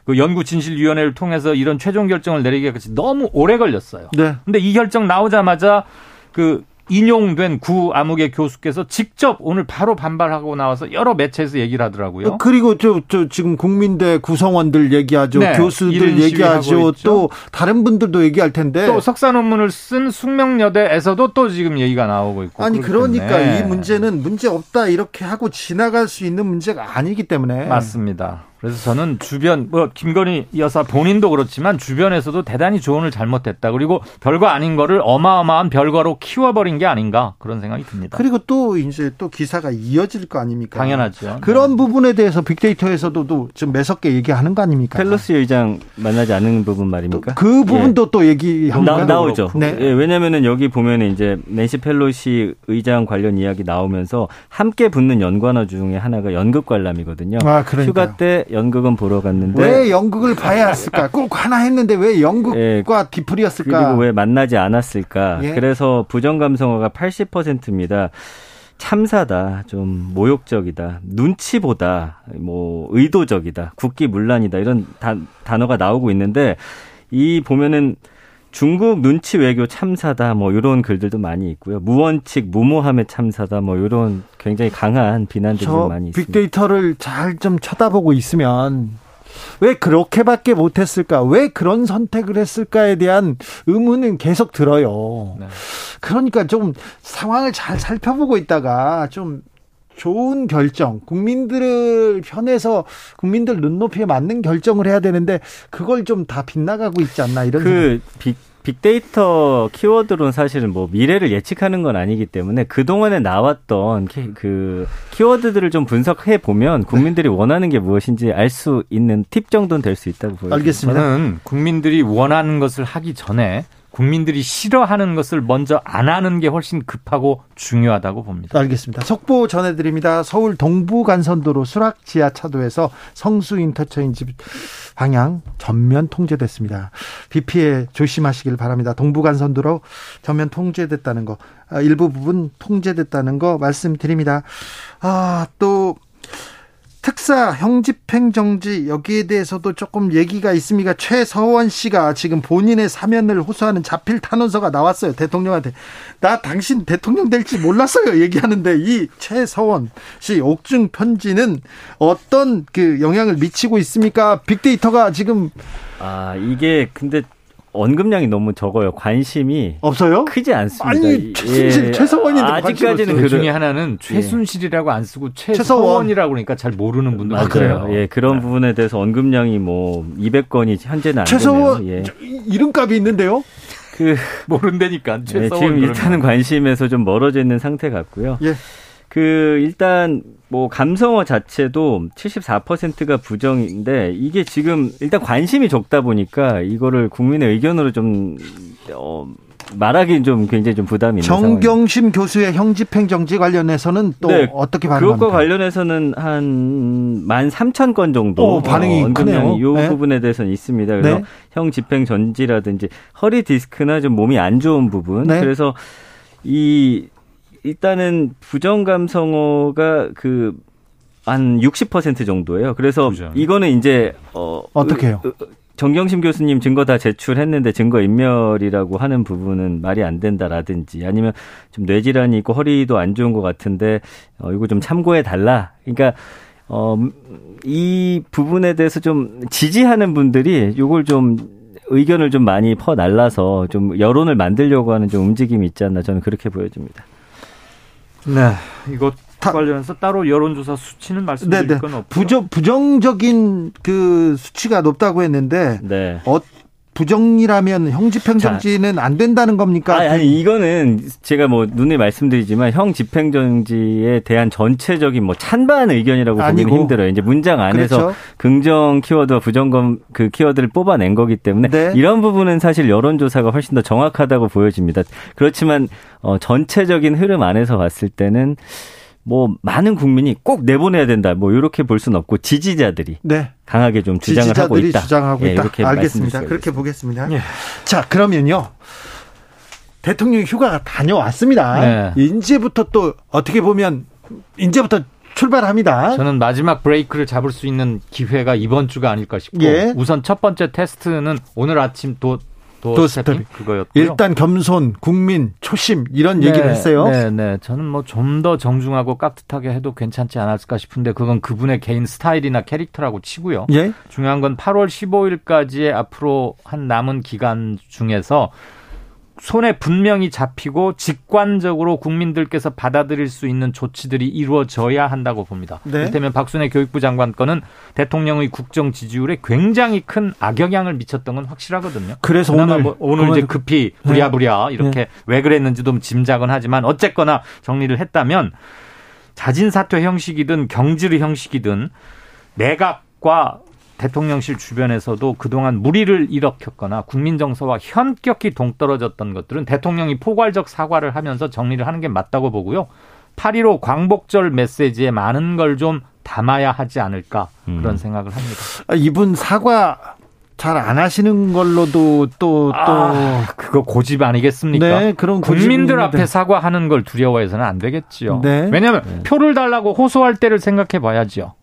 그 연구진실위원회를 통해서 이런 최종 결정을 내리기까지 너무 오래 걸렸어요. 네. 근데 이 결정 나오자마자 그 인용된 구 암흑의 교수께서 직접 오늘 바로 반발하고 나와서 여러 매체에서 얘기를 하더라고요. 어, 그리고 저, 저 지금 국민대 구성원들 얘기하죠. 네, 교수들 얘기하죠. 또 다른 분들도 얘기할 텐데. 또 석사 논문을 쓴 숙명여대에서도 또 지금 얘기가 나오고 있고. 아니 그러니까 때문에. 이 문제는 문제 없다 이렇게 하고 지나갈 수 있는 문제가 아니기 때문에. 맞습니다. 그래서 저는 주변 뭐 김건희 여사 본인도 그렇지만 주변에서도 대단히 조언을 잘못했다. 그리고 별거 아닌 거를 어마어마한 별거로 키워버린 게 아닌가 그런 생각이 듭니다. 그리고 또 이제 또 기사가 이어질 거 아닙니까? 당연하죠. 그런 네. 부분에 대해서 빅데이터에서도 좀 매섭게 얘기하는 거 아닙니까? 펠로시 의장 만나지 않는 부분 말입니까? 그 부분도 예. 또 얘기합니까? 나, 오죠 네. 예, 왜냐면은 여기 보면 이제 낸시 펠로시 의장 관련 이야기 나오면서 함께 붙는 연관어 중에 하나가 연극 관람이거든요. 아, 그러니까. 휴가 때 연극은 보러 갔는데 왜 연극을 봐야 했을까? 꼭 하나 했는데 왜 연극과 예, 디플이었을까? 그리고 왜 만나지 않았을까? 예. 그래서 부정 감성어가 80%입니다. 참사다, 좀 모욕적이다, 눈치보다, 뭐 의도적이다, 국기 문란이다 이런 단, 단어가 나오고 있는데 이 보면은 중국 눈치 외교 참사다 뭐 이런 글들도 많이 있고요. 무원칙 무모함의 참사다 뭐 이런 굉장히 강한 비난들이 많이 있습니다. 빅데이터를 잘 좀 쳐다보고 있으면 왜 그렇게밖에 못했을까? 왜 그런 선택을 했을까에 대한 의문은 계속 들어요. 네. 그러니까 좀 상황을 잘 살펴보고 있다가 좀 좋은 결정, 국민들을 편에서 국민들 눈높이에 맞는 결정을 해야 되는데 그걸 좀 다 빗나가고 있지 않나 이런 그 빅, 빅데이터 키워드로는 사실은 뭐 미래를 예측하는 건 아니기 때문에 그동안에 나왔던 키, 그 키워드들을 좀 분석해 보면 국민들이 네. 원하는 게 무엇인지 알 수 있는 팁 정도는 될 수 있다고 보여요. 알겠습니다. 저는 국민들이 원하는 것을 하기 전에 국민들이 싫어하는 것을 먼저 안 하는 게 훨씬 급하고 중요하다고 봅니다. 알겠습니다. 속보 전해드립니다. 서울 동부간선도로 수락 지하차도에서 성수 인터체인지 방향 전면 통제됐습니다. 비 피해 조심하시길 바랍니다. 동부간선도로 전면 통제됐다는 거, 아, 일부 부분 통제됐다는 거 말씀드립니다. 아, 또 특사 형집행정지 여기에 대해서도 조금 얘기가 있습니다. 최서원 씨가 지금 본인의 사면을 호소하는 자필 탄원서가 나왔어요. 대통령한테. 나 당신 대통령 될지 몰랐어요. 얘기하는데 이 최서원 씨 옥중 편지는 어떤 그 영향을 미치고 있습니까? 빅데이터가 지금 아, 이게 근데 언급량이 너무 적어요. 관심이 없어요? 크지 않습니다. 아니 최순실, 예. 최서원인데 아직까지는 그 중에 하나는 예. 최순실이라고 안 쓰고 최서원이라고 그러니까 잘 모르는 분들 많아요. 예, 그런 네. 부분에 대해서 언급량이 뭐 200건이 현재는 안 최서원 예. 이름값이 있는데요. 그 모른다니까. 네, 지금 일단은 관심에서 좀 멀어져 있는 상태 같고요. 예. 그 일단 뭐 감성어 자체도 74%가 부정인데 이게 지금 일단 관심이 적다 보니까 이거를 국민의 의견으로 좀 어, 말하기는 좀 굉장히 좀 부담이 있는 정경심 교수의 형집행정지 관련해서는 또 네, 어떻게 반응합니까? 그것과 관련해서는 한만 삼천 건 정도 오, 반응이 어, 크네요. 이 네. 부분에 대해서는 있습니다. 그래서 네. 형집행전지라든지 허리 디스크나 좀 몸이 안 좋은 부분 네. 그래서 이 일단은 부정 감성어가 그 한 60% 정도예요. 그래서 부정. 이거는 이제 어 어떻게 해요? 정경심 교수님 증거 다 제출했는데 증거 인멸이라고 하는 부분은 말이 안 된다라든지 아니면 좀 뇌질환이 있고 허리도 안 좋은 것 같은데 어 이거 좀 참고해 달라. 그러니까 어 이 부분에 대해서 좀 지지하는 분들이 이걸 좀 의견을 좀 많이 퍼 날라서 좀 여론을 만들려고 하는 좀 움직임이 있지 않나 저는 그렇게 보여집니다. 네. 이거 관련해서 따로 여론조사 수치는 말씀드릴 네네. 건 없고 부정 부정적인 그 수치가 높다고 했는데 네. 어, 부정이라면 형집행정지는 안 된다는 겁니까? 아니, 아니, 이거는 제가 뭐 눈에 말씀드리지만 형집행정지에 대한 전체적인 뭐 찬반 의견이라고 보기는 힘들어요. 이제 문장 안에서 그렇죠. 긍정 키워드와 부정검 그 키워드를 뽑아낸 거기 때문에 네. 이런 부분은 사실 여론조사가 훨씬 더 정확하다고 보여집니다. 그렇지만 어, 전체적인 흐름 안에서 봤을 때는 뭐 많은 국민이 꼭 내보내야 된다. 뭐 이렇게 볼 수는 없고 지지자들이 네. 강하게 좀 주장을 하고 있다. 주장하고 예, 있다. 이렇게 알겠습니다. 그렇게 보겠습니다. 예. 자, 그러면요. 대통령 휴가가 다녀왔습니다. 네. 이제부터 또 어떻게 보면 이제부터 출발합니다. 저는 마지막 브레이크를 잡을 수 있는 기회가 이번 주가 아닐까 싶고 예. 우선 첫 번째 테스트는 오늘 아침 또 도스텝 그거였고요. 일단 겸손, 국민, 초심 이런 네, 얘기를 했어요. 네, 네. 저는 뭐 좀 더 정중하고 깍듯하게 해도 괜찮지 않았을까 싶은데 그건 그분의 개인 스타일이나 캐릭터라고 치고요. 예? 중요한 건 8월 15일까지의 앞으로 한 남은 기간 중에서 손에 분명히 잡히고 직관적으로 국민들께서 받아들일 수 있는 조치들이 이루어져야 한다고 봅니다. 네. 이를테면 박순애 교육부 장관 건은 대통령의 국정 지지율에 굉장히 큰 악영향을 미쳤던 건 확실하거든요. 그래서 오늘 뭐 오늘 이제 급히 네. 부랴부랴 이렇게 네. 왜 그랬는지도 짐작은 하지만 어쨌거나 정리를 했다면 자진 사퇴 형식이든 경질 형식이든 내각과 대통령실 주변에서도 그동안 무리를 일으켰거나 국민 정서와 현격히 동떨어졌던 것들은 대통령이 포괄적 사과를 하면서 정리를 하는 게 맞다고 보고요. 8.15 광복절 메시지에 많은 걸 좀 담아야 하지 않을까 그런 음. 생각을 합니다. 아, 이분 사과 잘 안 하시는 걸로도 또, 또. 아, 그거 고집 아니겠습니까? 네, 그런 국민들 앞에 사과하는 걸 두려워해서는 안 되겠지요. 네. 왜냐하면 네. 표를 달라고 호소할 때를 생각해 봐야지요.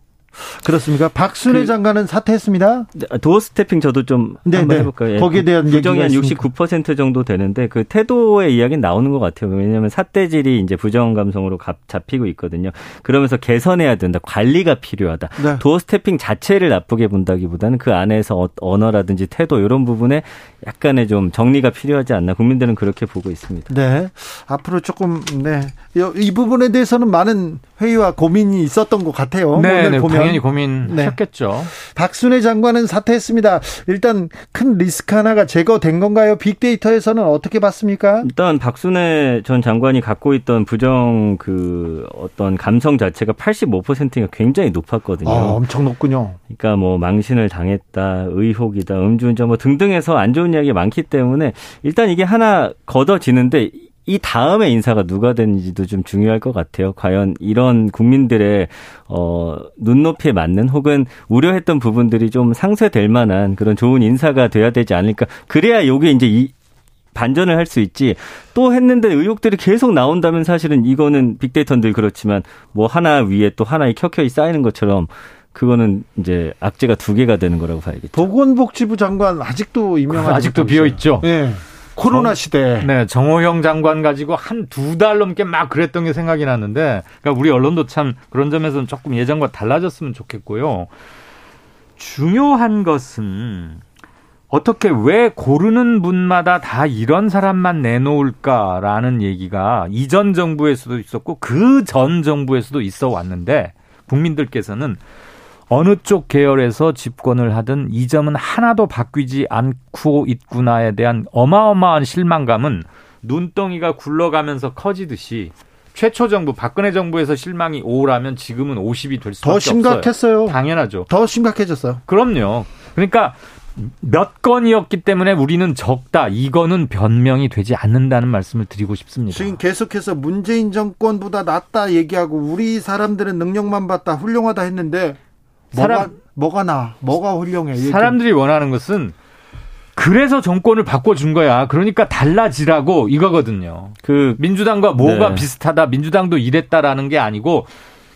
그렇습니까? 박순애 그, 장관은 사퇴했습니다. 네, doorstepping 저도 좀 네, 한번 네. 해볼까요? 예, 거기에 대한 부정이 한 69% 정도 되는데 그 태도의 이야기는 나오는 것 같아요. 왜냐하면 삿대질이 이제 부정 감성으로 잡히고 있거든요. 그러면서 개선해야 된다. 관리가 필요하다. 네. doorstepping 자체를 나쁘게 본다기보다는 그 안에서 어, 언어라든지 태도 이런 부분에 약간의 좀 정리가 필요하지 않나 국민들은 그렇게 보고 있습니다. 네. 앞으로 조금 네. 이 부분에 대해서는 많은 회의와 고민이 있었던 것 같아요. 네, 네 보면. 당연히 고민했겠죠. 네. 박순애 장관은 사퇴했습니다. 일단 큰 리스크 하나가 제거된 건가요? 빅데이터에서는 어떻게 봤습니까? 일단 박순애 전 장관이 갖고 있던 부정 그 어떤 감성 자체가 85%가 굉장히 높았거든요. 아, 엄청 높군요. 그러니까 뭐 망신을 당했다, 의혹이다, 음주운전 뭐 등등해서 안 좋은 이야기 많기 때문에 일단 이게 하나 걷어지는데 이 다음에 인사가 누가 되는지도 좀 중요할 것 같아요. 과연 이런 국민들의 어 눈높이에 맞는 혹은 우려했던 부분들이 좀 상쇄될 만한 그런 좋은 인사가 돼야 되지 않을까. 그래야 요게 이제 이 반전을 할 수 있지. 또 했는데 의혹들이 계속 나온다면 사실은 이거는 빅데이터들 그렇지만 뭐 하나 위에 또 하나의 켜켜이 쌓이는 것처럼 그거는 이제 악재가 두 개가 되는 거라고 봐야겠죠. 보건복지부 장관 아직도 임명하지 아직도 비어 있죠. 네. 코로나 시대. 네, 정호영 장관 가지고 한 두 달 넘게 막 그랬던 게 생각이 나는데, 그러니까 우리 언론도 참 그런 점에서는 조금 예전과 달라졌으면 좋겠고요. 중요한 것은 어떻게 왜 고르는 분마다 다 이런 사람만 내놓을까라는 얘기가 이전 정부에서도 있었고 그 전 정부에서도 있어 왔는데 국민들께서는 어느 쪽 계열에서 집권을 하든 이 점은 하나도 바뀌지 않고 있구나에 대한 어마어마한 실망감은 눈덩이가 굴러가면서 커지듯이 최초 정부 박근혜 정부에서 실망이 5라면 지금은 50이 될 수밖에 더 심각했어요. 없어요. 당연하죠. 더 심각해졌어요. 그럼요. 그러니까 몇 건이었기 때문에 우리는 적다. 이거는 변명이 되지 않는다는 말씀을 드리고 싶습니다. 지금 계속해서 문재인 정권보다 낫다 얘기하고 우리 사람들은 능력만 봤다 훌륭하다 했는데 사람 뭐가, 뭐가 나 뭐가 훌륭해 사람들이 원하는 것은 그래서 정권을 바꿔준 거야. 그러니까 달라지라고 이거거든요. 그 민주당과 뭐가 네. 비슷하다. 민주당도 이랬다라는 게 아니고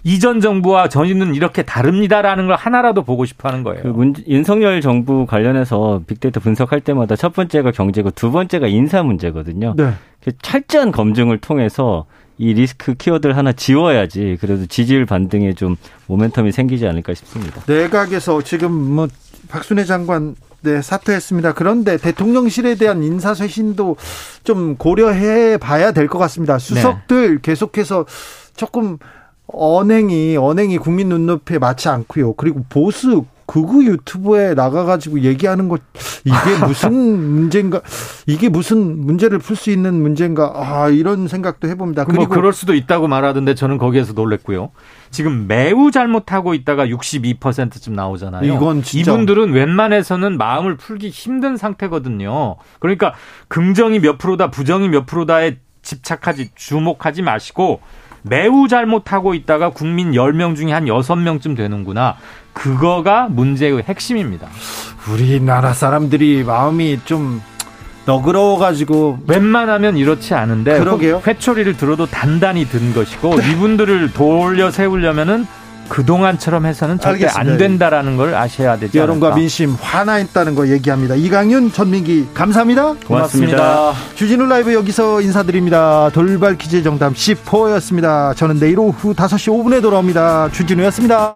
이전 정부와 저희는 이렇게 다릅니다라는 걸 하나라도 보고 싶어 하는 거예요. 그 문, 윤석열 정부 관련해서 빅데이터 분석할 때마다 첫 번째가 경제고 두 번째가 인사 문제거든요. 네. 그 철저한 검증을 통해서 이 리스크 키워드를 하나 지워야지 그래도 지지율 반등에 좀 모멘텀이 생기지 않을까 싶습니다. 내각에서 지금 뭐 박순애 장관 네, 사퇴했습니다. 그런데 대통령실에 대한 인사쇄신도 좀 고려해 봐야 될 것 같습니다. 수석들 네. 계속해서 조금 언행이 언행이 국민 눈높이에 맞지 않고요. 그리고 보수 극우 유튜브에 나가가지고 얘기하는 것 이게 무슨 문제인가? 이게 무슨 문제를 풀 수 있는 문제인가? 아 이런 생각도 해봅니다. 뭐 그리고 뭐 그럴 수도 있다고 말하던데 저는 거기에서 놀랬고요. 지금 매우 잘못하고 있다가 62%쯤 나오잖아요. 이건 진짜. 이분들은 웬만해서는 마음을 풀기 힘든 상태거든요. 그러니까 긍정이 몇 프로다, 부정이 몇 프로다에 집착하지 주목하지 마시고 매우 잘못하고 있다가 국민 10명 중에 한 6명쯤 되는구나. 그거가 문제의 핵심입니다. 우리나라 사람들이 마음이 좀 너그러워가지고 웬만하면 이렇지 않은데 그러게요. 회초리를 들어도 단단히 든 것이고 네. 이분들을 돌려 세우려면은 그동안처럼 해서는 절대 알겠습니다. 안 된다라는 걸 아셔야 되죠. 여론과 민심 화나 있다는 거 얘기합니다. 이강윤, 전민기 감사합니다. 고맙습니다. 고맙습니다. 주진우 라이브 여기서 인사드립니다. 돌발 퀴즈 정답 10호였습니다. 저는 내일 오후 5시 5분에 돌아옵니다. 주진우였습니다.